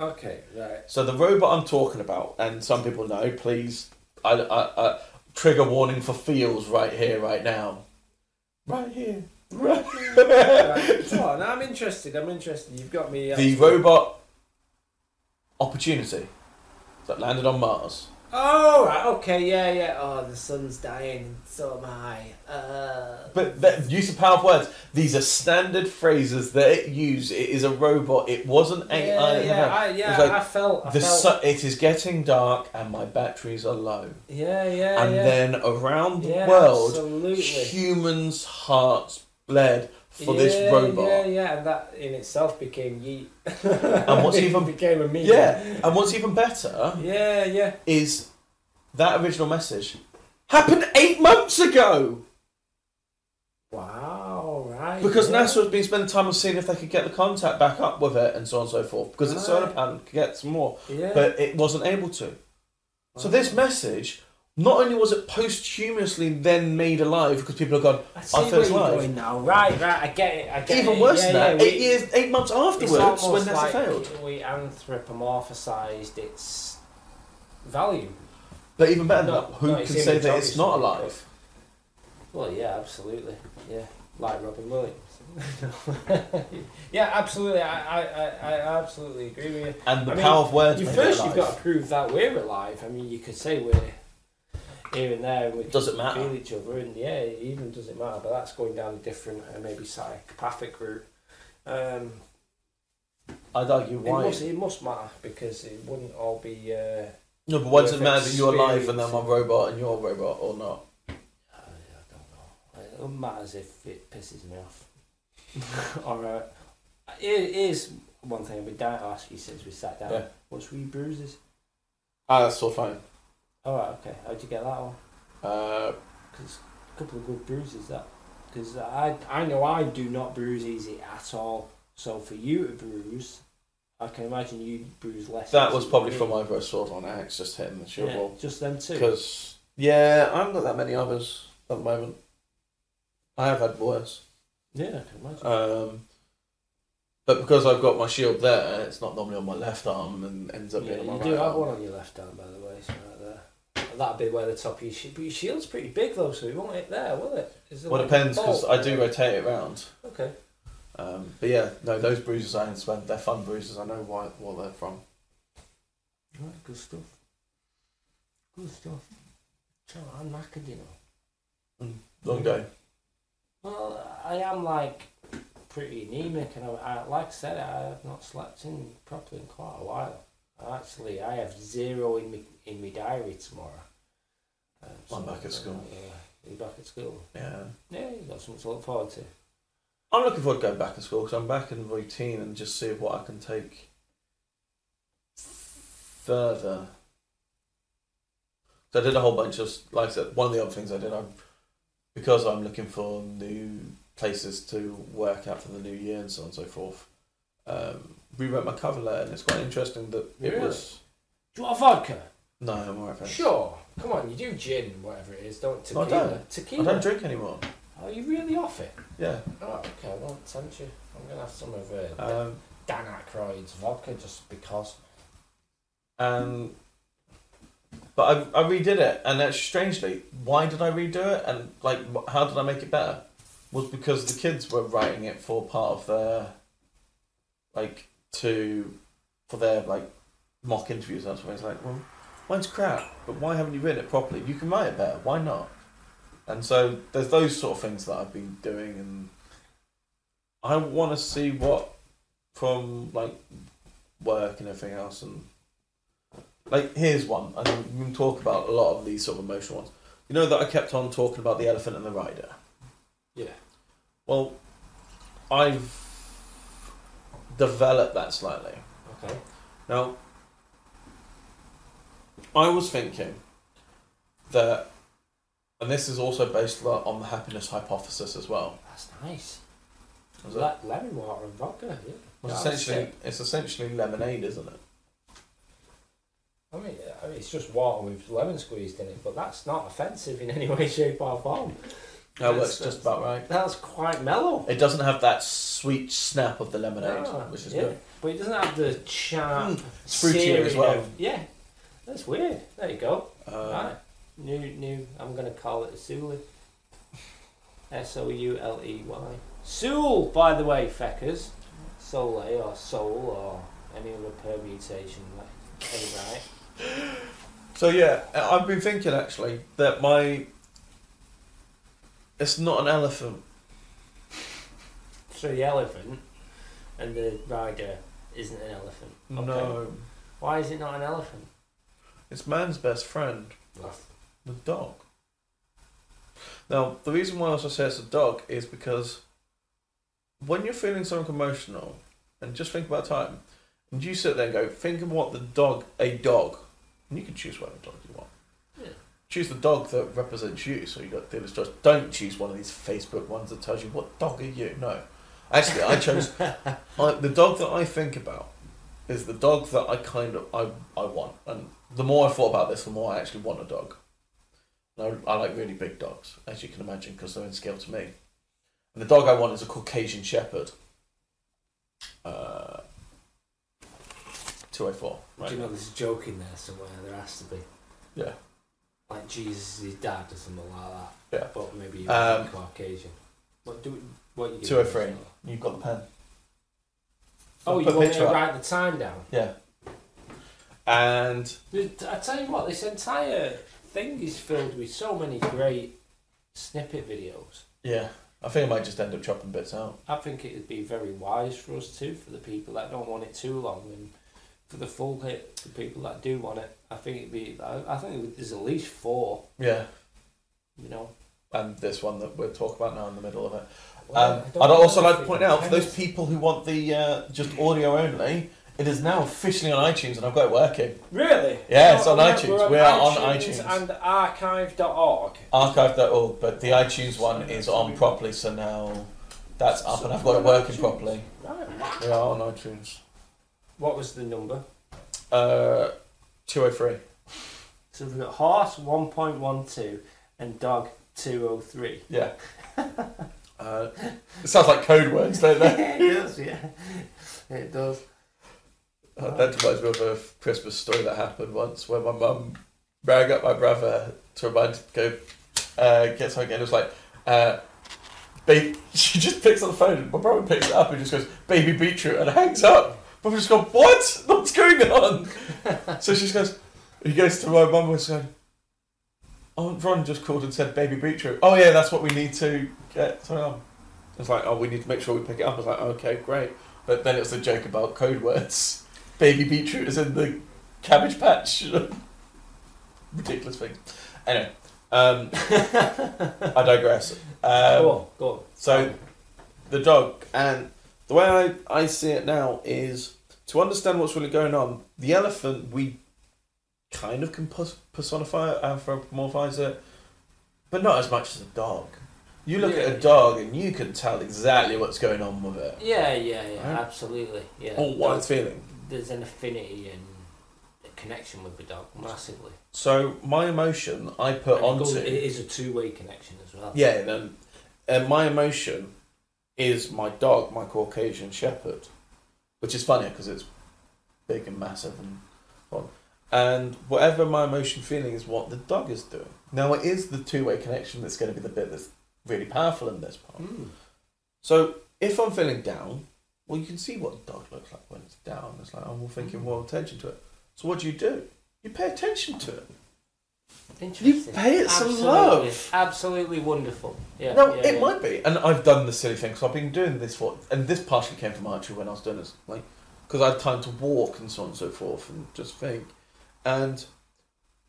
Okay, right. So the robot I'm talking about, and some people know, please, I, I, I, trigger warning for feels right here, right now. Right here. Right. interested. I'm interested. You've got me. uh, The robot opportunity that landed on Mars. Oh, right, okay, yeah, yeah. Oh, the sun's dying, and so am I. Uh, But the use of powerful words. These are standard phrases that it use. It is a robot. It wasn't yeah, AI. yeah, I, yeah. It's like I felt. I The felt. su- it is getting dark and my batteries are low. yeah, yeah, and yeah. then around the yeah, world, absolutely. humans' hearts bled for yeah, this robot. Yeah, yeah, and that in itself became yeet. And what's even- became a meme. Yeah, and what's even better yeah, yeah. is that original message happened eight months ago Wow, right. because yeah. NASA has been spending time on seeing if they could get the contact back up with it and so on and so forth because its solar panel could get some more, Yeah. but it wasn't able to. So this message. Not only was it posthumously then made alive because people have gone, I see I where you're live. going now. Right, right. I get it. I get it. even it. worse yeah, than that, yeah, eight years, eight months It's afterwards when NASA like failed. we anthropomorphized its value. But even better than No, that, who no, can it's say image, that it's not alive? Well, yeah, absolutely. Yeah, like Robin Williams. yeah, absolutely. I, I, I, I absolutely agree with you. And the I mean, power of words. You made it first, you've got to prove that we're alive. I mean, you could say we're here and there, and we Does it matter? feel each other, and yeah, it even doesn't matter. But that's going down a different, uh, maybe psychopathic route. Um, I'd argue it why. must, it must matter because it wouldn't all be. Uh, No, but why does it matter that you're alive and I'm a robot and you're a robot or not? I, I don't know. It doesn't matter as if it pisses me off. or uh, it is one thing I've been dying ask you since we sat down. Yeah. What's your bruises? Ah, that's all fine. All right, okay. How'd you get that one? Uh, Because a couple of good bruises that. Because I I know I do not bruise easy at all. So for you to bruise, I can imagine you bruise less. that easy was than probably me. from either a sword or an axe just hitting the shield yeah, just them two. Because, yeah, I haven't got that many others at the moment. I have had worse. Yeah, I can imagine. Um, but because I've got my shield there, it's not normally on my left arm and ends up yeah, being on my you right do have arm. one on your left arm, by the way. So. That'd be where the top of your shield. But your shield's pretty big though, so it won't hit there, will it? Is Well, it depends because I do rotate it round. Okay. Um, but yeah, no, those bruises I understand. They're fun bruises. I know why, what they're from. Right, good stuff. Good stuff. So I'm knackered, you know. Long day. Well, I am like pretty anemic, and I, I like I said, I have not slept in properly in quite a while. Actually, I have zero in me in my diary tomorrow. Um, I'm back at school. Uh, you're back at school? Yeah. Yeah, you've got something to look forward to. I'm looking forward to going back to school because I'm back in routine and just see what I can take further. So I did a whole bunch of, like I said, one of the other things I did, I, because I'm looking for new places to work at for the new year and so on and so forth, um, rewrote my cover letter and it's quite interesting that it Really? was. Do you want a vodka? No, I'm alright. Sure. Come on, you do gin, whatever it is, don't No, I tequila. don't. I don't drink anymore. Are you really off it? Yeah. Oh, okay. Won't tempt you. I'm gonna have some of uh, Um, Dan Aykroyd's vodka just because. and but I, I redid it, and that's strangely, why did I redo it, and like, wh- how did I make it better? Was because the kids were writing it for part of their, like, to, for their like, mock interviews and stuff. It's like, well, mine's crap, but why haven't you written it properly? You can write it better. Why not? And so there's those sort of things that I've been doing, and I want to see what from like work and everything else and like here's one and we can talk about a lot of these sort of emotional ones you know that i kept on talking about the elephant and the rider Yeah. well i've developed that slightly Okay. now i was thinking that and this is also based a lot on the happiness hypothesis as well That's nice. Is it? Le- lemon water and vodka. Yeah. Well, Yeah, essentially it's essentially lemonade isn't it I mean, I mean, it's just water with lemon squeezed in it, but that's not offensive in any way, shape, or form. that That's- works just about right That's quite mellow. it doesn't have that sweet snap of the lemonade Ah, which is yeah. good But it doesn't have the sharp. it's fruitier as well of- yeah. That's weird. There you go. Uh, right. New, new. I'm gonna call it a Souley. S O U L E Y. Soul, by the way, feckers. Soul or Soul or any other permutation, like right? So yeah, I've been thinking actually that my it's not an elephant. So the elephant and the rider isn't an elephant. Okay. No, Why is it not an elephant? It's man's best friend, the dog. Now, the reason why I also say it's a dog is because when you're feeling something emotional, and just think about time, and you sit there and go, think of what the dog, a dog, and you can choose whatever dog you want. Yeah. Choose the dog that represents you, so you got dealer's choice. Don't choose one of these Facebook ones that tells you what dog are you. No, actually, I chose I, the dog that I think about is the dog that I kind of I, I want, and the more I thought about this, the more I actually want a dog. I, I like really big dogs, as you can imagine, because they're in scale to me. And the dog I want is a Caucasian Shepherd. Uh, 204. Right Do you know there's a joke in there somewhere? There has to be. Yeah. Like Jesus' dad or something like that. Yeah. But maybe you're Um, Caucasian. What do what you? 203. You've got the pen. Oh, I'll you want me to write the time down? Yeah. And I tell you what, this entire thing is filled with so many great snippet videos. yeah, I think I might just end up chopping bits out. I think it would be very wise for us too, for the people that don't want it too long, and for the full hit, for people that do want it. I think it'd be. I, I think there's at least four. Yeah. You know. And this one that we're talking about now in the middle of it. Well, Um, I I'd also like to point out for those people who want the uh, just audio only, it is now officially on iTunes and I've got it working. Really? Yeah, it's on iTunes. we're We are on iTunes. and archive.org. Archive.org, but the iTunes one is on properly, so now that's up and I've got it working properly. Right. We are on iTunes. What was the number? Uh, 203. So we've got horse 1.12 and dog 203. Yeah. Uh, it sounds like code words, don't they? it does, yeah. It does. Uh, that reminds me of a Christmas story that happened once where my mum rang up my brother to remind him to go uh, get something and it was like, uh, babe, she just picks up the phone my brother picks it up and just goes, baby beetroot and hangs up. Brother just gone, what? What's going on? so she just goes, he goes to my mum and going, oh, Ron just called and said baby beetroot. Oh yeah, that's what we need to get on. It's like, oh, we need to make sure we pick it up. I was like, okay, great. But then it's a joke about code words. Baby beetroot is in the cabbage patch. Ridiculous thing. Anyway, um, I digress. Um, go on, go on. so, the dog, and the way I, I see it now is to understand what's really going on. The elephant, we kind of can personify it, anthropomorphize it, but not as much as a dog. You look at a dog and you can tell exactly what's going on with it, Yeah, yeah, yeah, Right. absolutely. Yeah. or what Dog- it's feeling. There's an affinity and a connection with the dog, massively. So my emotion, I put And it, goes, onto it is a two way connection as well. yeah, and, and my emotion is my dog, my Caucasian Shepherd, which is funny because it's big and massive and fun. And whatever my emotion feeling is, what the dog is doing. Now it is the two way connection that's going to be the bit that's really powerful in this part. Mm. So if I'm feeling down, well, you can see what the dog looks like when it's down. It's like oh, I'm all thinking mm. more attention to it. So what do you do? You pay attention to it. Interesting. You pay it some Absolutely. love. Absolutely wonderful. Yeah. no, yeah, it yeah. might be, and I've done the silly thing. So I've been doing this for, and this partially came from archery when I was doing this, like, because I had time to walk and so on and so forth, and just think. And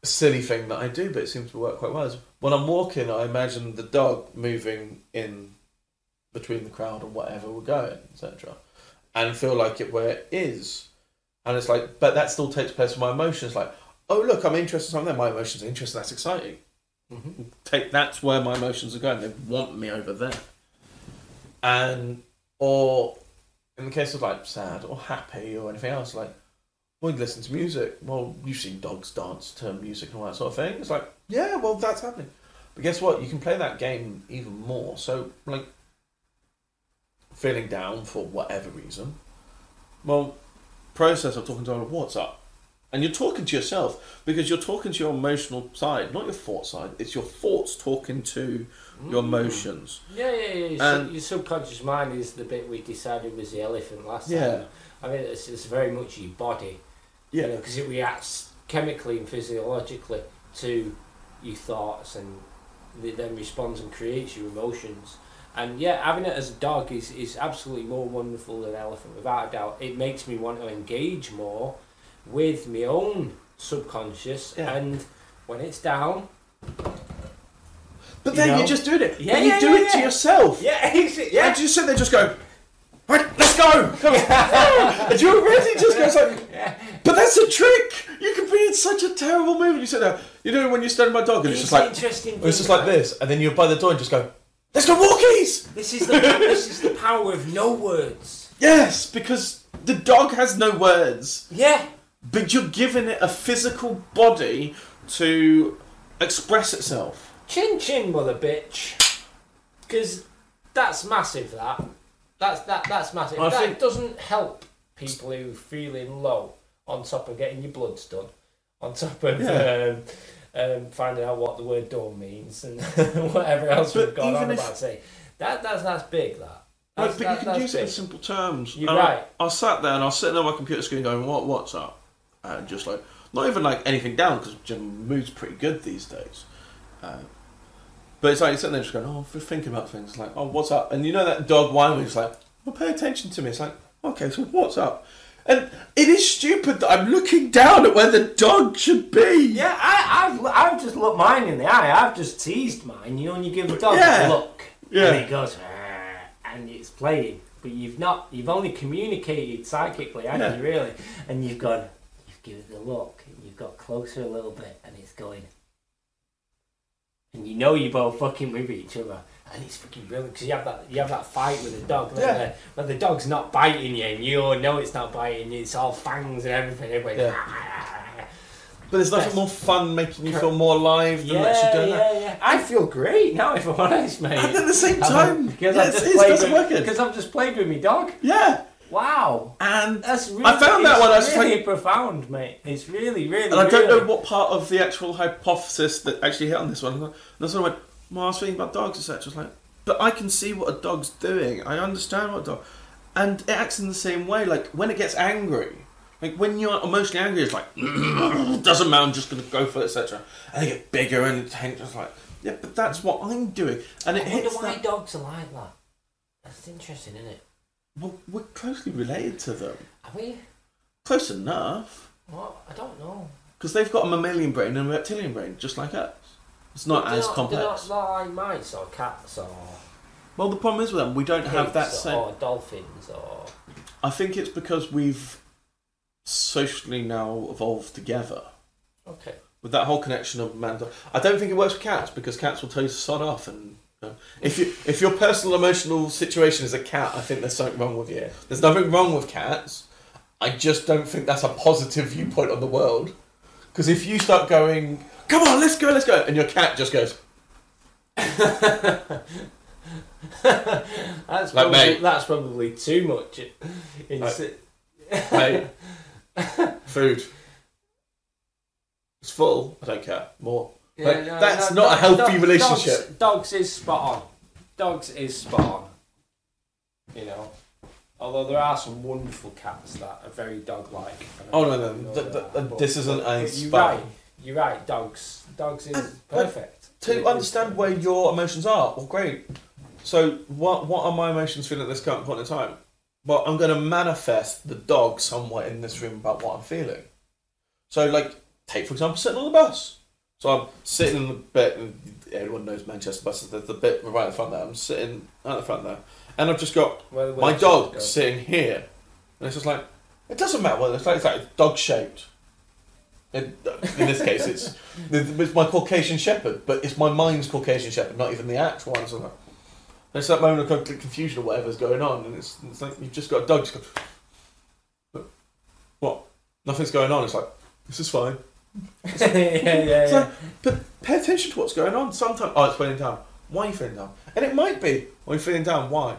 a silly thing that I do, but it seems to work quite well. Is when I'm walking, I imagine the dog moving in between the crowd or whatever we're going, etc., and feel like it where it is. And it's like, but that still takes place with my emotions. Like, oh look, I'm interested in something. My emotions are interested. That's exciting Mhm. take that's where my emotions are going. They want me over there. And or in the case of like sad or happy or anything else, like well, you listen to music. Well, you've seen dogs dance to music and all that sort of thing. It's like, yeah, well, that's happening. But guess what? You can play that game even more. So, like, feeling down for whatever reason. Well, process of talking to her, what's up? And you're talking to yourself because you're talking to your emotional side, not your thought side. It's your thoughts talking to your mm. emotions. Yeah, yeah, yeah. Your, And- your subconscious mind is the bit we decided was the elephant last Yeah. time. I mean, it's, it's very much your body. Yeah. Because it reacts chemically and physiologically to your thoughts and it then responds and creates your emotions. And yeah, having it as a dog is, is absolutely more wonderful than elephant, without a doubt. It makes me want to engage more with my own subconscious, Yeah. and when it's down, But You then know? you're just doing it. Yeah, But you yeah, do yeah, it to yeah. yourself. yeah, it's, And you sit there and just go, right, let's go. Come on. and you already just goes like, but that's a trick. You can be in such a terrible mood. You sit there, you know, when you're standing by dog and it's, It's just like, interesting. it's just like this, and then you're by the door and just go, let's go walkies. This is the this is the power of no words. Yes, because the dog has no words, Yeah, but you're giving it a physical body to express itself. chin chin, mother bitch. Because that's massive. That that's that that's massive. I that think- doesn't help people who are feeling low. On top of getting your bloods done, on top of Yeah. um, um, finding out what the word "done" means and whatever else But we've gone on if- about. Say that that's that's big. That. That's, but that- you can use it in simple terms. You're And I- right. I, sat there and I was sitting on my computer screen going, "What? What's up?" And just like not even like anything down because Jim mood's pretty good these days. Uh, but it's like you're sitting there just going, "Oh, thinking about things like, oh, what's up?" And you know that dog whining it's like, "Well, pay attention to me." It's like, okay, so what's up? And it is stupid that I'm looking down at where the dog should be. Yeah, I, I've I've just looked mine in the eye. I've just teased mine. You know, when you give the dog Yeah. a look, Yeah. and it goes, ah, and it's playing, but you've not, you've only communicated psychically, haven't Yeah. you? Really, and you've gone, you've given it the look, and you've got closer a little bit, and it's going, and you know you're both fucking with each other. And it's fucking brilliant because you have that you have that fight with the dog Yeah. the, when the dog's not biting you and you know it's not biting you. It's all fangs and everything. everybody, Yeah. Ah, ah, ah, but there's nothing more fun making you feel more alive than Yeah, actually doing that. yeah, yeah. I feel great now, if I'm honest, mate. And at the same time, because yeah, I've just played with, work it. because I've just played with my dog. Yeah, Wow, and that's really. I found that one, just really profound, mate. It's really, really. And I don't really- know what part of the actual hypothesis that actually hit on this one. That's when I went, well, I was thinking about dogs, etc. I was like, but I can see what a dog's doing. I understand what a dog. And it acts in the same way. Like, when it gets angry, like, when you're emotionally angry, it's like, doesn't matter, I'm just going to go for it, etc. And they get bigger and it's just like, yeah, but that's what I'm doing. And it I wonder hits why that. dogs are like that. That's interesting, isn't it? Well, we're closely related to them. Are we? Close enough. What? I don't know. Because they've got a mammalian brain and a reptilian brain, just like us. It's not They're as complex. not, not like mice or cats or Well, the problem is with them, we don't have that pigs same. or dolphins or. I think it's because we've socially now evolved together Okay. with that whole connection of man. I don't think it works with cats because cats will tell you to sod off. And you know, if you if your personal emotional situation is a cat, I think there's something wrong with you. There's nothing wrong with cats. I just don't think that's a positive viewpoint on the world. Because if you start going, come on, let's go, let's go, and your cat just goes, That's Like, probably, mate. that's probably too much. In Like- si- hey, food. It's full. I don't care. More. Like, that's not a healthy relationship. Dogs, dogs is spot on. Dogs is spot on. You know, although there are some wonderful cats that are very dog-like. Oh no, no, know th- th- that, th- but- this isn't a You're right. You're right. Dogs. Dogs is And- perfect. To understand where your emotions are, well, great. So, what what are my emotions feeling at this current point in time? Well, I'm going to manifest the dog somewhere in this room about what I'm feeling. So, like, take for example, sitting on the bus. So I'm sitting in the bit. Everyone knows Manchester buses. There's the bit right in front there. I'm sitting at the front there, and I've just got my dog sitting here, and it's just like it doesn't matter whether it's like, it's like dog shaped. In, in this case, it's it's my Caucasian Shepherd, but it's my mind's Caucasian Shepherd, not even the actual one. So like, there's that moment of confusion or whatever's going on, and it's, it's like you've just got a dog. Just go, what? Nothing's going on. It's like this is fine. yeah, yeah, It's yeah. like, but pay attention to what's going on. Sometimes, oh, it's feeling down. Why are you feeling down? And it might be, why are you feeling down? Why?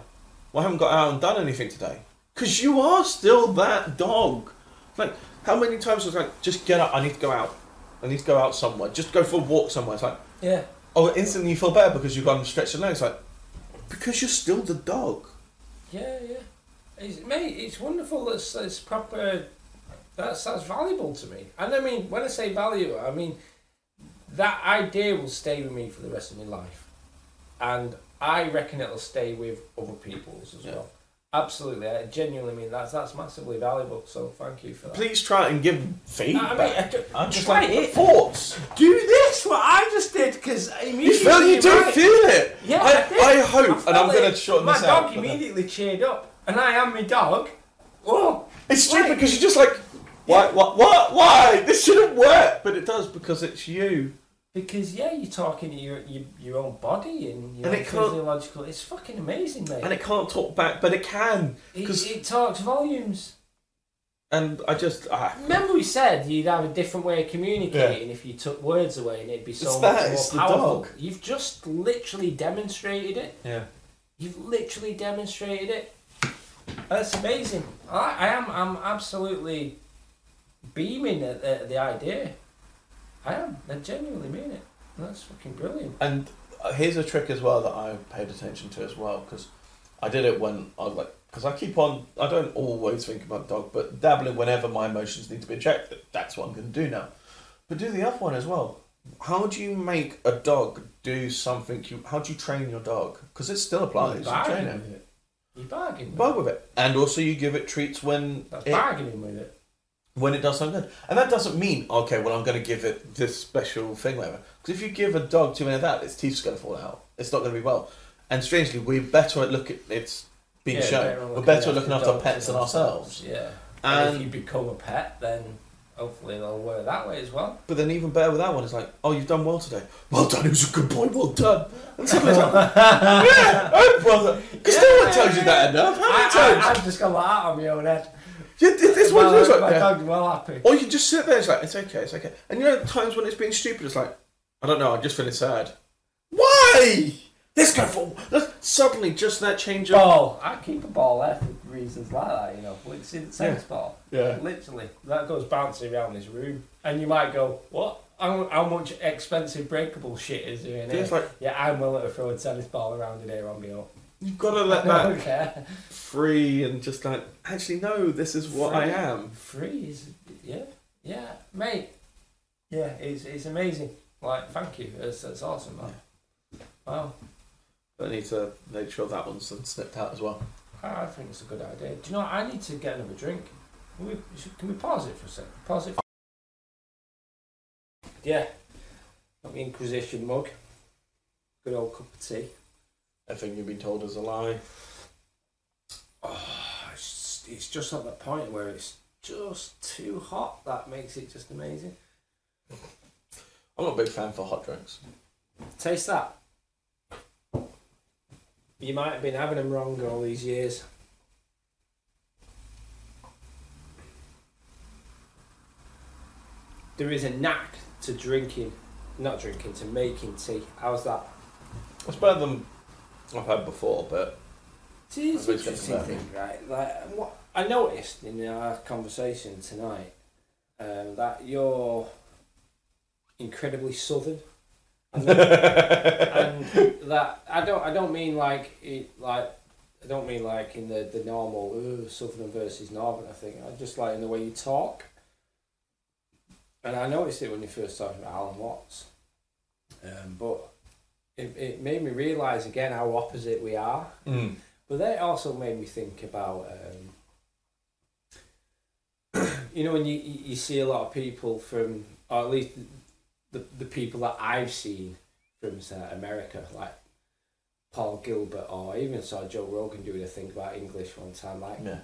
Well, I haven't got out and done anything today. Because you are still that dog. Like, how many times was like, just get up, I need to go out. I need to go out somewhere. Just go for a walk somewhere. It's like, Yeah. oh, instantly you feel better because you've gone and stretched your legs. Like, because you're still the dog. Yeah, yeah. It's, mate, it's wonderful. It's, it's proper. That's that's valuable to me. And I mean, when I say value, I mean that idea will stay with me for the rest of my life, and I reckon it'll stay with other people's as Yeah. well. Absolutely, I genuinely mean that's that's massively valuable. So thank you for that. Please try and give I feedback. mean, I do- I'm just try like it. thoughts. do this what I just did because You feel you do feel it. Yeah, I, I did. I hope, and I'm going it. to shorten My this dog out. but then- immediately cheered up, and I am my dog. Oh, It's stupid because you're just like, why, what, what, why? This shouldn't work, but it does because it's you. Because yeah, you're talking to your your, your own body and your And it physiological. It's fucking amazing, mate. And it can't talk back, but it can. it, 'cause- it talks volumes. And I just, ah, Remember, we said you'd have a different way of communicating if you took words away, and it'd be so It's much that, more it's the powerful. dog. You've just literally demonstrated it. yeah. You've literally demonstrated it. That's amazing. I, I am. I'm absolutely beaming at, at the idea. I am. I genuinely mean it. That's fucking brilliant. And uh, here's a trick as well that I paid attention to as well because I did it when I was like, because I keep on, I don't always think about dog, but dabbling whenever my emotions need to be checked. That's what I'm going to do now. But do the other one as well. How do you make a dog do something? You how do you train your dog? Because it still applies. You train bargain it. with it. You bargain. with Bug with it, and also you give it treats when That's it, bargaining with it. When it does something good. And that doesn't mean okay, well I'm going to give it this special thing, whatever. Because if you give a dog too many of that, its teeth's going to fall out. It's not going to be well. And strangely, we're better at look at it's being Yeah, shown. better we're better at looking after pets than ourselves. Yeah. And, And if you become a pet, then hopefully they'll work that way as well. but then even better with that one, it's like, oh, you've done well today. Well done. It was a good boy. Well done. And it's like, yeah, oh brother. Because no one tells you that enough. How many I, times? I, I've just got that out of my own head. Yeah, this this one looks like my that. dog's well happy. Or you can just sit there, it's like, it's okay, it's okay. And you know, times when it's being stupid, it's like, I don't know, I'm just feeling sad. Why? Let's go for. Let's, suddenly, just that change of. Ball. I keep a ball there for reasons like that, you know. It's in tennis ball. Yeah. Literally. That goes bouncing around this room. And you might go, what? How, how much expensive breakable shit is there in Yeah, here? like, Yeah, I'm willing to throw a tennis ball around in here on me own. You've got to let that free and just like, actually, no, this is what I am. Free is yeah, yeah, mate. Yeah, it's it's amazing. Like, thank you. It's it's awesome, man. Wow, But I need to make sure that one's snipped out as well. I think it's a good idea. Do you know? what? I need to get another drink. Can we should- can we pause it for a second? Pause it. For... Yeah, got the Inquisition mug. Good old cup of tea. Everything you've been told is a lie. Oh, it's, it's just at that point where it's just too hot. That makes it just amazing. I'm not a big fan for hot drinks. Taste that. You might have been having them wrong all these years. There is a knack to drinking, not drinking, to making tea. How's that? It's better than I've had before, but it's I an interesting thing, right? Like what I noticed in our conversation tonight, um, that you're incredibly southern, and that, and that I don't I don't mean like it like I don't mean like in the the normal "Ooh, southern versus northern. I think I just like in the way you talk. And I noticed it when you first talked about Alan Watts, um, but it, it made me realise again how opposite we are. mm. But that also made me think about, um, you know, when you, you see a lot of people from, or at least the, the people that I've seen from say, America, like Paul Gilbert, or even saw Joe Rogan doing a thing about English one time. Like yeah.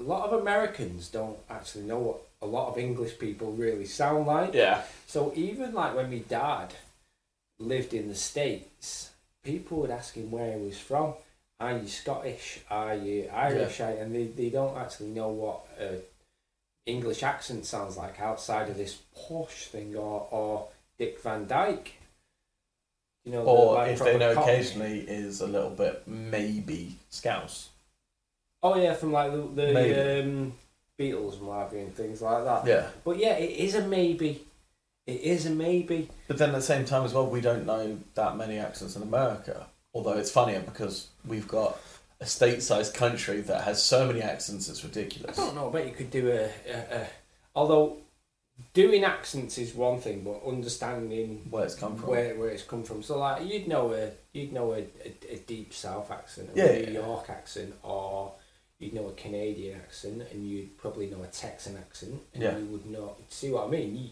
a lot of Americans don't actually know what a lot of English people really sound like. Yeah. So even like when my dad lived in the States, people would ask him where he was from. Are you Scottish? Are you Irish? And they, they don't actually know what uh, English accent sounds like outside of this posh thing or, or Dick Van Dyke. You know, the, Or like, if they know Cockney. occasionally is a little bit maybe scouse. Oh yeah, from like the, the um, Beatles and what and things like that. Yeah. But yeah, it is a maybe. It is a maybe. But then at the same time as well, we don't know that many accents in America. Although it's funnier because we've got a state-sized country that has so many accents, it's ridiculous. I don't know. I bet you could do a, a, a although doing accents is one thing, but understanding Where it's come from. where where it's come from. So like you'd know a you'd know a, a, a deep South accent, a Yeah, New yeah. York accent, or you'd know a Canadian accent, and you'd probably know a Texan accent, and Yeah. you would know. See what I mean? You,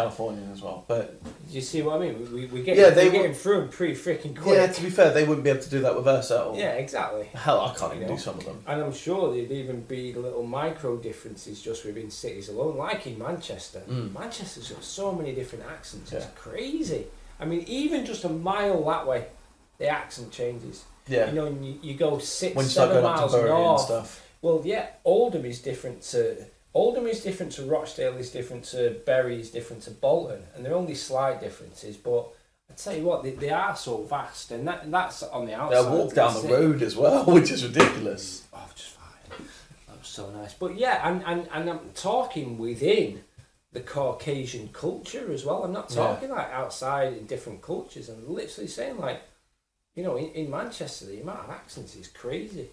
Californian as well. But you see what I mean? We we get Yeah, they we're getting through them pretty freaking yeah, to be fair, they wouldn't be able to do that with us at all. Yeah, exactly. Hell, I can't even do some of them. And I'm sure there'd even be little micro differences just within cities alone, like in Manchester. Mm. Manchester's got so many different accents. It's Yeah. crazy. I mean, even just a mile that way, the accent changes. Yeah. You know, and you, you go six, when you start seven going up to miles Bury and north. stuff. Well, yeah, Oldham is different to Oldham is different to Rochdale. is different to Bury. is different to Bolton, and they're only slight differences. But I tell you what, they, they are so vast, and that that's on the outside. They'll walk down the it. road as well, which is ridiculous. Oh, just fine. That was so nice. But yeah, and, and, and I'm talking within the Caucasian culture as well. I'm not Yeah. talking like outside in different cultures. I'm literally saying like, you know, in, in Manchester, the amount of accents is crazy.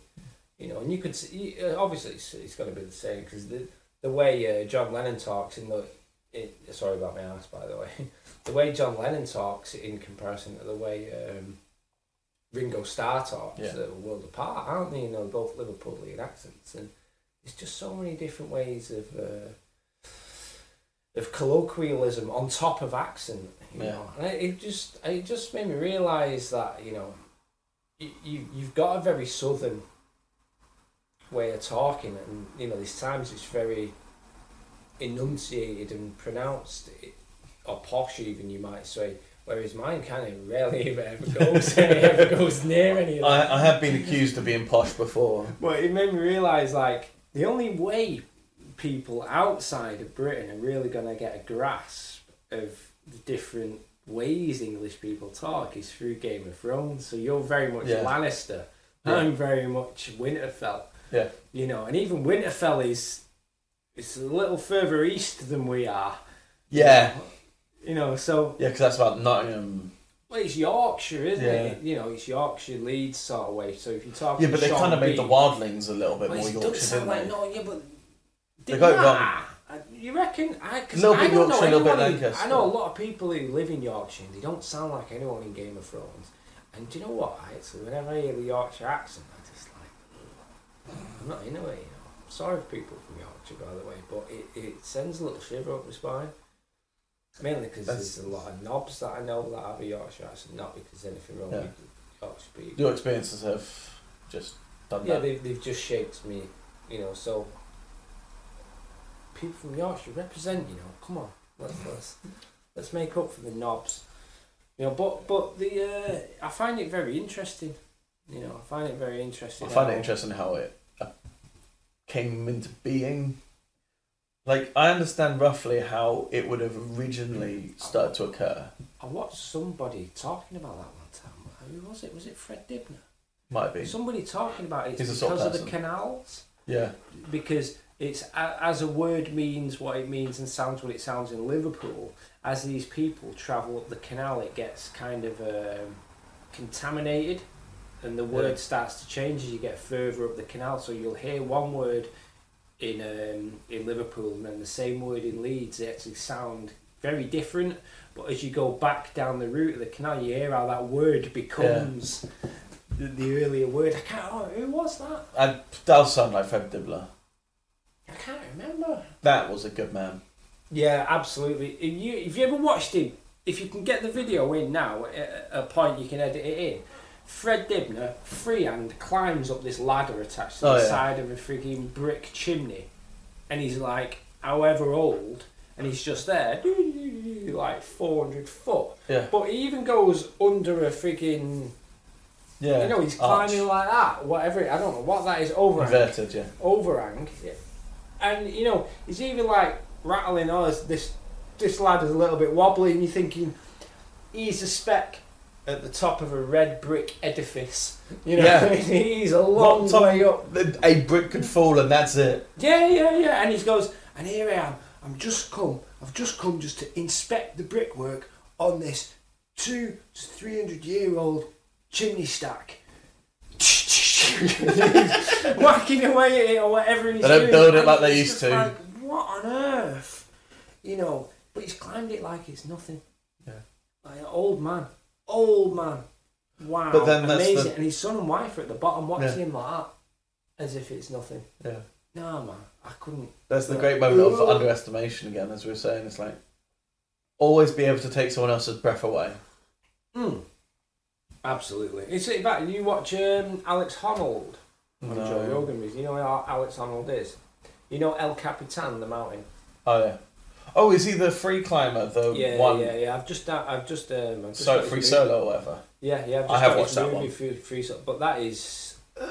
You know, and you could see, uh, obviously it's, it's got to be the same because the the way uh, John Lennon talks in the, it, sorry about my ass by the way, the way John Lennon talks in comparison to the way um, Ringo Starr talks, Yeah. are world apart, aren't they? You know, both Liverpoolian accents, and there's just so many different ways of uh, of colloquialism on top of accent. You Yeah. know, and it, it just it just made me realise that you know, you, you you've got a very southern way of talking, and you know, there's times it's very enunciated and pronounced, or posh even you might say. Whereas mine kind of rarely ever, ever goes ever goes near any of that. I, I have been accused of being posh before. But it made me realise like the only way people outside of Britain are really gonna get a grasp of the different ways English people talk is through Game of Thrones. So you're very much Yeah. Lannister. Yeah. I'm very much Winterfell. Yeah. You know, and even Winterfell is it's a little further east than we are. Yeah, You know, so yeah, because that's about Nottingham. well, it's Yorkshire, isn't Yeah. it? You know, it's Yorkshire Leeds sort of way. So if you talk, Yeah, but they kind of made the wildlings a little bit Well, more Yorkshire, didn't like they? no, yeah, but They got it wrong. You reckon? I, cause Little I bit don't Yorkshire, know little bit Lancaster. I know a lot of people who live in Yorkshire. and They don't sound like anyone in Game of Thrones. And do you know what? I actually, whenever I hear the Yorkshire accent, I just like, ugh. I'm not into it. You know. I'm sorry for people from Yorkshire, by the way, but it, it sends a little shiver up my spine. Mainly because there's a lot of knobs that I know that have a Yorkshire accent, not because there's anything wrong Yeah. with Yorkshire people. Your experiences have just done Yeah, that. Yeah, they've, they've just shaped me, you know, so people from Yorkshire represent, you know, come on, let's let's, let's make up for the knobs. You know, but but the uh, I find it very interesting. You know, I find it very interesting. I find it how- interesting how it uh, came into being. Like, I understand roughly how it would have originally started to occur. I watched somebody talking about that one time. Who was it? Was it Fred Dibnah? Might be. Somebody talking about it sort of because of the canals. Yeah. because it's as a word means what it means and sounds what it sounds in Liverpool. As these people travel up the canal, it gets kind of um, contaminated, and the word Yeah. starts to change as you get further up the canal. So you'll hear one word in um, in Liverpool, and then the same word in Leeds. They actually sound very different. But as you go back down the route of the canal, you hear how that word becomes. The, the earlier word, I can't. Oh, who was that? And that'll sound like Fred Dibbler. I can't remember. That was a good man. Yeah, absolutely. If you if you ever watched him, if you can get the video in now, at a point you can edit it in. Fred Dibnah, freehand, climbs up this ladder attached to Oh, the yeah. side of a frigging brick chimney, and he's like, however old, and he's just there, like four hundred foot. Yeah. But he even goes under a frigging, Yeah. you know, he's Arch. climbing like that. Whatever, I don't know what that is. Overhang Inverted, yeah. overhang, Yeah. and you know he's even like rattling. Oh, this this, this ladder's a little bit wobbly, and you're thinking he's a spec at the top of a red brick edifice. You know, Yeah. he's a long top- way up. A brick could fall and that's it. Yeah, yeah, yeah. And he goes, and here I am. I'm just come. I've just come just to inspect the brickwork on this two to three hundred year old chimney stack. Whacking away at it or whatever he's They don't doing. build it like they used to. Like, what on earth? You know, but he's climbed it like it's nothing. Yeah. Like an old man. Old man. Wow. But then Amazing. the- And his son and wife are at the bottom watching Yeah. him like that. As if it's nothing. Yeah. No, man. I couldn't. That's the great moment of underestimation again, as we were saying. It's like always be able to take someone else's breath away. Mm. Absolutely. It's in fact you watch um, Alex Honnold on No. Joe Rogan. You know how Alex Honnold is. You know El Capitan, the mountain. Oh yeah. Oh, is he the free climber? The yeah, one yeah, yeah. I've just, uh, I've just, um, I've just so got his free movie. solo or whatever. Yeah, yeah. I've just I have got watched his that movie one. Free, free solo, but that is. Uh,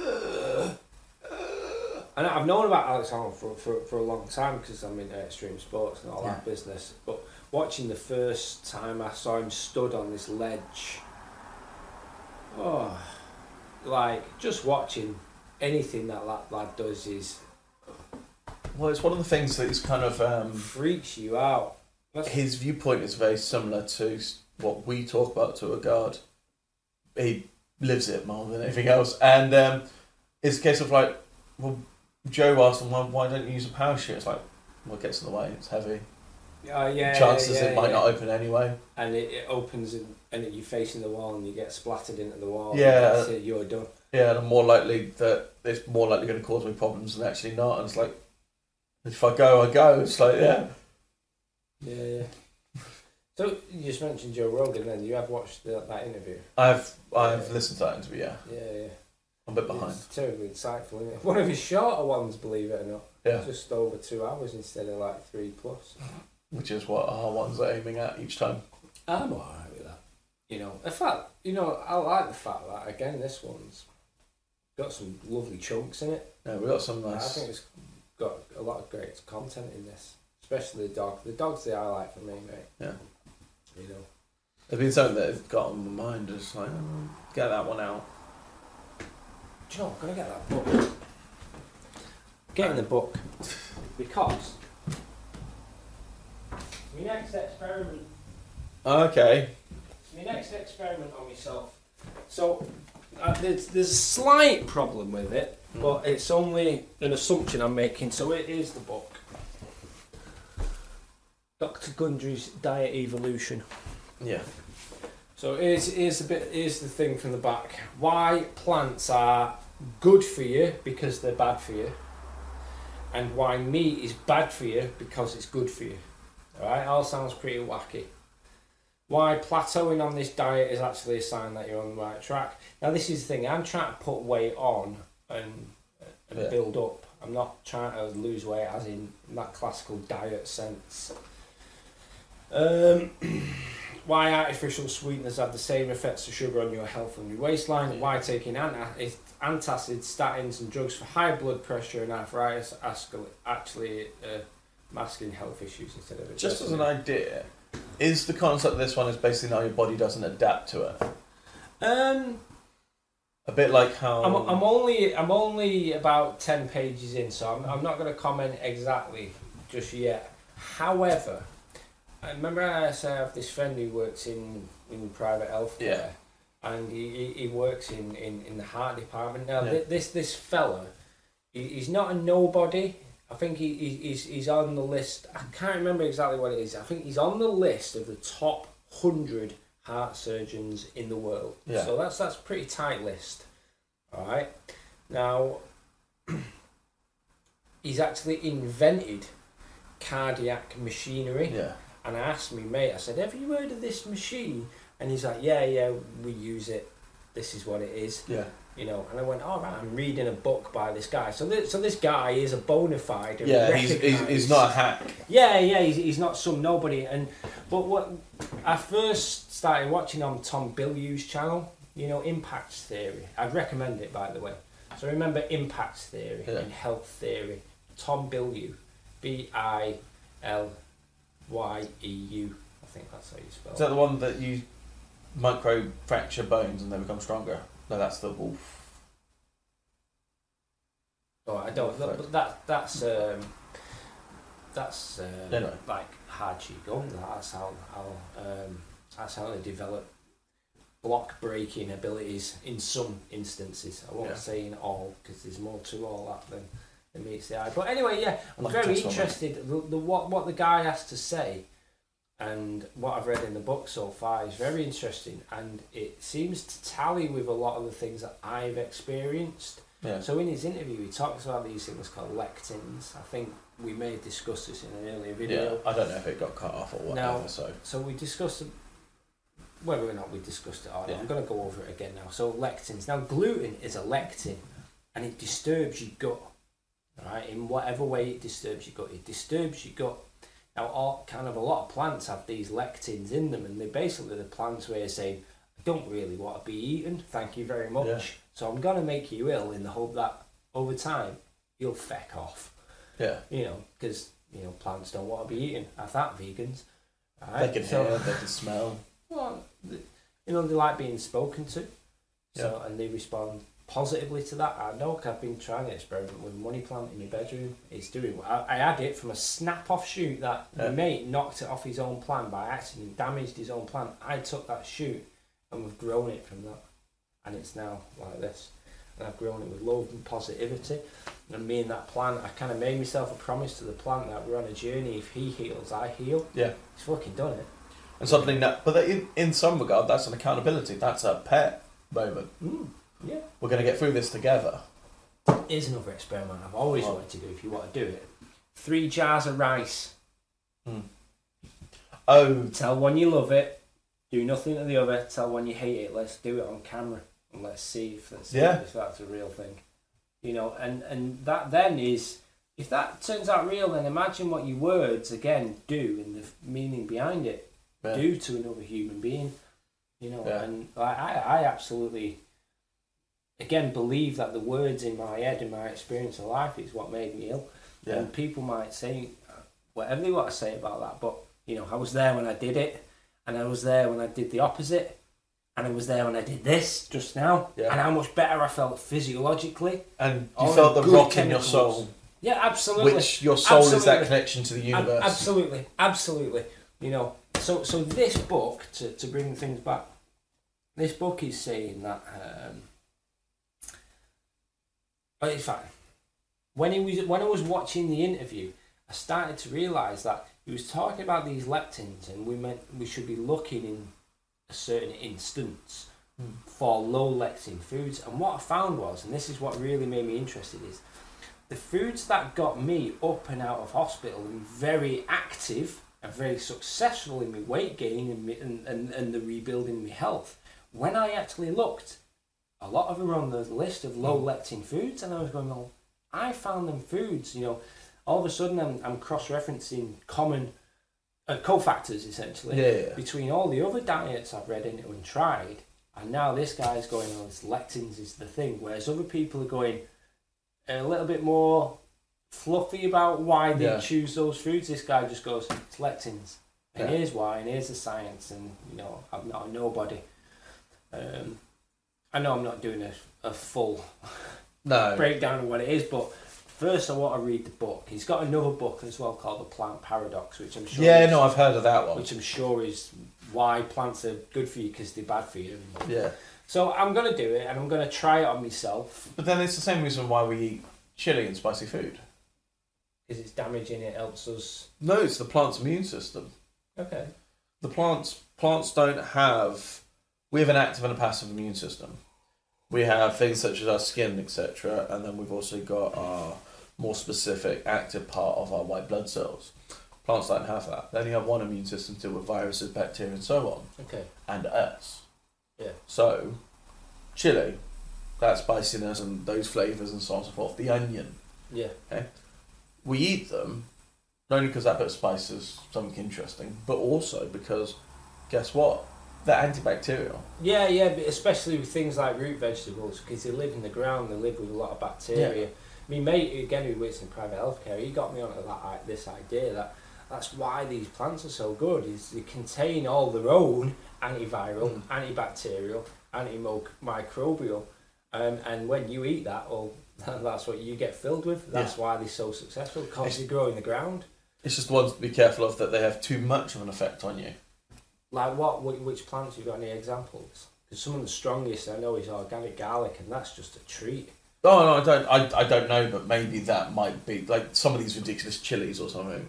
uh, and I've known about Alex Honnold for, for, for a long time because I'm into extreme sports and all that business. But watching the first time I saw him stood on this ledge, oh, like just watching anything that that lad does is Well, it's one of the things that is kind of um, freaks you out. That's, his viewpoint is very similar to what we talk about to a guard. He lives it more than anything else, and um, it's a case of like, well, Joe asked him, "Why, why don't you use a power parachute?" It's like, well, it gets in the way. It's heavy. uh, yeah, Chances yeah, it might yeah. not open anyway. and it, it opens and, and you're facing the wall and you get splattered into the wall. Yeah. and that's it, you're done. Yeah, and I'm more likely that it's more likely going to cause me problems than actually not. And it's like, if I go, I go. It's like, yeah, Yeah, yeah. So you just mentioned Joe Rogan. Then you have watched the, that interview. I've I've listened to that interview. Yeah, Yeah, yeah. I'm a bit behind. It's terribly insightful. Isn't it? One of his shorter ones, believe it or not. Yeah, Just over two hours instead of like three plus. which is what our ones are aiming at each time. I'm alright with that. You know, in fact, you know, I like the fact that again, this one's got some lovely chunks in it. Yeah, we got some I nice. think it's got a lot of great content in this, especially the dog. The dog's the highlight for me, mate. Yeah. You know. There's been something that has got on my mind. Just like oh, get that one out. Do you know? I'm gonna get that book. Getting the book because my next experiment. Okay. My next experiment on myself. So uh, there's there's a slight problem with it, but it's only an assumption I'm making. So it is the book. Dr. Gundry's Diet Evolution. Yeah. So here's, here's, the bit, here's the thing from the back. Why plants are good for you because they're bad for you. And why meat is bad for you because it's good for you. Alright, all sounds pretty wacky. Why plateauing on this diet is actually a sign that you're on the right track. Now this is the thing, I'm trying to put weight on and, and Yeah. build up. I'm not trying to lose weight as in that classical diet sense. Um, why artificial sweeteners have the same effects as sugar on your health and your waistline, why taking anta- is- antacids, statins and drugs for high blood pressure and arthritis actually uh, masking health issues instead of Just as an idea, is the concept of this one is basically now your body doesn't adapt to it. Um, A bit like how I'm, I'm only I'm only about ten pages in, so I'm, I'm not going to comment exactly just yet. However, I remember I said I have this friend who works in in private healthcare, Yeah. and he, he, he works in, in, in the heart department. Now Yeah. thi- this this fella, he, he's not a nobody. I think he, he he's he's on the list. I can't remember exactly what it is. I think he's on the list of the top hundred heart surgeons in the world. Yeah. So that's that's a pretty tight list. All right. Now, he's actually invented cardiac machinery. yeah, And I asked me mate, I said, "Have you heard of this machine?" And he's like, "Yeah, yeah, we use it. This is what it is." yeah, You know, and I went, "Oh, "All right, I'm reading a book by this guy." So, this, so this guy is a bona fide. yeah. He's, he's, he's not a hack. yeah, yeah, he's, he's not some nobody. And but what I first started watching on Tom Bilyeu's channel, you know, Impact Theory. I'd recommend it by the way. So remember Impact Theory Yeah. and Health Theory. Tom Bilyeu, B I L Y E U. I think that's how you spell. Is that the one that you micro fracture bones and they become stronger. No, that's the wolf. Oh, I don't. That, but that that's um, that's um, Anyway. like hard qigong. That's how how um, that's how they develop block breaking abilities in some instances. I won't Yeah. say in all because there's more to all that than, than meets the eye. But anyway, yeah, I'm Like very interested. The, the what what the guy has to say. And what I've read in the book so far is very interesting, and it seems to tally with a lot of the things that I've experienced. Yeah. So in his interview, he talks about these things called lectins. I think we may have discussed this in an earlier video. Yeah. I don't know if it got cut off or whatever. Now- so So we discussed whether or not we discussed it or not. Yeah. I'm going to go over it again now. So lectins. Now gluten is a lectin, and it disturbs your gut. Right, in whatever way it disturbs your gut, it disturbs your gut. Now, all kind of a lot of plants have these lectins in them, and they're basically the plants where you're saying, "I don't really want to be eaten. Thank you very much." Yeah. So I'm going to make you ill in the hope that over time you'll feck off. yeah, You know, because you know plants don't want to be eaten. I thought vegans. they Right? can So- hear, they can smell. well, you know, they like being spoken to, so and they respond positively to that. I know I've been trying to experiment with money plant in my bedroom. It's doing well. I, I had it from a snap off shoot that Yeah. my mate knocked it off his own plant by accident, damaged his own plant. I took that shoot and we've grown it from that, and it's now like this. And I've grown it with love and positivity. And me and that plant, I kind of made myself a promise to the plant that we're on a journey. If he heals, I heal. Yeah. He's fucking done it. And suddenly, now, but in, in some regard, that's an accountability. That's a pet moment. Mm, yeah. We're going to get through this together. Here's another experiment I've always What? wanted to do if you want to do it. Three jars of rice. Hmm. Oh. oh, Tell one you love it. Do nothing to the other. Tell one you hate it. Let's do it on camera and let's see if that's Yeah. if that's a real thing. You know, and and that then is if that turns out real, then imagine what your words again do and the f- meaning behind it yeah. do to another human being. You know, Yeah. and I, I, I absolutely, again, believe that the words in my head and my experience of life is what made me ill. yeah. And people might say whatever they want to say about that, but you know, I was there when I did it, and I was there when I did the opposite, and I was there when I did this just now, Yeah. and how much better I felt physiologically. And you felt the rock in your soul, Yeah, absolutely. which your soul is that connection to the universe. absolutely, absolutely. You know, so so this book to to bring things back, this book is saying that. Um, but in fact, when he was when I was watching the interview, I started to realise that he was talking about these lectins, and we meant we should be looking in a certain instance Hmm. for low lectin foods. And what I found was, and this is what really made me interested, is the foods that got me up and out of hospital and very active and very successful in my weight gain and, and, and, and the rebuilding my health, when I actually looked, a lot of them were on the list of low lectin foods, and I was going, well, I found them foods, you know, all of a sudden I'm, I'm cross referencing common uh, cofactors essentially Yeah, yeah. between all the other diets I've read into and tried, and now this guy's going, oh, this lectins is the thing, whereas other people are going a little bit more fluffy about why they Yeah. choose those foods. This guy just goes, it's lectins, and here's why, and here's the science, and you know, I'm not a nobody. Um, I know I'm not doing a, a full No. breakdown of what it is, but first I want to read the book. He's got another book as well called The Plant Paradox, which I'm sure Yeah, is- no, I've heard of that one. which I'm sure is why plants are good for you because they're bad for you. Yeah. So I'm gonna do it and I'm gonna try it on myself But then it's the same reason why we eat chili and spicy food. because it's damaging. It helps us. No, it's the plant's immune system. Okay. The plants plants don't have we have an active and a passive immune system. We have things such as our skin, etc., and then we've also got our more specific active part of our white blood cells. Plants don't have that. They only have one immune system to deal with viruses, bacteria, and so on, Okay. and us. Yeah. So, chili, that spiciness and those flavors and so on and so forth. The onion, Yeah. Okay. We eat them not only because that bit of spice is something interesting, but also because guess what? They're antibacterial. Yeah, yeah, but especially with things like root vegetables because they live in the ground. They live with a lot of bacteria. I mean, mate, again, who works in private healthcare, he got me onto that this idea that that's why these plants are so good. Is they contain all their own antiviral, Mm. antibacterial, antimicrobial, um, and when you eat that, well, that's what you get filled with. That's why they're so successful because they grow in the ground. It's just ones to be careful of that they have too much of an effect on you. Like what? Which plants? You got any examples? Because some of the strongest I know is organic garlic, and that's just a treat. Oh no, I don't. I, I don't know, but maybe that might be like some of these ridiculous chilies or something.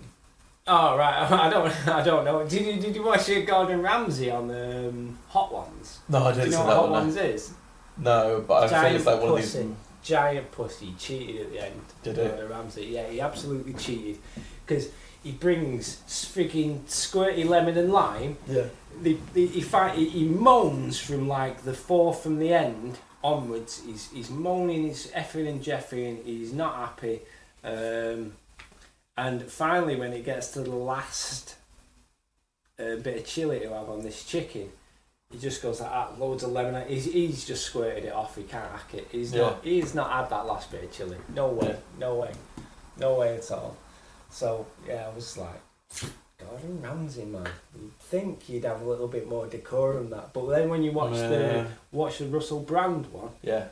Oh right, I don't, I don't know. Did you did you watch Gordon Ramsay on um, Hot Ones? No, I didn't. Do you know what Hot one. Ones is? No, No, but I think it's like one of these. Giant pussy cheated at the end. Did? Gordon Ramsay, yeah, he absolutely cheated because he brings freaking squirty lemon and lime. Yeah. The, the, he, fight, he, he moans from like the fourth from the end onwards. He's he's moaning, he's effing and jeffing. He's not happy. Um, and finally, when it gets to the last uh, bit of chili to have on this chicken, he just goes like that, loads of lemon. He's, he's just squirted it off. He can't hack it. He's Yeah. not. He's not had that last bit of chili. No way. No way. No way at all. So yeah, I was like, Gordon Ramsay, man. You'd think you'd have a little bit more decorum than that, but then when you watch the watch the Russell Brand one, Yeah.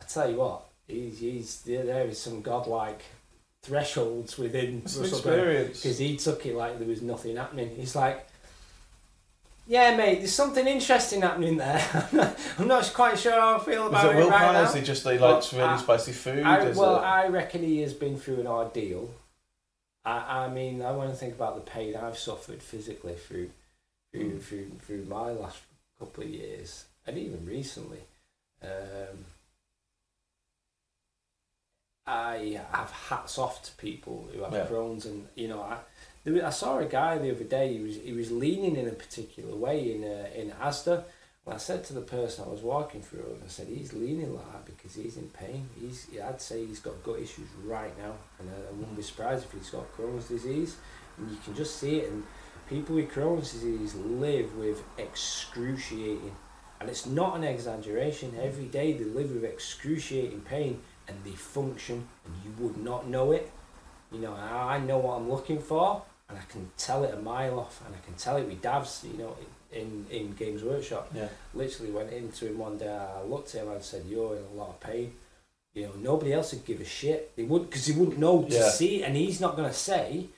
I tell you what, he's he's there, there is some godlike thresholds within an Russell experience. because he took it like there was nothing happening. He's like. Yeah, mate. There's something interesting happening there. I'm not quite sure how I feel about it it, willpower? right now. Is it just they Well, like really I- spicy food? I, well, it... I reckon he has been through an ordeal. I, I mean, I want to think about the pain I've suffered physically through, through, Mm. through, through my last couple of years, and even recently. Um, I have hats off to people who have Yeah. Crohn's, and you know, I, there was, I saw a guy the other day. He was he was leaning in a particular way in uh, in Asda. And I said to the person I was walking through, I said, he's leaning like that because he's in pain. He's, I'd say he's got gut issues right now, and I, I wouldn't be surprised if he's got Crohn's disease. And you can just see it. And people with Crohn's disease live with excruciating, and it's not an exaggeration. Every day they live with excruciating pain, and they function, and you would not know it. You know, I I know what I'm looking for, and I can tell it a mile off, and I can tell it with Davs. You know, in in Games Workshop Yeah. literally went into him one day. I looked at him and said, "You're in a lot of pain." You know, nobody else would give a shit. They would because they wouldn't know to Yeah. see, and he's not going to say.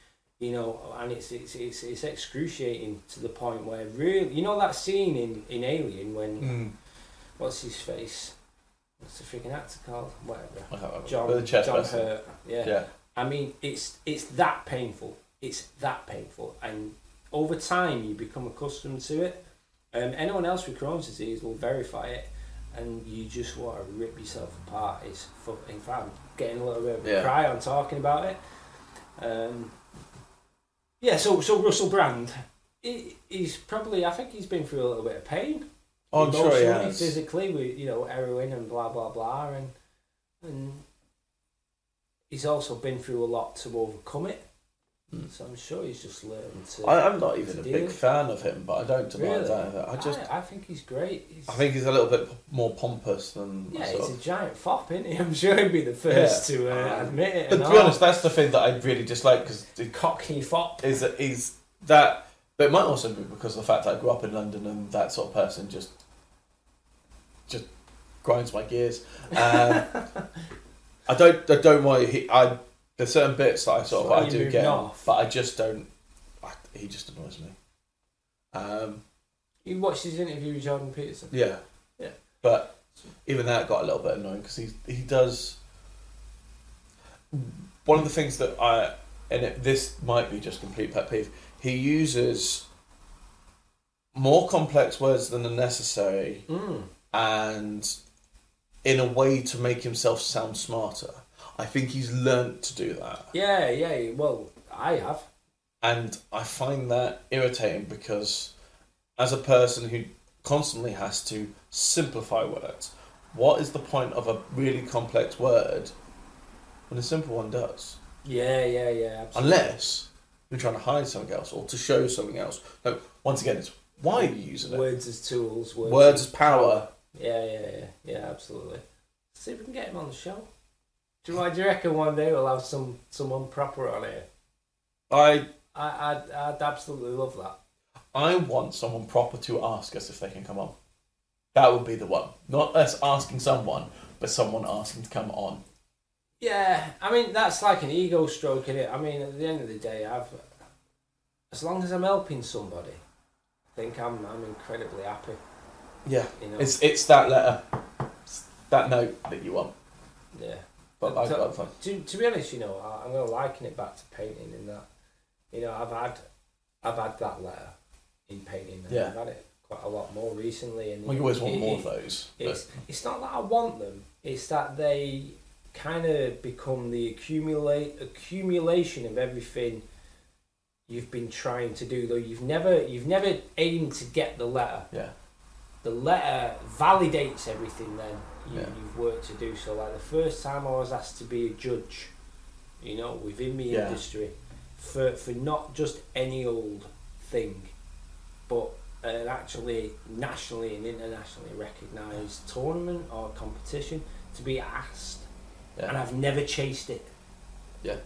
You know, and it's, it's it's it's excruciating to the point where really, you know, that scene in in Alien when Mm. what's his face, what's the freaking actor called? Whatever. I can't remember. John But the chest John person. Hurt. Yeah. Yeah. I mean, it's it's that painful. It's that painful, and over time you become accustomed to it. Um, anyone else with Crohn's disease will verify it, and you just want to rip yourself apart. It's fu- in fact, I'm getting a little bit of a Yeah. cry on talking about it. Um, yeah, so so Russell Brand, he, he's probably I think he's been through a little bit of pain Oh, I'm sure he has. physically with you know heroin and blah blah blah, and and he's also been through a lot to overcome it. Mm. So I'm sure he's just learned to. I, I'm not even a big fan of him, but I don't deny Really? that. I just, I, I think he's great. He's, I think he's a little bit more pompous than yeah, myself. he's a giant fop, isn't he? I'm sure he'd be the first Yeah. to uh, Um, admit it. But to be honest, that's the thing that I really dislike because the cockney fop. is that he's that. But it might also be because of the fact that I grew up in London and that sort of person just just grinds my gears. Um, I don't. I don't want. He, I there's certain bits that I sort of I do get, off? but I just don't. I, he just annoys me. Um, You watched his interview with Jordan Peterson. yeah. Yeah. But even that got a little bit annoying because he he does. One of the things that I and it, this might be just complete pet peeve. He uses more complex words than are necessary, Mm. and in a way to make himself sound smarter. I think he's learnt to do that, Yeah, yeah. Well, I have. and I find that irritating because, as a person who constantly has to simplify words, what is the point of a really complex word when a simple one does? Yeah, yeah, yeah. Absolutely. Unless you're trying to hide something else or to show something else. No, once again, it's why are you using it? Words as tools. Words, Words as power. Yeah, yeah, yeah, yeah, absolutely. See if we can get him on the show. Do you, do you reckon one day we'll have some someone proper on here? I I, I'd, I'd absolutely love that. I want someone proper to ask us if they can come on. That would be the one. Not us asking someone, but someone asking to come on. Yeah, I mean that's like an ego stroke in it. I mean, at the end of the day, I've as long as I'm helping somebody, I think I'm I'm incredibly happy. Yeah. You know, It's it's that letter, it's that note that you want. yeah. But I, I've, To, to be honest, you know, I, I'm going to liken it back to painting in that, you know, I've had, I've had that letter in painting. Yeah. I've had it quite a lot more recently. And well, you always want more it- of those. but- It's it's not that I want them. It's that they kind of become the accumulate accumulation of everything you've been trying to do. Though you've never you've never aimed to get the letter. yeah. The letter validates everything. Then you, Yeah. you've worked to do so. Like the first time I was asked to be a judge, you know, within the Yeah. industry, for for not just any old thing, but an actually nationally and internationally recognised tournament or competition to be asked, and I've never chased it. Yeah.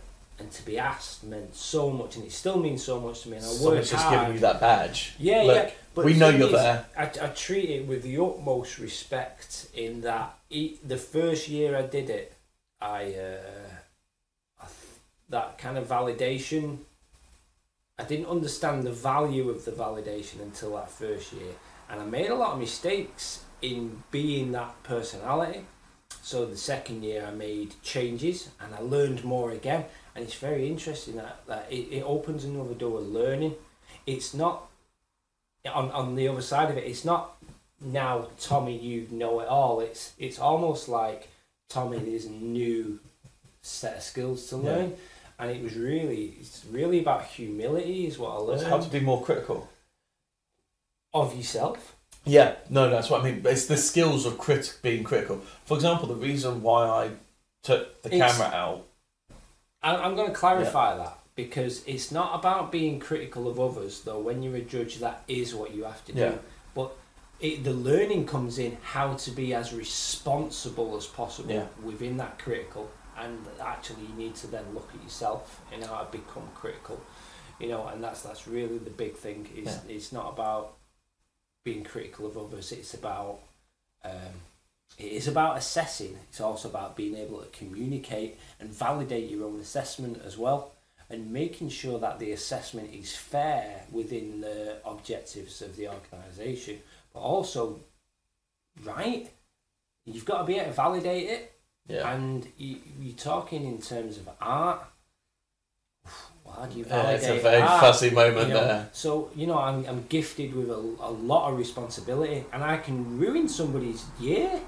And to be asked meant so much, and it still means so much to me. And I worked just hard. giving you that badge. Yeah, Look, yeah. But we know you're is, there. I, I treat it with the utmost respect in that e the first year I did it, I, uh, I th- that kind of validation. I didn't understand the value of the validation until that first year, and I made a lot of mistakes in being that personality. So the second year I made changes and I learned more again, and it's very interesting that, that it, it opens another door of learning. It's not on on the other side of it, it's not now Tommy you know it all. It's it's almost like Tommy there's a new set of skills to Yeah. learn, and it was really it's really about humility is what I It's learned how to be more critical. of yourself. Yeah, no, that's what I mean. It's the skills of crit- being critical. For example, the reason why I took the It's- camera out. I, I'm going to clarify that because it's not about being critical of others, though. When you're a judge, that is what you have to do. Yeah. But it, the learning comes in how to be as responsible as possible Yeah. within that critical, and actually you need to then look at yourself and how to become critical. You know, and that's that's really the big thing. Is Yeah. it's not about being critical of others. It's about um, it is about assessing. It's also about being able to communicate and validate your own assessment as well, and making sure that the assessment is fair within the objectives of the organisation, but also right. You've got to be able to validate it, Yeah. and you, you're talking in terms of art. Well, do you yeah validate it's a very art? fussy moment you know, there. So you know, I'm, I'm gifted with a, a lot of responsibility, and I can ruin somebody's year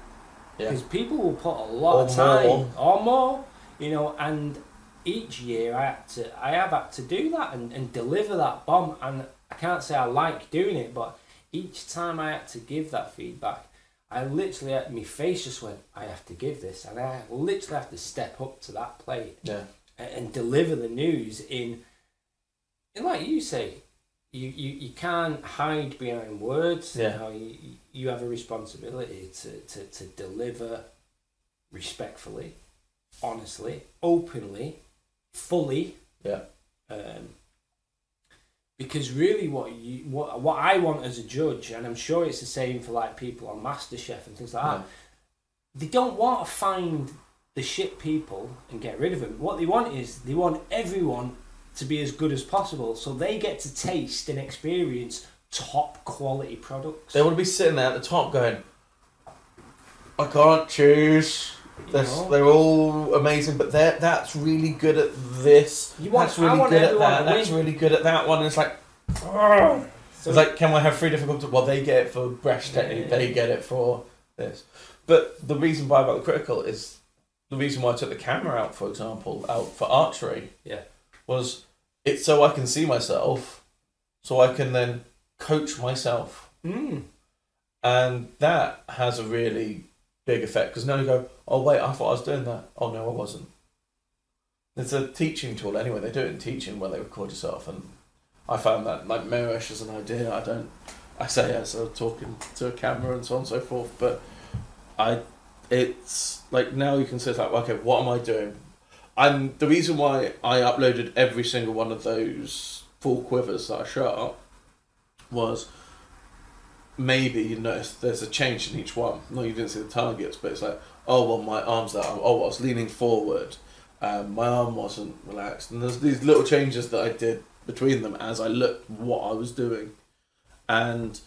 Yeah. because people will put a lot Or of time more. or more, you know. And each year I had to, I have had to do that and, and deliver that bomb. And I can't say I like doing it, but each time I had to give that feedback, I literally, had, my face just went, I have to give this, and I literally have to step up to that plate Yeah. and, and deliver the news in, in like you say, you, you, you can't hide behind words. Yeah. You, know, you, you have a responsibility to, to, to deliver respectfully, honestly, openly, fully. Yeah. Um, because really, what you what what I want as a judge, and I'm sure it's the same for like people on MasterChef and things like that. They don't want to find the shit people and get rid of them. What they want is they want everyone to be as good as possible, so they get to taste and experience top quality products. They would be sitting there at the top going, I can't choose. you They're, all amazing, but they're, that's really good at this. You want- that's really want good at that. That's really good at that one. And it's like, "Ugh." So- it's like, can we have three different? Well, they get it for breast Yeah, technique. yeah, They get it for this. But the reason why about the critical is the reason why I took the camera out, for example, out for archery. Yeah. Was it's so I can see myself, so I can then coach myself Mm. and that has a really big effect because now you go, oh wait, I thought I was doing that. Oh no, I wasn't. It's a teaching tool anyway. They do it in teaching where they record yourself, and I found that like Mirish as an idea. I don't, I say as a talking to a camera and so on and so forth, but I, it's like now you can say like, okay, what am I doing? And the reason why I uploaded every single one of those full quivers that I shot was maybe you notice there's a change in each one. No, you didn't see the targets, but it's like, oh well, my arms that oh I was leaning forward, um, my arm wasn't relaxed, and there's these little changes that I did between them as I looked what I was doing, and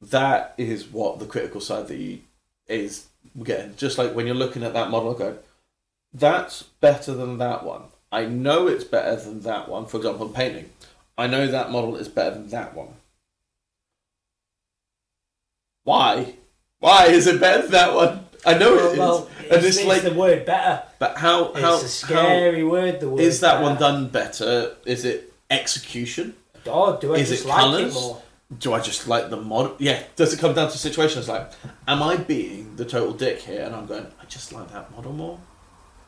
that is what the critical side that you is getting. Just like when you're looking at that model, go, that's better than that one. I know it's better than that one. For example, in painting, I know that model is better than that one. Why? Why is it better than that one? I know it is. well, and it's, it's like, the word better. but how? It's how? a scary word. The word is that better. one done better? Is it execution? Or do I Is just it like colours? it more? do I just like the mod? Yeah. Does it come down to situations like, am I being the total dick here? And I'm going, I just like that model more.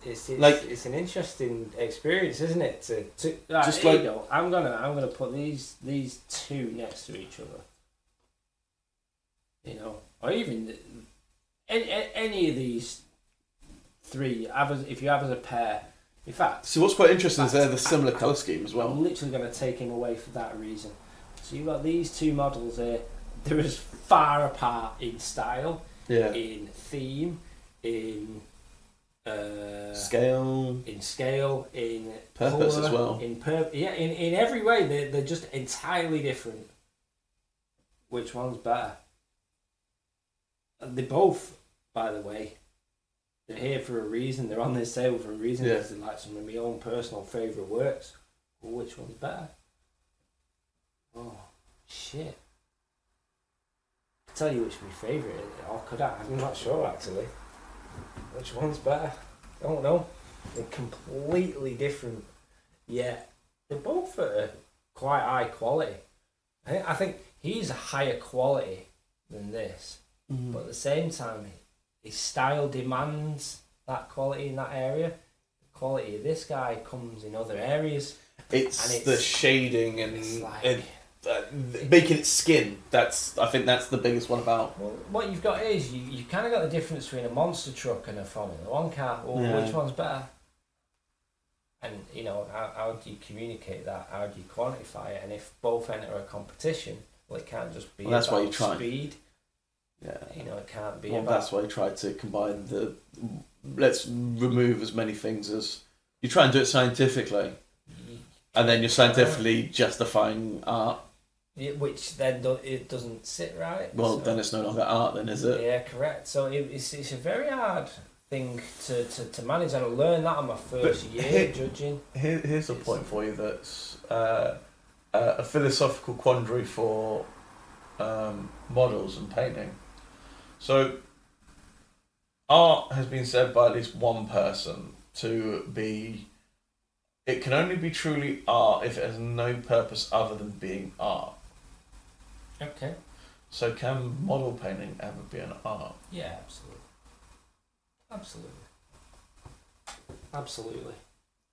It's, it's Like- it's an interesting experience, isn't it? To, to right, Just like- go. I'm gonna I'm gonna put these these two next to each other. You know, or even any, any of these three. Have if you have as a pair. In fact, See, what's quite interesting is they're the similar colour scheme as well. I'm literally going to take him away for that reason. So you've got these two models here. They're as far apart in style, Yeah. in theme, in uh, Scale. in scale, in Purpose colour, as well. In pur- yeah, in, in every way, they're, they're just entirely different. Which one's better? They both, by the way, they're here for a reason. They're on this table for a reason Yeah. because they're like some of my own personal favourite works. Well, which one's better? Oh, shit. I tell you which my favourite is, or could I? I'm not sure actually. Which one's better? I don't know. They're completely different. Yeah, they're both uh, quite high quality. I think, I think he's a higher quality than this, Mm. but at the same time, his style demands that quality in that area. The quality of this guy comes in other areas. It's, And it's- the shading and, It's like and uh, making it skin. That's I think that's the biggest one about. well, what you've got is you you kind of got the difference between a monster truck and a Formula One car. Well, Yeah. which one's better? And you know how, how do you communicate that? How do you quantify it? And if both enter a competition, well, it can't just be Well, that's why you try. speed. Yeah. You know, it can't be Well, about that's why I tried to combine the. Let's remove as many things as you try and do it scientifically, and then you're scientifically justifying art. It- which then do, it doesn't sit right. Well, so- then it's no longer art, then is it? Yeah, correct. So it, it's it's a very hard thing to, to, to manage, and I learned that on my first But year here- judging. Here, here's a point for you that's uh, uh, a philosophical quandary for um, models and painting. So, art has been said by at least one person to be. It can only be truly art if it has no purpose other than being art. Okay. So, can model painting ever be an art? Yeah, absolutely. Absolutely. Absolutely.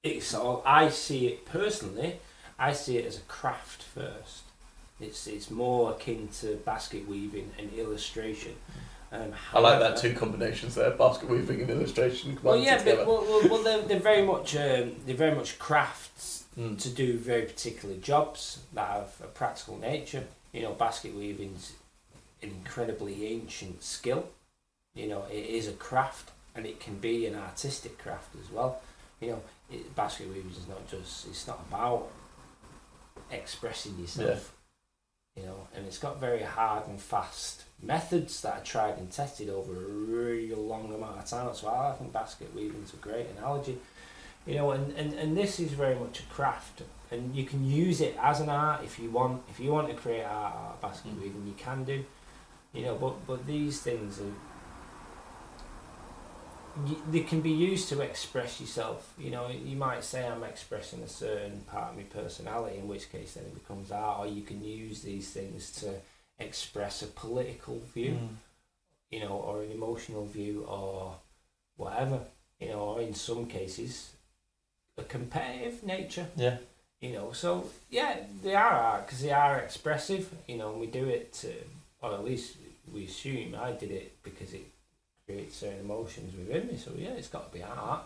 It's all, I see it personally, I see it as a craft first. It's it's more akin to basket weaving and illustration. Um, I like that however- two combinations there: basket weaving and illustration. Well, yeah, but well, well, well they're, they're very much um, they're very much crafts Mm. to do very particular jobs that have a practical nature. You know, basket weaving's an incredibly ancient skill. You know, it is a craft and it can be an artistic craft as well. You know, it, basket weaving is not just it's not about expressing yourself. You know, and it's got very hard and fast methods that are tried and tested over a really long amount of time. So I think basket weaving is a great analogy. You know, and, and, and this is very much a craft, and you can use it as an art if you want. If you want to create art out of basket Mm. weaving, you can do. You know, but but these things are. They can be used to express yourself. You know, you might say I'm expressing a certain part of my personality, in which case then it becomes art. Or you can use these things to express a political view Mm. you know, or an emotional view or whatever, you know, or in some cases, a competitive nature, Yeah. you know. So, yeah, they are art because they are expressive, you know, and we do it to, or at least we assume I did it because it creates certain emotions within me. So, yeah, it's got to be art,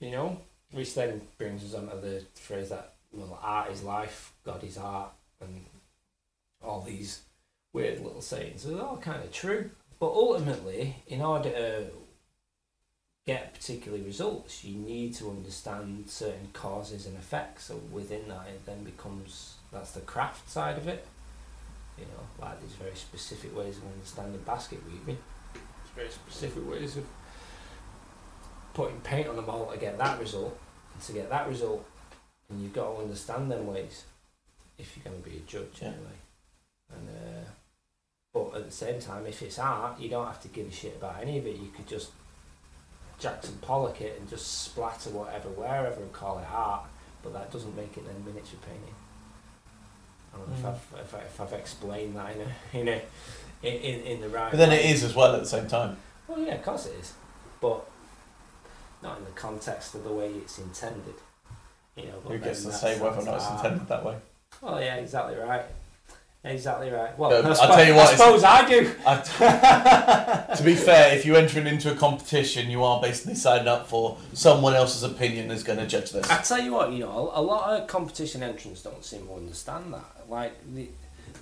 you know. Which then brings us on to the phrase that well, art is life, God is art, and all these weird little sayings. They're all kind of true, but ultimately, in order to get particular results, you need to understand certain causes and effects. So within that, it then becomes that's the craft side of it. You know, like these very specific ways of understanding basket weaving. There's very specific ways of putting paint on the mold to get that result. And to get that result, and you've got to understand them ways if you're going to be a judge Yeah. anyway. And uh, but at the same time, if it's art, you don't have to give a shit about any of it. You could just Jackson Pollock it and just splatter whatever wherever and call it art. But that doesn't make it then miniature painting. I don't know Mm. if, I've, if, I, if I've explained that in a in a in, in, the right. But then way. it is as well at the same time. Well, yeah, of course it is, but not in the context of the way it's intended. You know, but Who gets to say whether or not it's intended that way? Oh yeah, exactly right. Exactly right. Well, Yeah, I, I'll suppose, tell you what, I suppose I do. I, to be fair, if you're entering into a competition, you are basically signing up for someone else's opinion is going to judge this. I tell you what, you know, a, a lot of competition entrants don't seem to understand that. Like the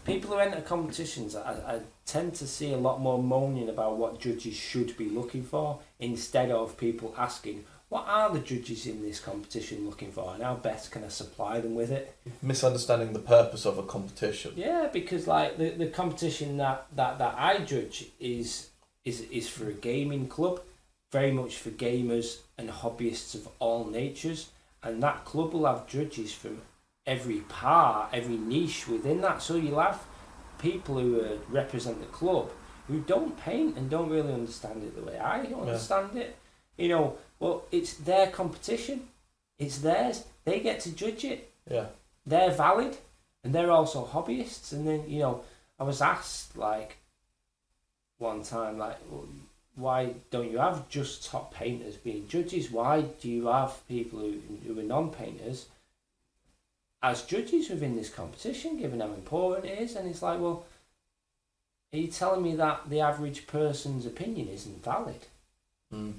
people who enter competitions, I, I tend to see a lot more moaning about what judges should be looking for instead of people asking, "What are the judges in this competition looking for, and how best can I supply them with it?" Misunderstanding the purpose of a competition. Yeah, because like the, the competition that, that, that I judge is is is for a gaming club, very much for gamers and hobbyists of all natures, and that club will have judges from every part, every niche within that. So you'll have people who uh, represent the club who don't paint and don't really understand it the way I understand it. You know, well, it's their competition, it's theirs. They get to judge it Yeah. they're valid and they're also hobbyists and then you know i was asked like one time like why don't you have just top painters being judges why do you have people who, who are non-painters as judges within this competition given how important it is and it's like well are you telling me that the average person's opinion isn't valid Mm.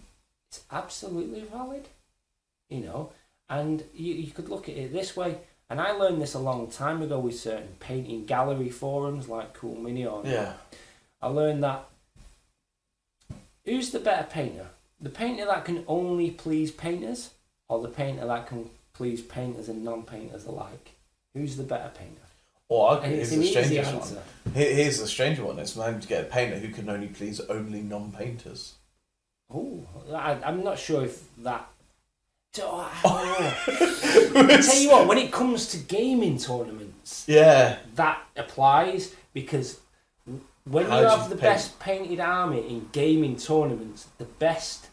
It's absolutely valid, you know. And you, you could look at it this way. And I learned this a long time ago with certain painting gallery forums like Cool Mini or Yeah. I learned that who's the better painter? The painter that can only please painters, or the painter that can please painters and non-painters alike? Who's the better painter? Or And here's it's an the strangest one. Here- Here's the stranger one. It's managed to get a painter who can only please only non-painters. Oh, I, I'm not sure if that. Oh, I don't know. I tell you what, when it comes to gaming tournaments, Yeah. that applies because when you have you the paint? best painted army in gaming tournaments, the best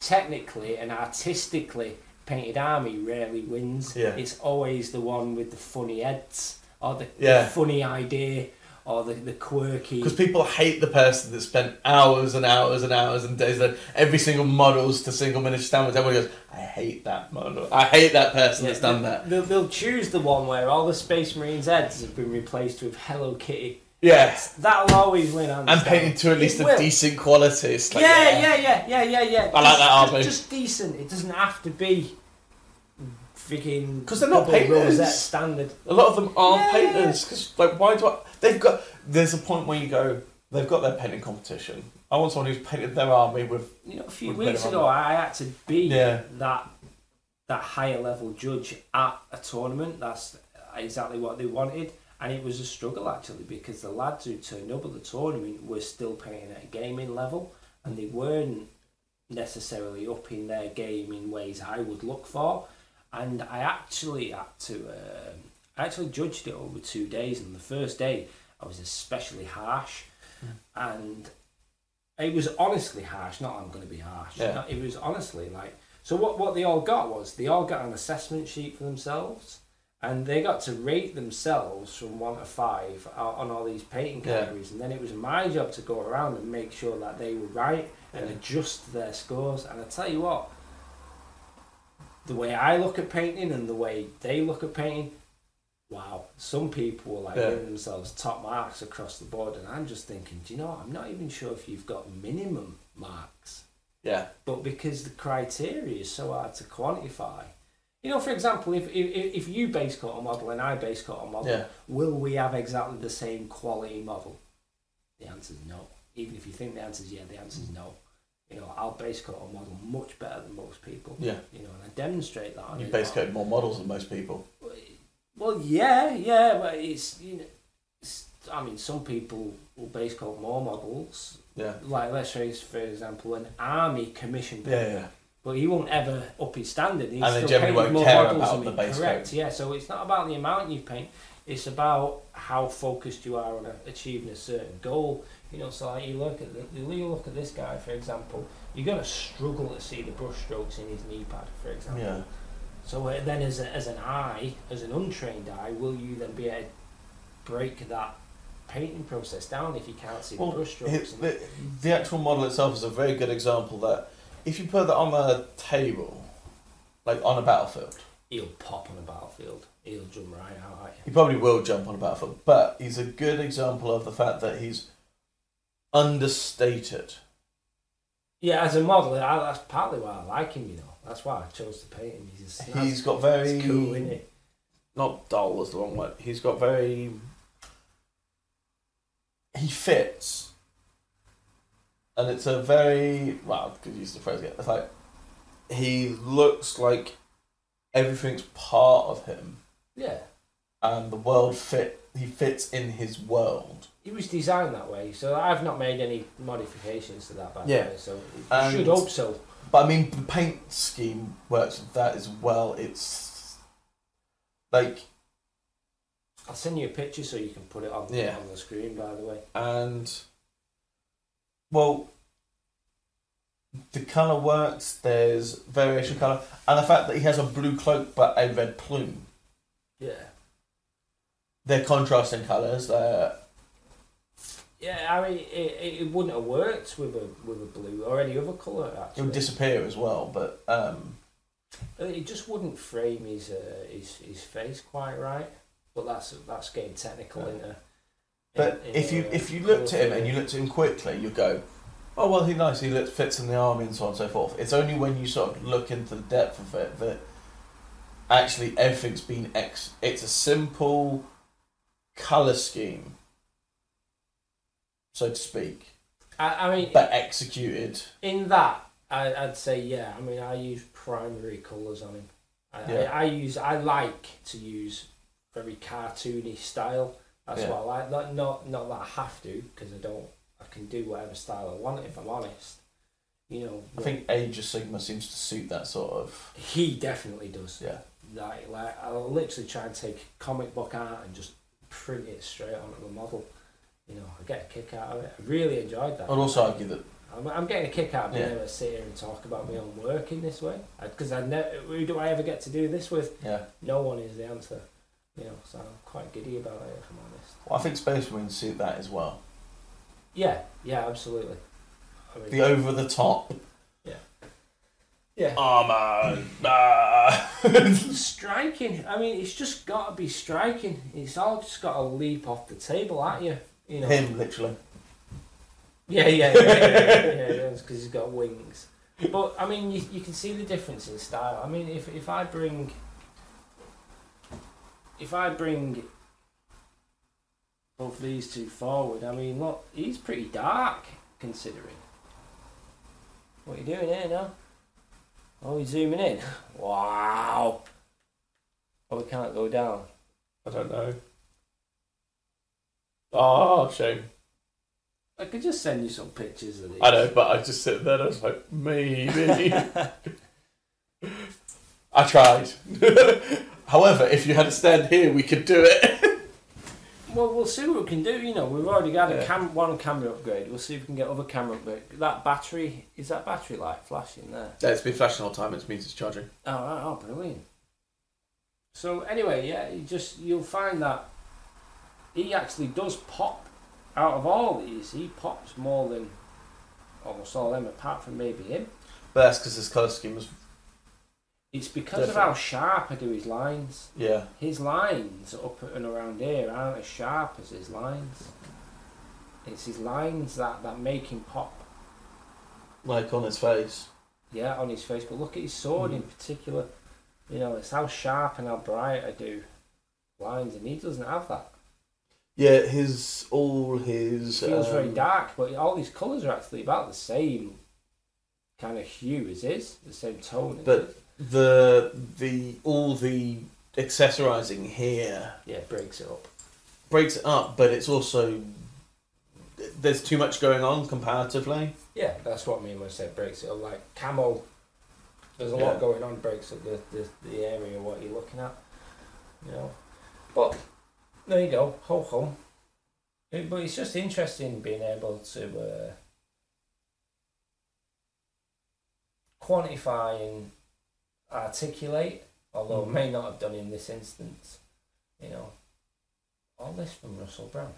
technically and artistically painted army rarely wins. Yeah. It's always the one with the funny heads or the, Yeah. the funny idea or the, the quirky. Because people hate the person that spent hours and hours and hours and days on every single models to single minute standards. Everybody goes, I hate that model. I hate that person that's done that. They'll, they'll choose the one where all the Space Marines' heads have been replaced with Hello Kitty. Yeah. That'll always win. hands And painted to at It least a will. decent quality. Like, yeah, yeah, yeah, yeah, yeah, yeah. I like that army. Just decent. It doesn't have to be freaking 'Cause they're not painters. rosette standard. A lot of them aren't Yeah. painters because, like, why do I? They've got. There's a point where you go. They've got their painting competition. I want someone who's painted their army with. You know, a few weeks ago. I had to be Yeah. that that higher level judge at a tournament. That's exactly what they wanted, and it was a struggle actually because the lads who turned up at the tournament were still playing at a gaming level, and they weren't necessarily up in their game in ways I would look for. And I actually had to, um, I actually judged it over two days. And the first day, I was especially harsh, hmm. and it was honestly harsh. Not I'm going to be harsh. Yeah. It was honestly like so. What what they all got was they all got an assessment sheet for themselves, and they got to rate themselves from one to five on all these painting Yeah. categories. And then it was my job to go around and make sure that they were right and adjust their scores. And I tell you what, the way I look at painting and the way they look at painting, wow, some people were like Yeah. giving themselves top marks across the board, and I'm just thinking, do you know, what? I'm not even sure if you've got minimum marks. Yeah. but because the criteria is so hard to quantify. You know, for example, if if, if you base coat a model and I base coat a model, Yeah. will we have exactly the same quality model? The answer is no. Even if you think the answer is yeah, the answer is no. You know, I'll base coat a model much better than most people. Yeah. You know, and I demonstrate that on You base code more models than most people. Well, yeah, yeah, but it's you know, it's, I mean, some people will base coat more models. Yeah. Like let's say, for example, an army commission Yeah, yeah. But he won't ever up his standard. He's And they still generally won't more care models about the base Correct. coat. Yeah. So it's not about the amount you paint. It's about how focused you are on a, achieving a certain goal. You know, so like you look at the, you look at this guy, for example. You're gonna struggle to see the brush strokes in his knee pad, for example. Yeah. So uh, then, as, a, as an eye, as an untrained eye, will you then be able to break that painting process down if you can't see Well, the brush strokes? It, and- the, the actual model itself is a very good example that if you put that on a table, like on a battlefield, He'll pop on a battlefield. He'll jump right out at you. he probably will jump on a battlefield, but he's a good example of the fact that he's understated. Yeah, as a model, that's partly why I like him. You know, that's why I chose to paint him. He's He's got very that's cool, isn't it? not dull is the wrong word. He's got very. He fits, and it's a very well. I could use the phrase again. It's like he looks like everything's part of him, Yeah, and the world fit. He fits in his world. he was designed that way. So I've not made any modifications to that. By Yeah. way, so you And- should hope so. But I mean, the paint scheme works with that as well. It's like I'll send you a picture so you can put it on Yeah. on the screen. By the way, and well the colour works there's variation colour and the fact that he has a blue cloak but a red plume yeah, they're contrasting colours they're yeah. I mean, it, it, wouldn't have worked with a with a blue or any other colour. it would disappear as well but um it just wouldn't frame his uh, his his face quite right. But that's that's getting technical into. but in- if you if you looked at him and you looked at him quickly you go oh well he nice he looks, fits in the army and so on and so forth it's only when you sort of look into the depth of it that actually everything's been ex it's a simple colour scheme so to speak I, I mean, but executed. in that, I, I'd say yeah. I mean, I use primary colours on him. I, Yeah. I, I use. I like to use very cartoony style. That's Yeah. what I like. Not not not that I have to because I don't. I can do whatever style I want if I'm honest. You know. I think Age of Sigmar seems to suit that sort of. he definitely does. Yeah. Like like I'll literally try and take comic book art and just print it straight onto the model. You know, I get a kick out of it. I really enjoyed that. I'd also argue that I'm, I'm getting a kick out of being Yeah. able to sit here and talk about my own work in this way. Because I, ne- who do I ever get to do this with? yeah. No one is the answer. You know, so I'm quite giddy about it if I'm honest. Well, I think Space Marines suit that as well. Yeah, yeah, absolutely. I mean, The over the top yeah. Yeah. armor. ah. striking. I mean, it's just got to be striking. It's all just got to leap off the table at you. You know. Him literally. Yeah, yeah, yeah, yeah, yeah, because he's got wings. But I mean, you, you can see the difference in style. I mean, if if I bring, if I bring both these two forward, I mean, look, he's pretty dark considering. What are you doing here now? Oh, he's zooming in. Wow. Oh, we can't go down. I don't know. Oh, shame. I could just send you some pictures of these. I know, but I just sit there and I was like, maybe. I tried. However, if you had to stand here, we could do it. Well, we'll see what we can do. You know, we've already got a Yeah. cam- one camera upgrade. We'll see if we can get other camera upgrade. That battery is that battery light flashing there? Yeah, it's been flashing all the time. It means it's charging. Oh, right, oh, brilliant. So anyway, yeah, you just you'll find that he actually does pop out of all these. He pops more than almost all of them, apart from maybe him. But that's because his colour scheme was. It's because of how sharp I do his lines. Yeah. His lines up and around here aren't as sharp as his lines. It's his lines that, that make him pop. like on his face. Yeah, on his face. But look at his sword in hmm. particular. You know, it's how sharp and how bright I do lines, and he doesn't have that. Yeah, his all his It feels very um, dark, but all these colours are actually about the same kind of hue as his, the same tone. But- his. the the all the accessorizing here yeah, breaks it up. breaks it up, but it's also there's too much going on comparatively. Yeah, that's what I mean when I say breaks it up. Like camel, there's a Yeah. lot going on. Breaks up the, the the area what you're looking at. You know, but there you go. Ho hum. It- but it's just interesting being able to uh, quantify and articulate, although Mhm. may not have done in this instance. You know, all this from Russell Brand.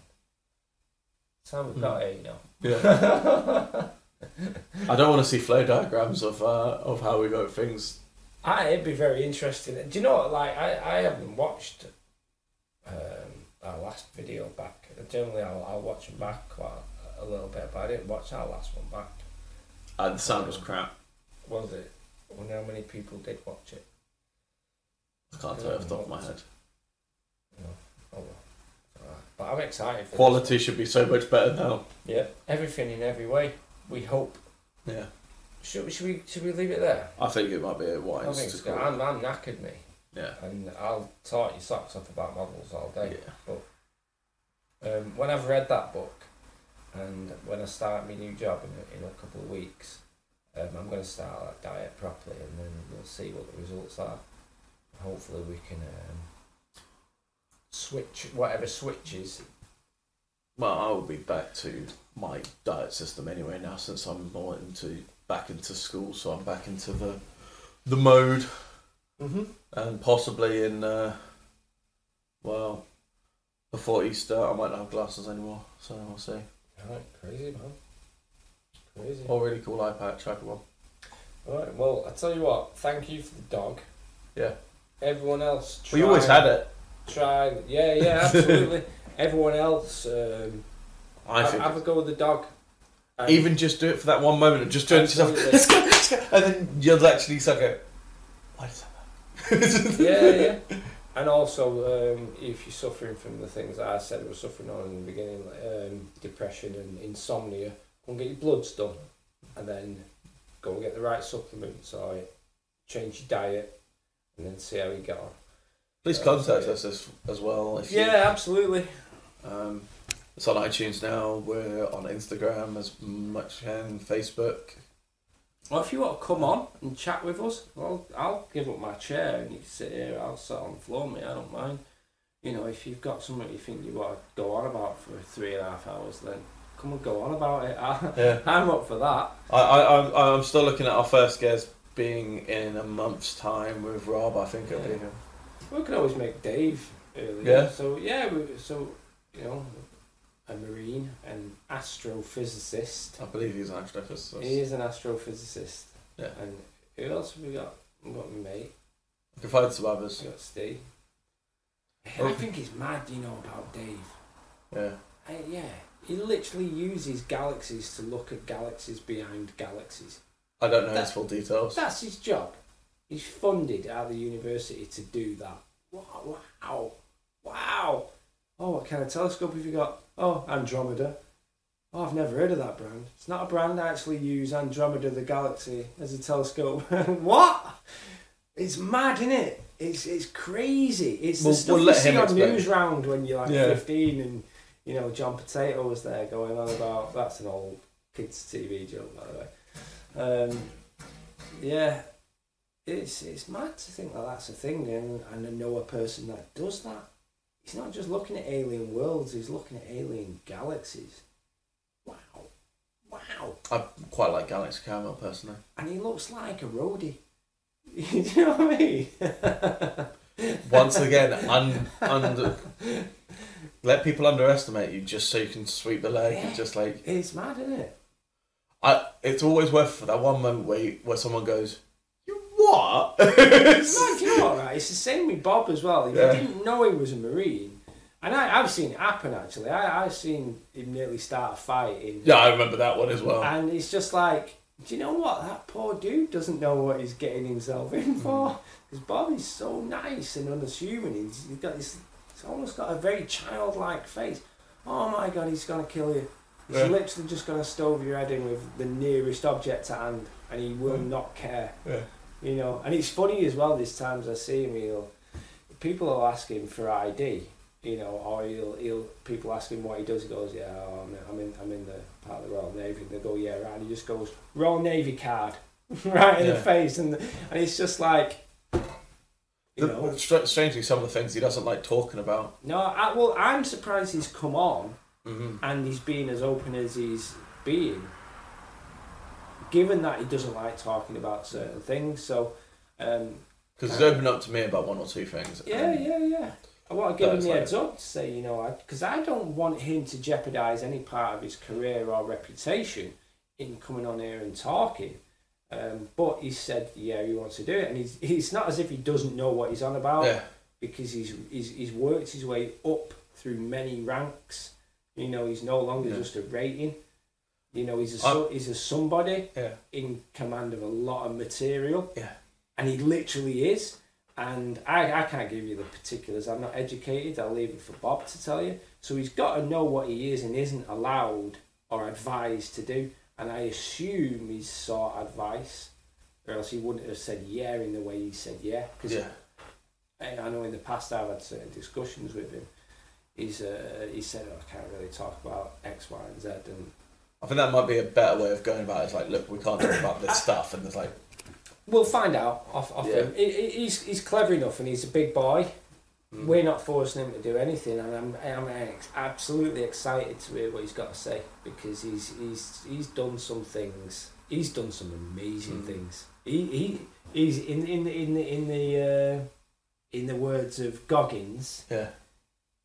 That's how we've Mhm. got it. You know. Yeah. I don't want to see flow diagrams of uh, of how we got things. I, it'd be very interesting. Do you know what? Like, I, I haven't watched um, our last video back. Generally, I'll, I'll watch them back quite a little bit, but I didn't watch our last one back. Uh, the sound was crap. Was it? I wonder how many people did watch it. I can't tell you off the top of my head. No. Oh, well. Alright. But I'm excited. For Quality should be so much better now. This. Yeah, everything in every way. We hope. Yeah, Should, we- should we should we leave it there? I think it might be a I wise think to it's call it. I'm, I'm knackered, me, Yeah, and I'll talk your socks off about models all day. yeah. um, when I've read that book and when I start my new job in a, in a couple of weeks, um, I'm going to start that diet properly and then we'll see what the results are. Hopefully, we can um, switch whatever switches. Well, I will be back to my diet system anyway now since I'm more into back into school, so I'm back into the the mode Mm-hmm. and possibly in uh, well before Easter I might not have glasses anymore, so we'll see. Right, crazy man, crazy. Or really cool eye patch, either one. All right, well, I tell you what. Thank you for the dog. Yeah. Everyone else. We always try- had it. Try, yeah, yeah, absolutely. Everyone else, um, I have, have a go with the dog. And- even just do it for that one moment of just doing it yourself. Let's go, let's go. And then you'll actually suck it. Why does that? yeah, yeah. And also, um, if you're suffering from the things that I said I was suffering on in the beginning, like um, depression and insomnia, go and get your bloods done, and then go and get the right supplements or change your diet, and then see how you get on. Please Yeah, contact so- us as, as well. If you- Yeah, absolutely. Um, it's on iTunes now. We're on Instagram as much and Facebook. Well, if you want to come on and chat with us, well, I'll give up my chair and you can sit here. I'll sit on the floor, mate. I don't mind. You know, if you've got something you think you want to go on about for three and a half hours, then come and go on about it. I, Yeah. I'm up for that. I, I, I'm, I'm still looking at our first guest being in a month's time with Rob. I think it'll be him. We can always make Dave earlier. Yeah. So yeah, we, so you know, a marine and astrophysicist. I believe he's an astrophysicist. He is an astrophysicist. Yeah. And who else have we got? We've got my mate. I can find some others. We've got Steve. I Oh. think it's mad, you know, about Dave. Yeah. Uh, yeah, he literally uses galaxies to look at galaxies behind galaxies. I don't know That- his full details. That's his job. He's funded at the university to do that. Wow, wow, wow. Oh, what kind of telescope have you got? Oh, Andromeda. Oh, I've never heard of that brand. It's not a brand. I actually use Andromeda the Galaxy as a telescope. what? It's mad, isn't it? It's it's crazy. It's We'll- the stuff we'll you see on explain. news round when you're like Yeah. 15 and you know John Potato was there going on about that's an old kids TV joke by the way. Um, yeah, it's it's mad to think that that's a thing, and and I know a person that does that. He's not just looking at alien worlds; he's looking at alien galaxies. Wow, wow! I quite like Galaxy Caramel personally. And he looks like a roadie. Do you know what I mean? Once again, un, under, let people underestimate you just so you can sweep the leg and just like It's mad, isn't it? I. It's always worth that one moment where you, where someone goes, "You what?" Mad, do you know what, right? It's the same with Bob as well. If Yeah. you didn't know he was a Marine, and I, I've seen it happen actually. I, I've seen him nearly start a fight in. yeah, I remember that one as well. And it's just like Do you know what? That poor dude doesn't know what he's getting himself in Mm. for. Because Bob is so nice and unassuming. He's, he's got this. He's almost got a very childlike face. Oh my god, he's gonna kill you. He's Yeah. literally just gonna stove your head in with the nearest object at hand, and he will Mm. not care. Yeah. You know, and it's funny as well. These times I see him, he'll people will ask him for ID. You know, or he'll he'll people ask him what he does. He goes, yeah, oh, I'm, I'm in I'm in the part of the Royal Navy. They go, yeah, right. And he just goes Royal Navy card, right in the face, and and it's just like, you know, str- strangely, some of the things he doesn't like talking about. no. I, well, I'm surprised he's come on Mm-hmm. and he's being as open as he's being, given that he doesn't like talking about certain things. So, um, Because he's opened up to me about one or two things. yeah, and- yeah, yeah. I want to give him the like- heads up to say, you know, because I, don't want him to jeopardise any part of his career or reputation in coming on here and talking. Um, but he said, yeah, he wants to do it, and he's he's not as if he doesn't know what he's on about Yeah. because he's, he's he's worked his way up through many ranks. You know, he's no longer Yeah. just a rating. You know, he's a I'm- he's a somebody Yeah. in command of a lot of material. Yeah. And he literally is. And I, I can't give you the particulars. I'm not educated. I'll leave it for Bob to tell you. So he's got to know what he is and isn't allowed or advised to do. And I assume he's sought advice, or else he wouldn't have said yeah in the way he said yeah. Because Yeah. I I know in the past I've had certain discussions with him. He's uh, he said oh, I can't really talk about X, Y, and Z, and I think that might be a better way of going about it. It's like, look, we can't talk about this stuff. And it's like, we'll find out off, off Yeah. him. He, he- he's he's clever enough and he's a big boy. mm. We're not forcing him to do anything, and I'm I'm ex- absolutely excited to hear what he's got to say because he's he's he's done some things. He's done some amazing Mm. things. He he he's in in the in the in the uh, in the words of Goggins. yeah.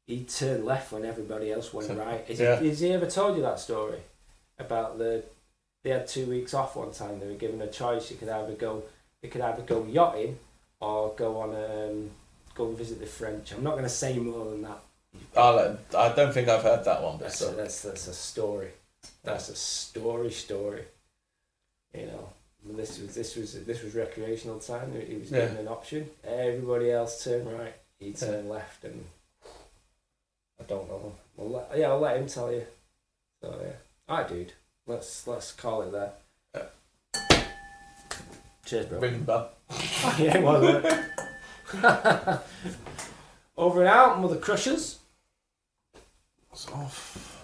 he turned left when everybody else went So- right. Has, yeah. he, has he ever told you that story about the? They had two weeks off one time. They were given a choice. You could either go, you could either go yachting, or go on um, go and visit the French. I'm not going to say more than that. I'll, I don't think I've heard that one, but That's a, that's that's a story. That's a story story. You know, this was this was this was recreational time. He was given Yeah. an option. Everybody else turned right. He Yeah. turned left, and I don't know. Let, yeah, I'll let him tell you. So yeah, all right, dude. Let's let's call it there. Cheers, bro. Ring bell. yeah, well, uh, over and out, mother crushers. It's off.